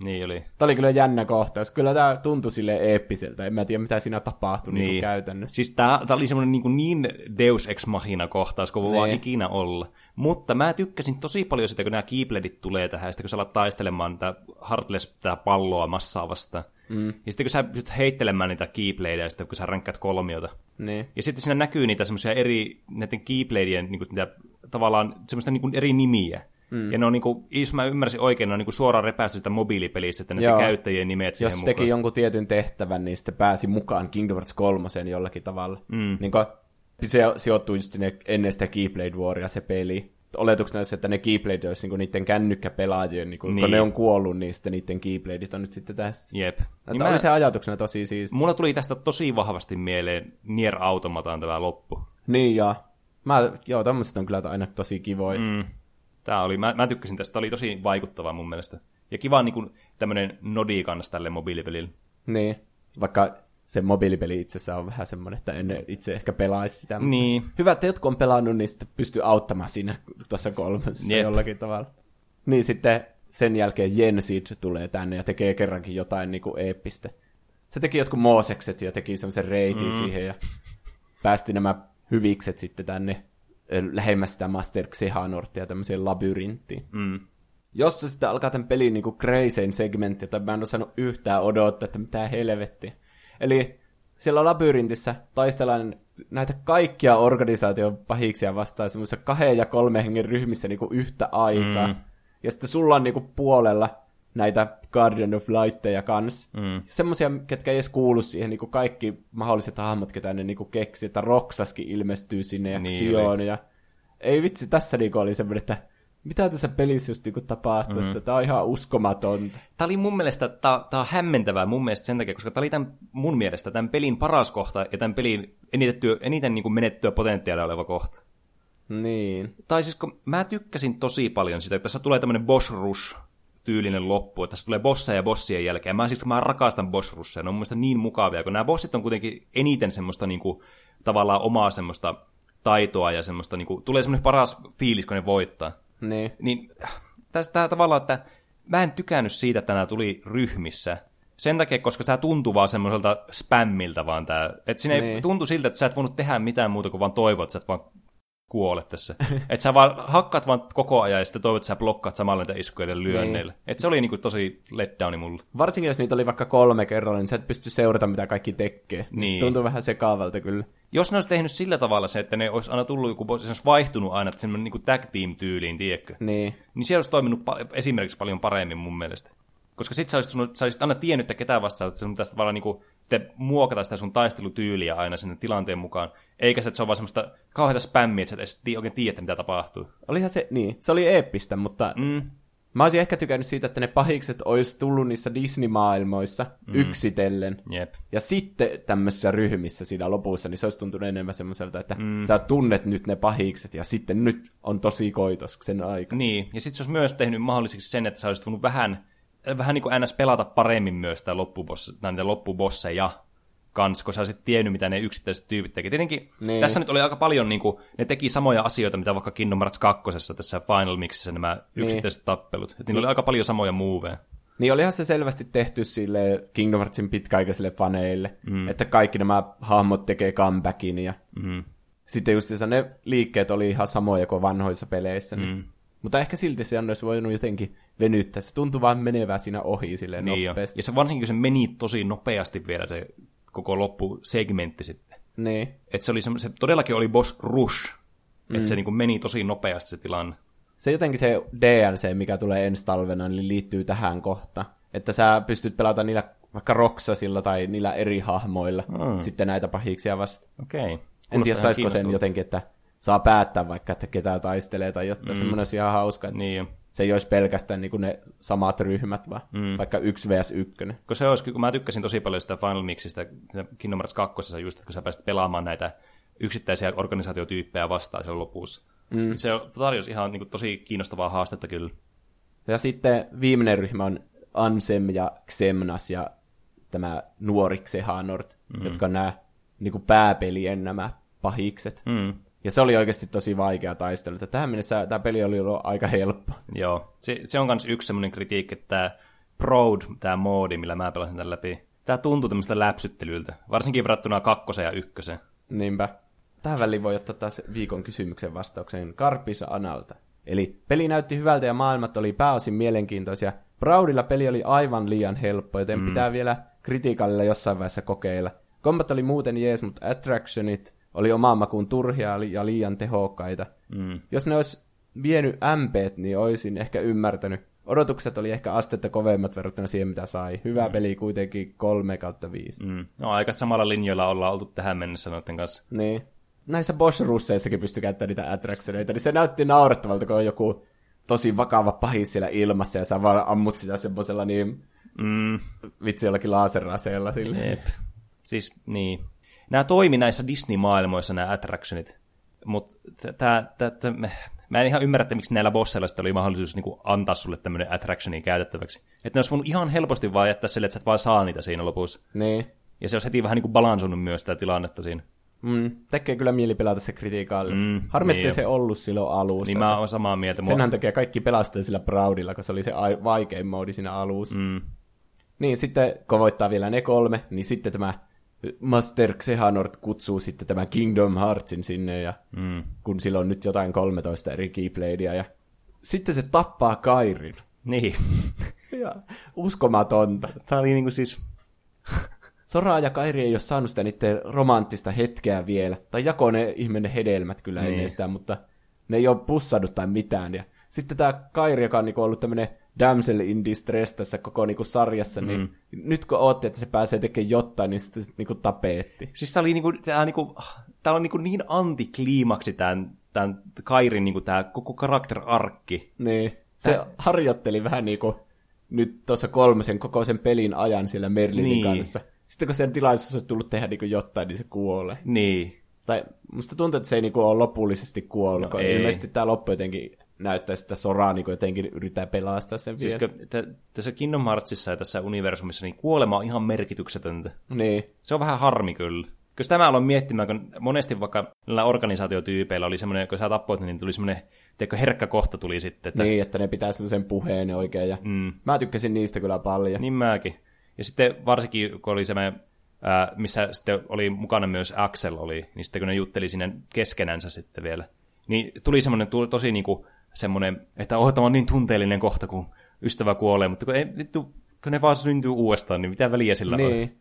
Niin oli. Tämä oli kyllä jännä kohtaus. Kyllä tämä tuntui sille eeppiseltä. En mä tiedä, mitä siinä tapahtui niin. Niin käytännössä. Siis tämä, tämä oli semmoinen niin, niin Deus Ex Machina kohtaus, kun voi vaan niin. ikinä olla. Mutta mä tykkäsin tosi paljon sitä, kun nämä Keybladeit tulee tähän, ja sitten kun sä alat taistelemaan tätä Heartless tätä palloa massaa vastaan. Mm. Ja sitten kun sä pystyt heittelemään niitä Keybladeja, sitten kun sä ränkkäät kolmiota. Niin. Ja sitten siinä näkyy niitä semmoisia eri, näiden Keybladien, niin kuin, niitä, tavallaan semmoista niin kuin eri nimiä. Mm. Ja ne on niinku, jos mä ymmärsin oikein, ne on niinku suoraan repästy sitä mobiilipelissä, että ne käyttäjien nimet siihen Jos mukaan. teki jonkun tietyn tehtävän, niin sitten pääsi mukaan Kingdom Hearts 3 jollakin tavalla. Mm. Niin kun, se sijoittuu just sinne ennen sitä Keyblade Waria se peli. Oletuksena olisi, että ne Keyblade olisi niinku niiden kännykkäpelaajien, niinku, niin. kun ne on kuollut, niin sitten niiden Keybladeit on nyt sitten tässä. Jep. Niin oli mä... se ajatuksena tosi siis. Mulla tuli tästä tosi vahvasti mieleen Nier Automataan tämä loppu. Niin ja Mä, joo, tämmöiset on kyllä aina tosi kivoja. Mm. Tää oli, mä, mä tykkäsin tästä, tämä oli tosi vaikuttava mun mielestä. Ja kiva niin kuin, tämmönen nodi kanssa tälle mobiilipelille. Niin, vaikka se mobiilipeli itsessä on vähän semmoinen, että en itse ehkä pelaisi sitä. Niin. Hyvä, että jotkut on pelannut, niin sitten pystyy auttamaan siinä tuossa kolmessa yep. jollakin tavalla. Niin sitten sen jälkeen Jensid tulee tänne ja tekee kerrankin jotain niin kuin eeppistä. Se teki jotkut moosekset ja teki semmoisen reitin mm. siihen ja päästi nämä hyvikset sitten tänne lähemmäs sitä Master Xehanortia tämmöiseen labyrinttiin. Mm. Jos se sitten alkaa tämän pelin niin crazy segmentti, jota mä en osannut yhtään odottaa, että mitä helvetti. Eli siellä labyrintissä taistellaan näitä kaikkia organisaation pahiksia vastaan semmoisessa kahden ja kolmen hengen ryhmissä niin kuin yhtä aikaa. Mm. Ja sitten sulla on niin kuin puolella näitä Guardian of Lightteja kans. Mm. Semmoisia, ketkä ei edes kuulu siihen, niin kuin kaikki mahdolliset hahmot, ketä ne niin kuin keksi, että Roksaskin ilmestyy sinne ja niin Xion ja... Ei vitsi, tässä niin oli semmoinen, että mitä tässä pelissä just niin tapahtui, mm-hmm. että tämä on ihan uskomatonta. Tämä oli mun mielestä, tämä, on hämmentävää mun mielestä sen takia, koska tämä oli tämän, mun mielestä tämän pelin paras kohta ja tämän pelin eniten, eniten niin kuin menettyä potentiaalia oleva kohta. Niin. Tai siis kun mä tykkäsin tosi paljon sitä, että tässä tulee tämmöinen boss rush tyylinen loppu, että tässä tulee bosseja ja bossien jälkeen. Mä siis mä rakastan boss russeja, ne on mun mielestä niin mukavia, kun nämä bossit on kuitenkin eniten semmoista niin kuin, tavallaan omaa semmoista taitoa ja semmoista, niin kuin, tulee semmoinen paras fiilis, kun ne voittaa. Niin. Niin tästä tavallaan, että mä en tykännyt siitä, että nämä tuli ryhmissä. Sen takia, koska tämä tuntuu vaan semmoiselta spämmiltä vaan tämä. Että siinä niin. ei tuntu siltä, että sä et voinut tehdä mitään muuta kuin vaan toivoa, että sä et vaan kuole tässä. että sä vaan hakkaat vaan koko ajan ja sitten toivot, että sä blokkaat samalla niitä iskuja ja lyönneillä. Niin. Että se oli niinku tosi letdowni mulle. Varsinkin jos niitä oli vaikka kolme kerralla, niin sä et pysty seurata, mitä kaikki tekee. Niin. Se tuntuu vähän sekaavalta kyllä. Jos ne olisi tehnyt sillä tavalla se, että ne olisi aina tullut joku, se olisi vaihtunut aina, että semmoinen niin tag team tyyliin, tiedätkö? Niin. Niin se olisi toiminut pa- esimerkiksi paljon paremmin mun mielestä. Koska sit sä olisit, sun, sä olisit aina tiennyt, että ketä vastaan, että sun pitäisi tavallaan niin te muokata sitä sun taistelutyyliä aina sinne tilanteen mukaan. Eikä se, että se on vaan semmoista kauheita spämmiä, että sä et oikein tiedä, mitä tapahtuu. Olihan se, niin, se oli eeppistä, mutta Mm. mä olisin ehkä tykännyt siitä, että ne pahikset olisi tullut niissä Disney-maailmoissa mm. yksitellen. Jep. Ja sitten tämmöisissä ryhmissä siinä lopussa, niin se olisi tuntunut enemmän semmoiselta, että mm. sä tunnet nyt ne pahikset, ja sitten nyt on tosi koitosksen aika. Niin, ja sitten se olisi myös tehnyt mahdolliseksi sen, että sä olisit vähän, vähän niin kuin ns. pelata paremmin myös sitä loppuboss, niitä loppubosseja kanssa, kun sä olisit tiennyt, mitä ne yksittäiset tyypit teki. Tietenkin Niin. tässä nyt oli aika paljon, niin kuin, ne teki samoja asioita, mitä vaikka Kingdom Hearts 2. tässä Final Mixissä nämä yksittäiset tappelut. Et niillä oli aika paljon samoja moveja. Niin olihan se selvästi tehty sille Kingdom Heartsin pitkäaikaisille faneille, mm. että kaikki nämä hahmot tekee comebackin ja Mm. sitten just ne liikkeet oli ihan samoja kuin vanhoissa peleissä. Niin. Mm. Mutta ehkä silti se olisi voinut jotenkin venyttää. Se tuntui vaan menevää siinä ohi silleen Niin jo. nopeasti. Ja se varsinkin, se meni tosi nopeasti vielä se koko loppusegmentti sitten. Niin. Että se, oli semmo- se todellakin oli boss rush. Mm. Että se niin kuin meni tosi nopeasti se tilanne. Se jotenkin se DLC, mikä tulee ensi talvena, niin liittyy tähän kohtaan. Että sä pystyt pelata niillä vaikka Roksasilla tai niillä eri hahmoilla Mm. sitten näitä pahiksia vasta. Okei. En tiedä, saisiko sen jotenkin, että saa päättää vaikka, että ketä taistelee tai jotain. Mm. Semmoinen olisi ihan hauska, että Niin se ei olisi pelkästään niin kuin ne samat ryhmät, vaan mm. vaikka 1 vs 1. Kun se olisi, kun mä tykkäsin tosi paljon sitä Final Mixistä, Kingdom Hearts 2, just, että kun sä pääsit pelaamaan näitä yksittäisiä organisaatiotyyppejä vastaan siellä lopussa. Mm. Se tarjosi ihan niin kuin, tosi kiinnostavaa haastetta kyllä. Ja sitten viimeinen ryhmä on Ansem ja Xemnas ja tämä nuori Xehanort, mm-hmm. jotka on nämä niin kuin pääpelien nämä pahikset. Mm. Ja se oli oikeasti tosi vaikea taistelu. Että Tähän mennessä tämä peli oli ollut aika helppo. Joo, se, se on myös yksi semmoinen kritiikki, että tämä Proud, tämä moodi, millä mä pelasin tämän läpi, tämä tuntuu tämmöistä läpsyttelyltä, varsinkin verrattuna kakkoseen ja ykköseen. Niinpä. Tähän väliin voi ottaa taas viikon kysymyksen vastauksen Karpisa Analta. Eli peli näytti hyvältä ja maailmat oli pääosin mielenkiintoisia. Proudilla peli oli aivan liian helppo, joten mm. pitää vielä kritiikalla jossain vaiheessa kokeilla. Kombat oli muuten jees, mutta attractionit oli omaan makuun turhia ja liian tehokkaita. Mm. Jos ne olisi vienyt MPt, niin olisin ehkä ymmärtänyt. Odotukset oli ehkä astetta kovemmat verrattuna siihen, mitä sai. Hyvä mm. peli kuitenkin 3 kautta 5. Mm. No, aika samalla linjoilla ollaan oltu tähän mennessä noiden kanssa. Niin. Näissä Bosch-russeissakin pystyi käyttämään niitä attractioneita, niin se näytti naurettavalta, kun on joku tosi vakava pahis siellä ilmassa, ja sä vaan ammut sitä semmoisella niin Mm. vitsi jollakin laaseraseella sille. Jep. Siis, niin. Nämä toimi näissä Disney-maailmoissa, nämä attractionit. Mutta mä en ihan ymmärrä, että miksi näillä bosseilla sitten oli mahdollisuus niin antaa sulle tämmöinen attractioni käytettäväksi. Että ne olisi voinut ihan helposti vaan jättää sille, että sä et vaan saa niitä siinä lopussa. Niin. Ja se olisi heti vähän niin kuin balansonnut myös sitä tilannetta siinä. Mm, tekee kyllä mieli pelata se kritiikalle. Mm, Harmitti niin. se ollut silloin alussa. Niin mä oon samaa mieltä. Mua- Senhän takia kaikki pelastaa sillä Proudilla, kun se oli se ai- vaikein moodi siinä alussa. Mm. Niin, sitten kun voittaa vielä ne kolme, niin sitten tämä Master Xehanort kutsuu sitten tämän Kingdom Heartsin sinne, ja Mm. kun sillä on nyt jotain 13 eri keybladea, ja sitten se tappaa Kairin. Niin. Ja uskomatonta. Tää oli niinku siis... Sora ja Kairi ei ole saanut sitä niiden romanttista hetkeä vielä. Tai jako ne ihminen hedelmät kyllä niin. ennen sitä, mutta ne ei ole pussannut tai mitään. Ja sitten tämä Kairi, joka on niinku ollut tämmöinen damsel in distress tässä koko niinku sarjassa, mm. niin nyt kun ootte, että se pääsee tekemään jotain, niin sitten se niinku tapeetti. Siis tää oli niinku, tää niinku, tää on niinku niin antikliimaksi tämän, tämän Kairin niinku tää koko karakter-arkki. Niin. Se Tää- harjoitteli vähän niinku nyt tuossa kolmosen koko sen pelin ajan siellä Merlinin Niin. kanssa. Sitten kun sen tilaisuus olisi tullut tehdä niinku jotain, niin se kuolee. Niin. Tai musta tuntuu, että se ei niinku ole lopullisesti kuollut, no kun ei. ilmeisesti tämä loppu jotenkin näyttää sitä soraa niinku jotenkin yrittää pelastaa sen Siis vielä. tä- tässä Kingdom Heartsissa ja tässä universumissa, niin kuolema on ihan merkityksetöntä. Niin, Se on vähän harmi kyllä. Koska tämä aloin miettimään, kun monesti vaikka näillä organisaatiotyypeillä oli semmoinen, kun sä tappoit, niin tuli semmoinen, tiedätkö, herkkä kohta tuli sitten. Että, niin, että ne pitää sellaisen puheen oikein. Ja Mm. Mä tykkäsin niistä kyllä paljon. Niin mäkin. Ja sitten varsinkin, kun oli semmoinen, missä sitten oli mukana myös Axel oli, niin sitten kun ne jutteli sinne keskenänsä sitten vielä, Niin tuli semmoinen tu- tosi niinku, semmoinen, että oh, tämä on niin tunteellinen kohta, kun ystävä kuolee, mutta kun, ei, vittu, kun ne vaan syntyy uudestaan, niin mitä väliä sillä on? Niin.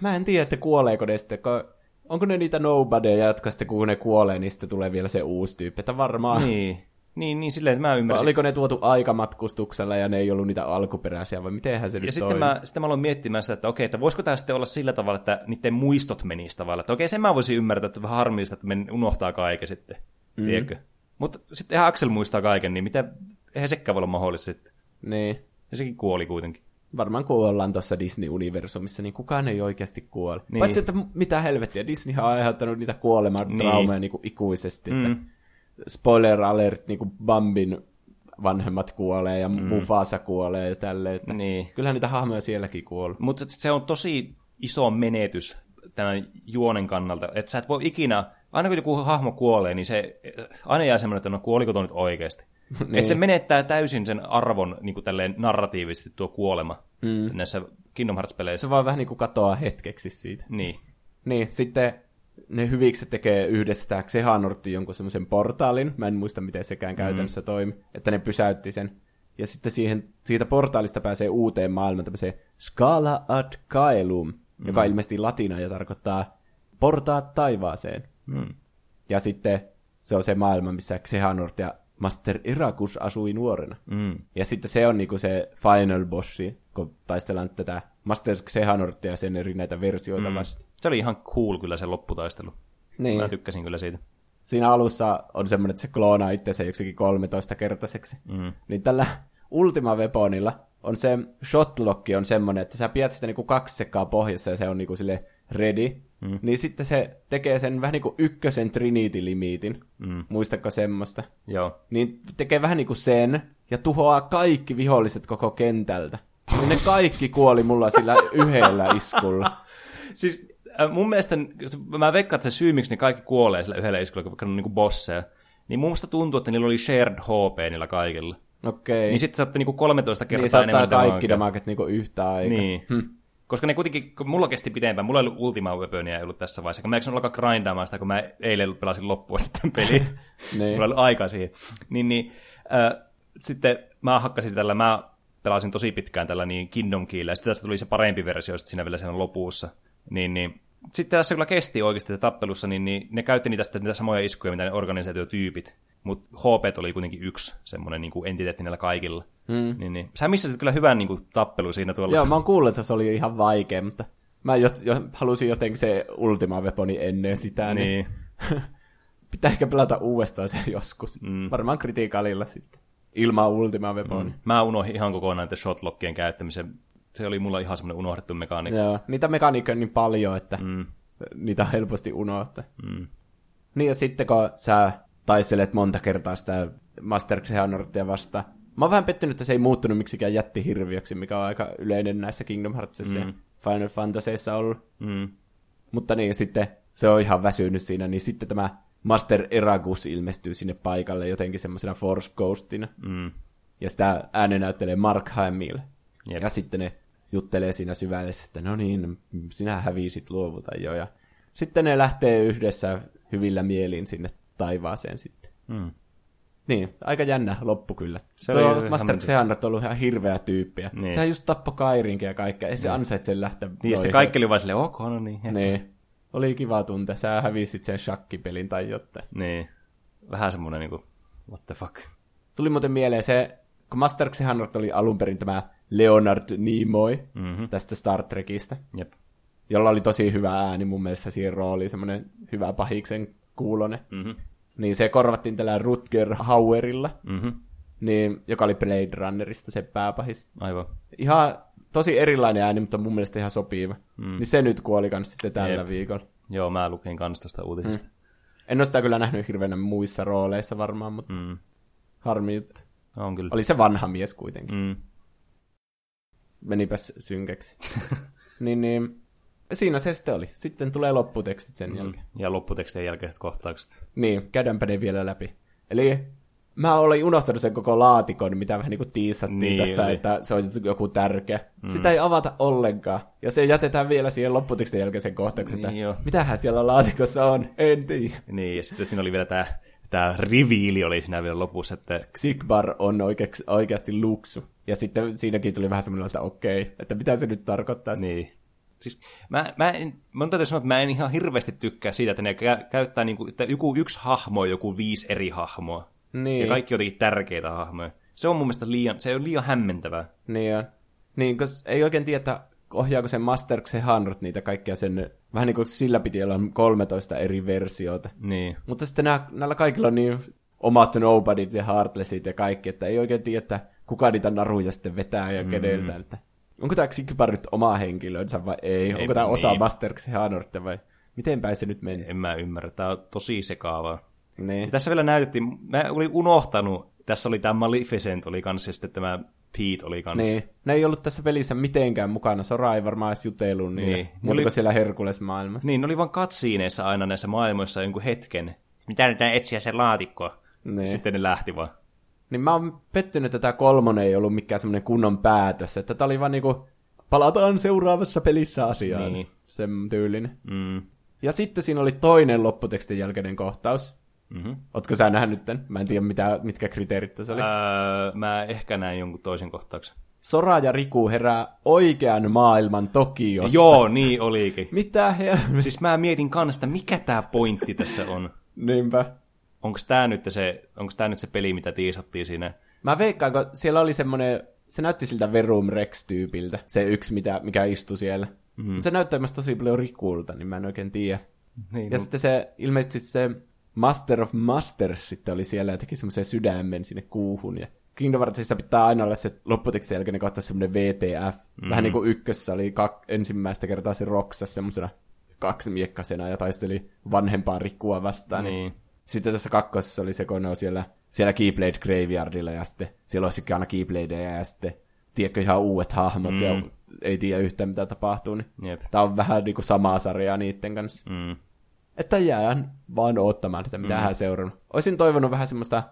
Mä en tiedä, että kuoleeko ne sitten, kun... Onko ne niitä nobodyja, jotka sitten kun ne kuolee, niin sitten tulee vielä se uusi tyyppi, että varmaan... Niin, niin, niin silleen mä Vai ymmärsin. oliko ne tuotu aikamatkustuksella ja ne ei ollut niitä alkuperäisiä, vai mitenhän se Ja nyt sitten mä, sitten mä aloin miettimään sitä, että okei, että voisiko tämä sitten olla sillä tavalla, että niiden muistot menisivät tavalla. Että okei, sen mä voisin ymmärtää, että on vähän harmillista, että men unohtaa kaiken sitten. Mm. Tiedätkö? Mutta sitten ihan Axel muistaa kaiken, niin mitä, eihän sekään voi olla mahdollista sitten. Niin. Ja sekin kuoli kuitenkin. Varmaan kun ollaan tuossa Disney-universumissa, niin kukaan ei oikeasti kuole. Niin. Paitsi, että mitä helvettiä, Disney on aiheuttanut niitä kuoleman Niin. niin. kuin ikuisesti. Mm. Että spoiler alert, niin kuin Bambin vanhemmat kuolee ja mm. Mufasa kuolee ja tälleen. Että Niin. Kyllähän niitä hahmoja sielläkin kuolee. Mutta se on tosi iso menetys tämän juonen kannalta, että sä et voi ikinä, aina kun joku hahmo kuolee, niin se aina jää semmoinen, että no kuoliko tuo nyt oikeasti. niin. Että se menettää täysin sen arvon niin kuin tälleen narratiivisesti tuo kuolema mm. näissä Kingdom Hearts-peleissä. Se vaan vähän niin kuin katoaa hetkeksi siitä. Niin. Niin, sitten ne hyvikset tekee yhdessä tämä Xehanortti jonkun semmoisen portaalin. Mä en muista, miten sekään käytännössä mm. toimi. Että ne pysäytti sen. Ja sitten siihen, siitä portaalista pääsee uuteen maailmaan tämmöiseen Scala ad Caelum, mm. joka on ilmeisesti latina ja tarkoittaa portaat taivaaseen. Mm. Ja sitten se on se maailma, missä Xehanort ja Master Irakus asui nuorena. Mm. Ja sitten se on niinku se final bossi, kun taistellaan tätä Master Xehanorttia ja sen eri näitä versioita mm. vastaan. Se oli ihan cool kyllä se lopputaistelu. Niin. Mä tykkäsin kyllä siitä. Siinä alussa on semmoinen, että se kloonaa itseensä joksikin 13-kertaiseksi. Mm. Niin tällä Ultima Weaponilla on se shotlock on semmoinen, että sä pidät sitä niinku kaksi sekkaa pohjassa ja se on niinku sille ready. Mm. Niin sitten se tekee sen vähän niinku ykkösen Trinity-limiitin. Mm. Muistatko semmoista? Joo. Niin tekee vähän niinku sen ja tuhoaa kaikki viholliset koko kentältä. Niin ne kaikki kuoli mulla sillä yhdellä iskulla. Siis äh, mun mielestä, mä veikkaan, että se syy, miksi ne kaikki kuolee sillä yhdellä iskulla, vaikka ne on niinku bosseja, niin mun mielestä tuntuu, että niillä oli shared HP niillä kaikilla. Okei. Niin sitten saatte niinku 13 kertaa niin se ottaa enemmän kaikki damagea. damaget niinku yhtä aikaa. Niin. Hm. Koska ne kuitenkin, kun mulla kesti pidempään, mulla ei ollut Ultima Weaponia ei ollut tässä vaiheessa, kun mä eikö alkaa grindaamaan sitä, kun mä eilen pelasin loppuun asti tämän pelin. Niin. mulla ei ollut aikaa siihen. Niin, niin äh, sitten mä hakkasin tällä, mä pelasin tosi pitkään tällä niin Kingdom Keyllä, ja sitten tästä tuli se parempi versio sitten siinä vielä siinä lopussa. Niin, niin. Sitten tässä kyllä kesti oikeasti tappelussa, niin, niin ne käytti niitä, sitten, niitä samoja iskuja, mitä ne organisaatiotyypit. Mutta HP oli kuitenkin yksi semmoinen niin kuin entiteetti näillä kaikilla. Mm. Niin, niin. Sä missasit kyllä hyvän niin kuin, tappelu siinä tuolla. Joo, mä oon kuullut, että se oli ihan vaikea, mutta mä jo, jo, halusin jotenkin se Ultima Weaponi ennen sitä, niin, niin. pitää ehkä pelata uudestaan se joskus. Mm. Varmaan kritiikalilla sitten. Ilman Ultima Weaponi. Mm. Mä unohdin ihan kokonaan näiden shotlockien käyttämisen. Se oli mulla ihan semmoinen unohdettu mekaniikka. Joo, niitä mekaniikkoja on niin paljon, että mm. niitä on helposti unohtaa. Mm. Niin ja sitten kun sä taistelet monta kertaa sitä Master Xehanorttia vastaan, Mä oon vähän pettynyt, että se ei muuttunut miksikään jättihirviöksi, mikä on aika yleinen näissä Kingdom Heartsissa mm. ja Final Fantasyissa ollut. Mm. Mutta niin, sitten se on ihan väsynyt siinä, niin sitten tämä Master Eragus ilmestyy sinne paikalle jotenkin semmoisena Force Ghostina. Mm. Ja sitä äänen näyttelee Mark Hamill. Jep. Ja sitten ne juttelee siinä syvällessä, että no niin, sinä hävisit luovuta jo. Ja sitten ne lähtee yhdessä hyvillä mielin sinne taivaaseen sitten. Mm. Niin, aika jännä loppu kyllä. Se Tuo Master Xehanort on ollut ihan hirveä tyyppi. Niin. Niin. Sehän just tappoi Kairinkin ja kaikkea. Ei se ansaitse lähteä Niin, sitten kaikki oli vaan silleen, ok, no niin. Niin. Oli kiva tunte. Sä hävisit sen shakkipelin tai jotain. Niin. Vähän semmoinen niinku, what the fuck. Tuli muuten mieleen se, kun Master Xehanort oli alun perin tämä Leonard Nimoy Mhm. tästä Star Trekistä, Jep. jolla oli tosi hyvä ääni mun mielestä siihen rooliin, semmoinen hyvä pahiksen kuulone. Mhm. Niin se korvattiin tällä Rutger Hauerilla, Mhm. niin, joka oli Blade Runnerista se pääpahis. Aivan. Ihan tosi erilainen ääni, mutta mun mielestä ihan sopiva. Mm. Niin se nyt kuoli kans sitten tällä Jep. Jep. viikolla. Joo, mä lukin kans tästä uutisesta. En ole sitä kyllä nähnyt hirveänä muissa rooleissa varmaan, mutta Mm. harmi juttu. On kyllä. Oli se vanha mies kuitenkin. Mm. Menipäs synkäksi. niin, niin, siinä se sitten oli. Sitten tulee lopputekstit sen jälkeen. Ja lopputekstien jälkeiset kohtaukset. Niin, käydäänpä ne vielä läpi. Eli mä olin unohtanut sen koko laatikon, mitä vähän niin kuin tiisattiin Niin tässä, oli. että se on joku tärkeä. Mm. Sitä ei avata ollenkaan. Ja se jätetään vielä siihen lopputekstin jälkeisen kohtauksen, Niin että joo. mitähän siellä laatikossa on, en tiedä. Niin, ja sitten siinä oli vielä tämä tämä riviili oli siinä vielä lopussa, että Xigbar on oikeasti, oikeasti luksu. Ja sitten siinäkin tuli vähän semmoinen, että okei, että mitä se nyt tarkoittaa. Niin. Siis, mä, mä, en, mä täytyy sanoa, että mä en ihan hirveästi tykkää siitä, että ne kä- käyttää, niin kuin, että joku yksi hahmo joku viisi eri hahmoa. Niin. Ja kaikki jotenkin tärkeitä hahmoja. Se on mun mielestä liian, se on liian hämmentävää. Niin on. Niin, koska ei oikein tiedä, että ohjaako se Master se Hanrot niitä kaikkia sen, vähän niin kuin sillä piti olla 13 eri versiota. Niin. Mutta sitten nää, näillä kaikilla on niin omat Nobodyt ja Heartlessit ja kaikki, että ei oikein tiedä, että kuka niitä naruja sitten vetää ja keneltä. Että onko tämä Xigbar nyt oma henkilönsä vai ei? Ei, onko tämä osa niin. Master Hanortte vai miten päin se nyt meni? En mä ymmärrä. Tää on tosi sekaavaa. Niin. Ja tässä vielä näytettiin, mä olin unohtanut, tässä oli tämä Maleficent oli kanssa ja sitten tämä Pete oli kanssa. Niin. Ne ei ollut tässä pelissä mitenkään mukana. Sora ei varmaan edes jutellut. Niin. Niin. Muuta oli- siellä Herkules-maailmassa. Niin, ne oli vaan katsiineissa aina näissä maailmoissa jonkun hetken. Mitä nyt etsiä se laatikko? Niin. Sitten ne lähti vaan. Niin mä oon pettynyt, että tämä kolmonen ei ollut mikään semmoinen kunnon päätös. Että tää oli vaan niinku, palataan seuraavassa pelissä asiaan. Niin. Sen tyylinen. Mm. Ja sitten siinä oli toinen lopputekstin jälkeinen kohtaus. Mm-hmm. Ootko sä nähnyt tämän? Mä en tiedä, mitä, mitkä kriteerit tässä oli. Öö, mä ehkä näin jonkun toisen kohtauksen. Sora ja Riku herää oikean maailman Tokiosta. Joo, niin olikin. Mitä helvettiä? Siis mä mietin kanssa, mikä tämä pointti tässä on. Niinpä. Onko tämä nyt se, onko nyt se peli, mitä tiisattiin siinä? Mä veikkaan, kun siellä oli semmoinen, se näytti siltä Verum Rex-tyypiltä, se yksi, mitä, mikä istui siellä. Mm-hmm. Se näyttää myös tosi paljon Rikulta, niin mä en oikein tiedä. Niin, Ja sitten se, ilmeisesti se Master of Masters sitten oli siellä ja teki semmoisen sydämen sinne kuuhun. Ja Kingdom Heartsissa pitää aina olla se lopputekstin jälkeen kohta semmoinen VTF. Mm. Vähän niin kuin ykkössä oli kak, ensimmäistä kertaa se Roksas semmoisena kaksimiekkasena ja taisteli vanhempaa Rikua vastaan. Niin. Sitten tässä kakkosessa oli se, kun ne on siellä, siellä Keyblade Graveyardilla ja sitten siellä olisikin aina Keybladeja ja sitten tiedätkö ihan uudet hahmot mm. ja ei tiedä yhtään mitä tapahtuu. Niin Jep. Tää on vähän niin kuin samaa sarjaa niiden kanssa. Mm. Että jään vaan odottamaan, että mitä mm. hän seurannut. Olisin toivonut vähän semmoista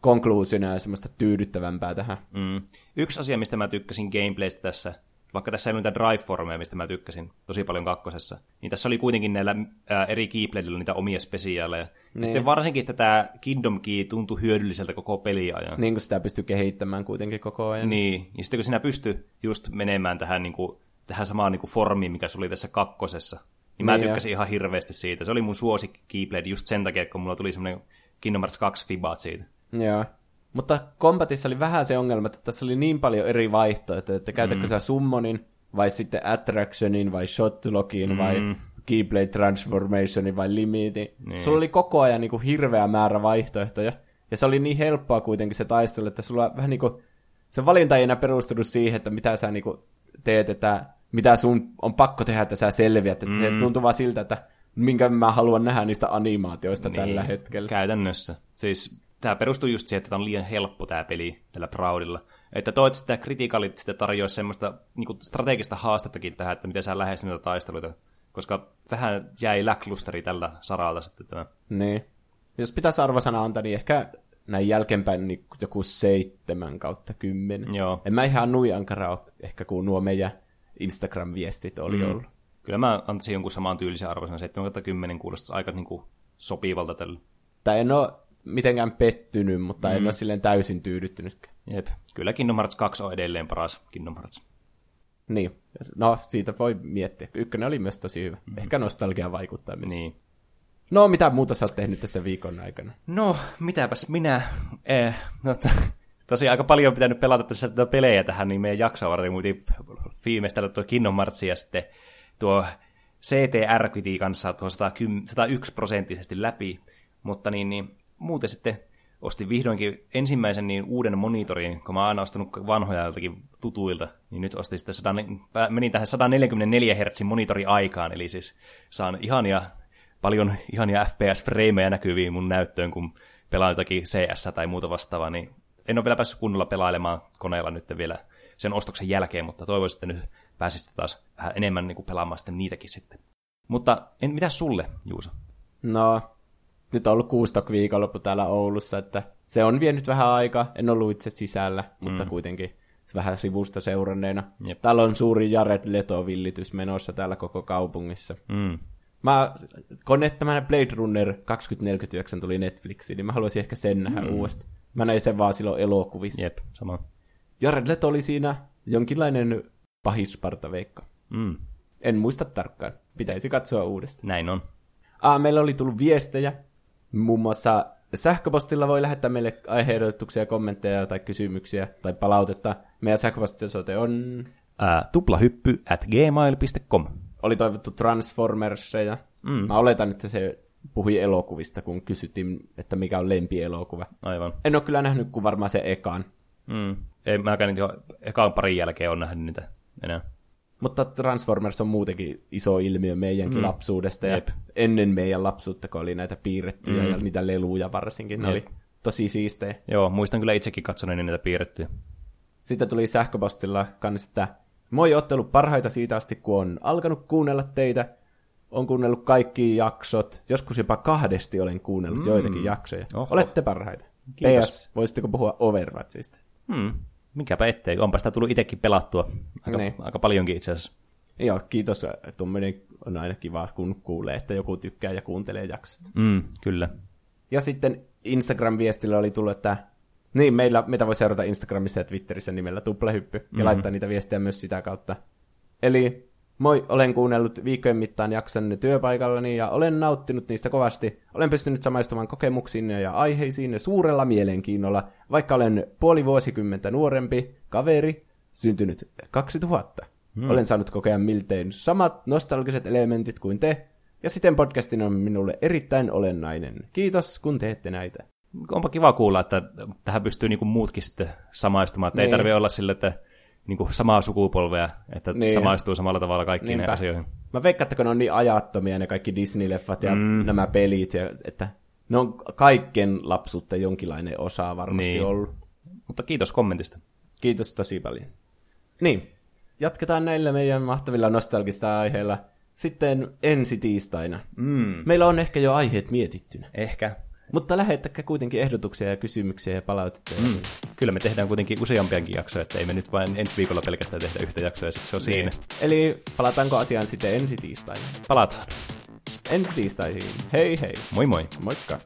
konkluusionia ja semmoista tyydyttävämpää tähän. Mm. Yksi asia, mistä mä tykkäsin gameplaystä tässä, vaikka tässä ei ollut niitä drive-formeja, mistä mä tykkäsin tosi paljon kakkosessa, niin tässä oli kuitenkin näillä ää, eri Keybladeilla niitä omia spesiaaleja. Niin. Ja sitten varsinkin, että tämä Kingdom Key tuntui hyödylliseltä koko peliajan. Niin kuin sitä pystyy kehittämään kuitenkin koko ajan. Niin, ja sitten kun sinä pystyy just menemään tähän, niin kuin, tähän samaan niin kuin formiin, mikä se oli tässä kakkosessa, niin mä Niin, tykkäsin ihan hirveästi siitä. Se oli mun suosikki Keyblade just sen takia, että kun mulla tuli semmoinen Kingdom Hearts 2 fibaat siitä. Joo. Mutta Combatissa oli vähän se ongelma, että tässä oli niin paljon eri vaihtoehtoja, että käytätkö mm. sä summonin, vai sitten attractionin, vai shotlockin, mm. vai keyblade transformationin, vai limitin. Niin. Sulla oli koko ajan niin kuin hirveä määrä vaihtoehtoja, ja se oli niin helppoa kuitenkin se taistelu, että sulla vähän niin kuin, se valinta ei enää perustunut siihen, että mitä sä niin kuin teet, että mitä sun on pakko tehdä, että sä selviät, että mm. se tuntuu vaan siltä, että minkä mä haluan nähdä niistä animaatioista niin. tällä hetkellä. Käytännössä. Siis tämä perustuu just siihen, että tämä on liian helppo tämä peli tällä Proudilla. Että toivottavasti tämä kritikaalit sitten tarjoaisi semmoista niin strategista haastettakin tähän, että miten sä lähestyt noita taisteluita. Koska vähän jäi lacklusteri tällä saralta sitten tämä. Niin. Jos pitäisi arvosana antaa, niin ehkä näin jälkeenpäin niin joku seitsemän kautta kymmenen. Joo. En mä ihan nui ankara ole, ehkä kun nuo meidän Instagram-viestit oli mm. ollut. Kyllä mä antaisin jonkun saman tyylisen arvosan. 7 10 kuulostaisi aika niin kuin sopivalta tällä. Tai en ole mitenkään pettynyt, mutta mm. en ole silleen täysin tyydyttynytkään. Jep. Kyllä Kingdom Hearts 2 on edelleen paras Kingdom Hearts. Niin. No, siitä voi miettiä. Ykkönen oli myös tosi hyvä. Mm. Ehkä nostalgia vaikuttaa myös. Niin. No, mitä muuta sä oot tehnyt tässä viikon aikana? No, mitäpäs minä... Eh, no, to, tosiaan aika paljon on pitänyt pelata tässä tätä pelejä tähän, niin meidän jaksoa varten muuten viimeistellä tuo Kingdom Hearts ja sitten tuo CTR piti kanssa tuo 110, 101 prosenttisesti läpi, mutta niin, niin muuten sitten ostin vihdoinkin ensimmäisen niin uuden monitorin, kun mä oon aina ostanut vanhoja joltakin tutuilta, niin nyt ostin sitten 100, menin tähän 144 Hz monitori aikaan, eli siis saan ihania, paljon ihania FPS-freimejä näkyviin mun näyttöön, kun pelaan jotakin CS tai muuta vastaavaa, niin en ole vielä päässyt kunnolla pelailemaan koneella nyt vielä sen ostoksen jälkeen, mutta toivoisin, että nyt pääsisit taas vähän enemmän niin kuin pelaamaan sitten niitäkin sitten. Mutta en, mitä sulle, Juuso? No, nyt on ollut kuustok viikonloppu täällä Oulussa, että se on vienyt vähän aikaa. En ollut itse sisällä, mutta mm. kuitenkin vähän sivusta seuranneena. Jep. Täällä on suuri Jared Leto-villitys menossa täällä koko kaupungissa. Mm. Mä, että tämä Blade Runner 2049 tuli Netflixiin, niin mä haluaisin ehkä sen nähdä mm. uudestaan. Mä näin sen vaan silloin elokuvissa. Jep, sama. Jared Leto oli siinä jonkinlainen pahisparta veikka. Mm. En muista tarkkaan. Pitäisi katsoa uudestaan. Näin on. Ah, meillä oli tullut viestejä. Muun muassa sähköpostilla voi lähettää meille aiheehdotuksia, kommentteja tai kysymyksiä tai palautetta. Meidän sähköpostiosoite on... Ää, tuplahyppy at gmail.com. Oli toivottu Transformerseja. Mm. Mä oletan, että se puhui elokuvista, kun kysyttiin, että mikä on lempielokuva. Aivan. En ole kyllä nähnyt kuin varmaan se ekan. Mm. Ei mäkään jo ekaan parin jälkeen on nähnyt niitä enää. Mutta Transformers on muutenkin iso ilmiö meidänkin mm. lapsuudesta ja Jep. ennen meidän lapsuutta, kun oli näitä piirrettyjä mm. ja niitä leluja varsinkin. Ne Jep. oli tosi siistejä. Joo, muistan kyllä itsekin katsoneeni niitä piirrettyjä. Sitten tuli sähköpostilla kans, että moi ottelu parhaita siitä asti, kun on alkanut kuunnella teitä. On kuunnellut kaikki jaksot. Joskus jopa kahdesti olen kuunnellut mm. joitakin jaksoja. Oho. Olette parhaita. Kiitos. PS, voisitteko puhua Overwatchista? Hmm. Mikäpä ettei. Onpa sitä tullut itsekin pelattua. Aika, Niin. aika paljonkin itse asiassa. Joo, kiitos. Tuommoinen on aina kiva, kun kuulee, että joku tykkää ja kuuntelee jaksot. Mm, kyllä. Ja sitten Instagram-viestillä oli tullut, että niin, meillä, meitä voi seurata Instagramissa ja Twitterissä nimellä Tuplahyppy, ja mm-hmm. laittaa niitä viestejä myös sitä kautta. Eli moi, olen kuunnellut viikkojen mittaan jaksonne työpaikallani ja olen nauttinut niistä kovasti. Olen pystynyt samaistumaan kokemuksiin ja aiheisiin suurella mielenkiinnolla, vaikka olen puoli vuosikymmentä nuorempi kaveri, syntynyt 2000. Hmm. Olen saanut kokea miltein samat nostalgiset elementit kuin te, ja siten podcastin on minulle erittäin olennainen. Kiitos, kun teette näitä. Onpa kiva kuulla, että tähän pystyy niinku muutkin sitten samaistumaan. Että ei Niin. tarvitse olla sille, että niinku samaa sukupolvea, että Niin. samaistuu samalla tavalla kaikkiin Niinpä. asioihin. Mä veikkaan, että kun ne on niin ajattomia ne kaikki Disney-leffat ja mm. nämä pelit, ja, että ne on kaikkien lapsuutta jonkinlainen osa varmasti Niin. niin. ollut. Mutta kiitos kommentista. Kiitos tosi paljon. Niin, jatketaan näillä meidän mahtavilla nostalgista aiheilla sitten ensi tiistaina. Mm. Meillä on ehkä jo aiheet mietittynä, Ehkä. Mutta lähettäkää kuitenkin ehdotuksia ja kysymyksiä ja palautetta. Mm. Kyllä me tehdään kuitenkin useampiakin jaksoja, että ei me nyt vain ensi viikolla pelkästään tehdä yhtä jaksoa ja sitten se on siinä. Eli palataanko asiaan sitten ensi tiistaina? Palataan. Ensi tiistaisiin. Hei hei. Moi moi. Moikka.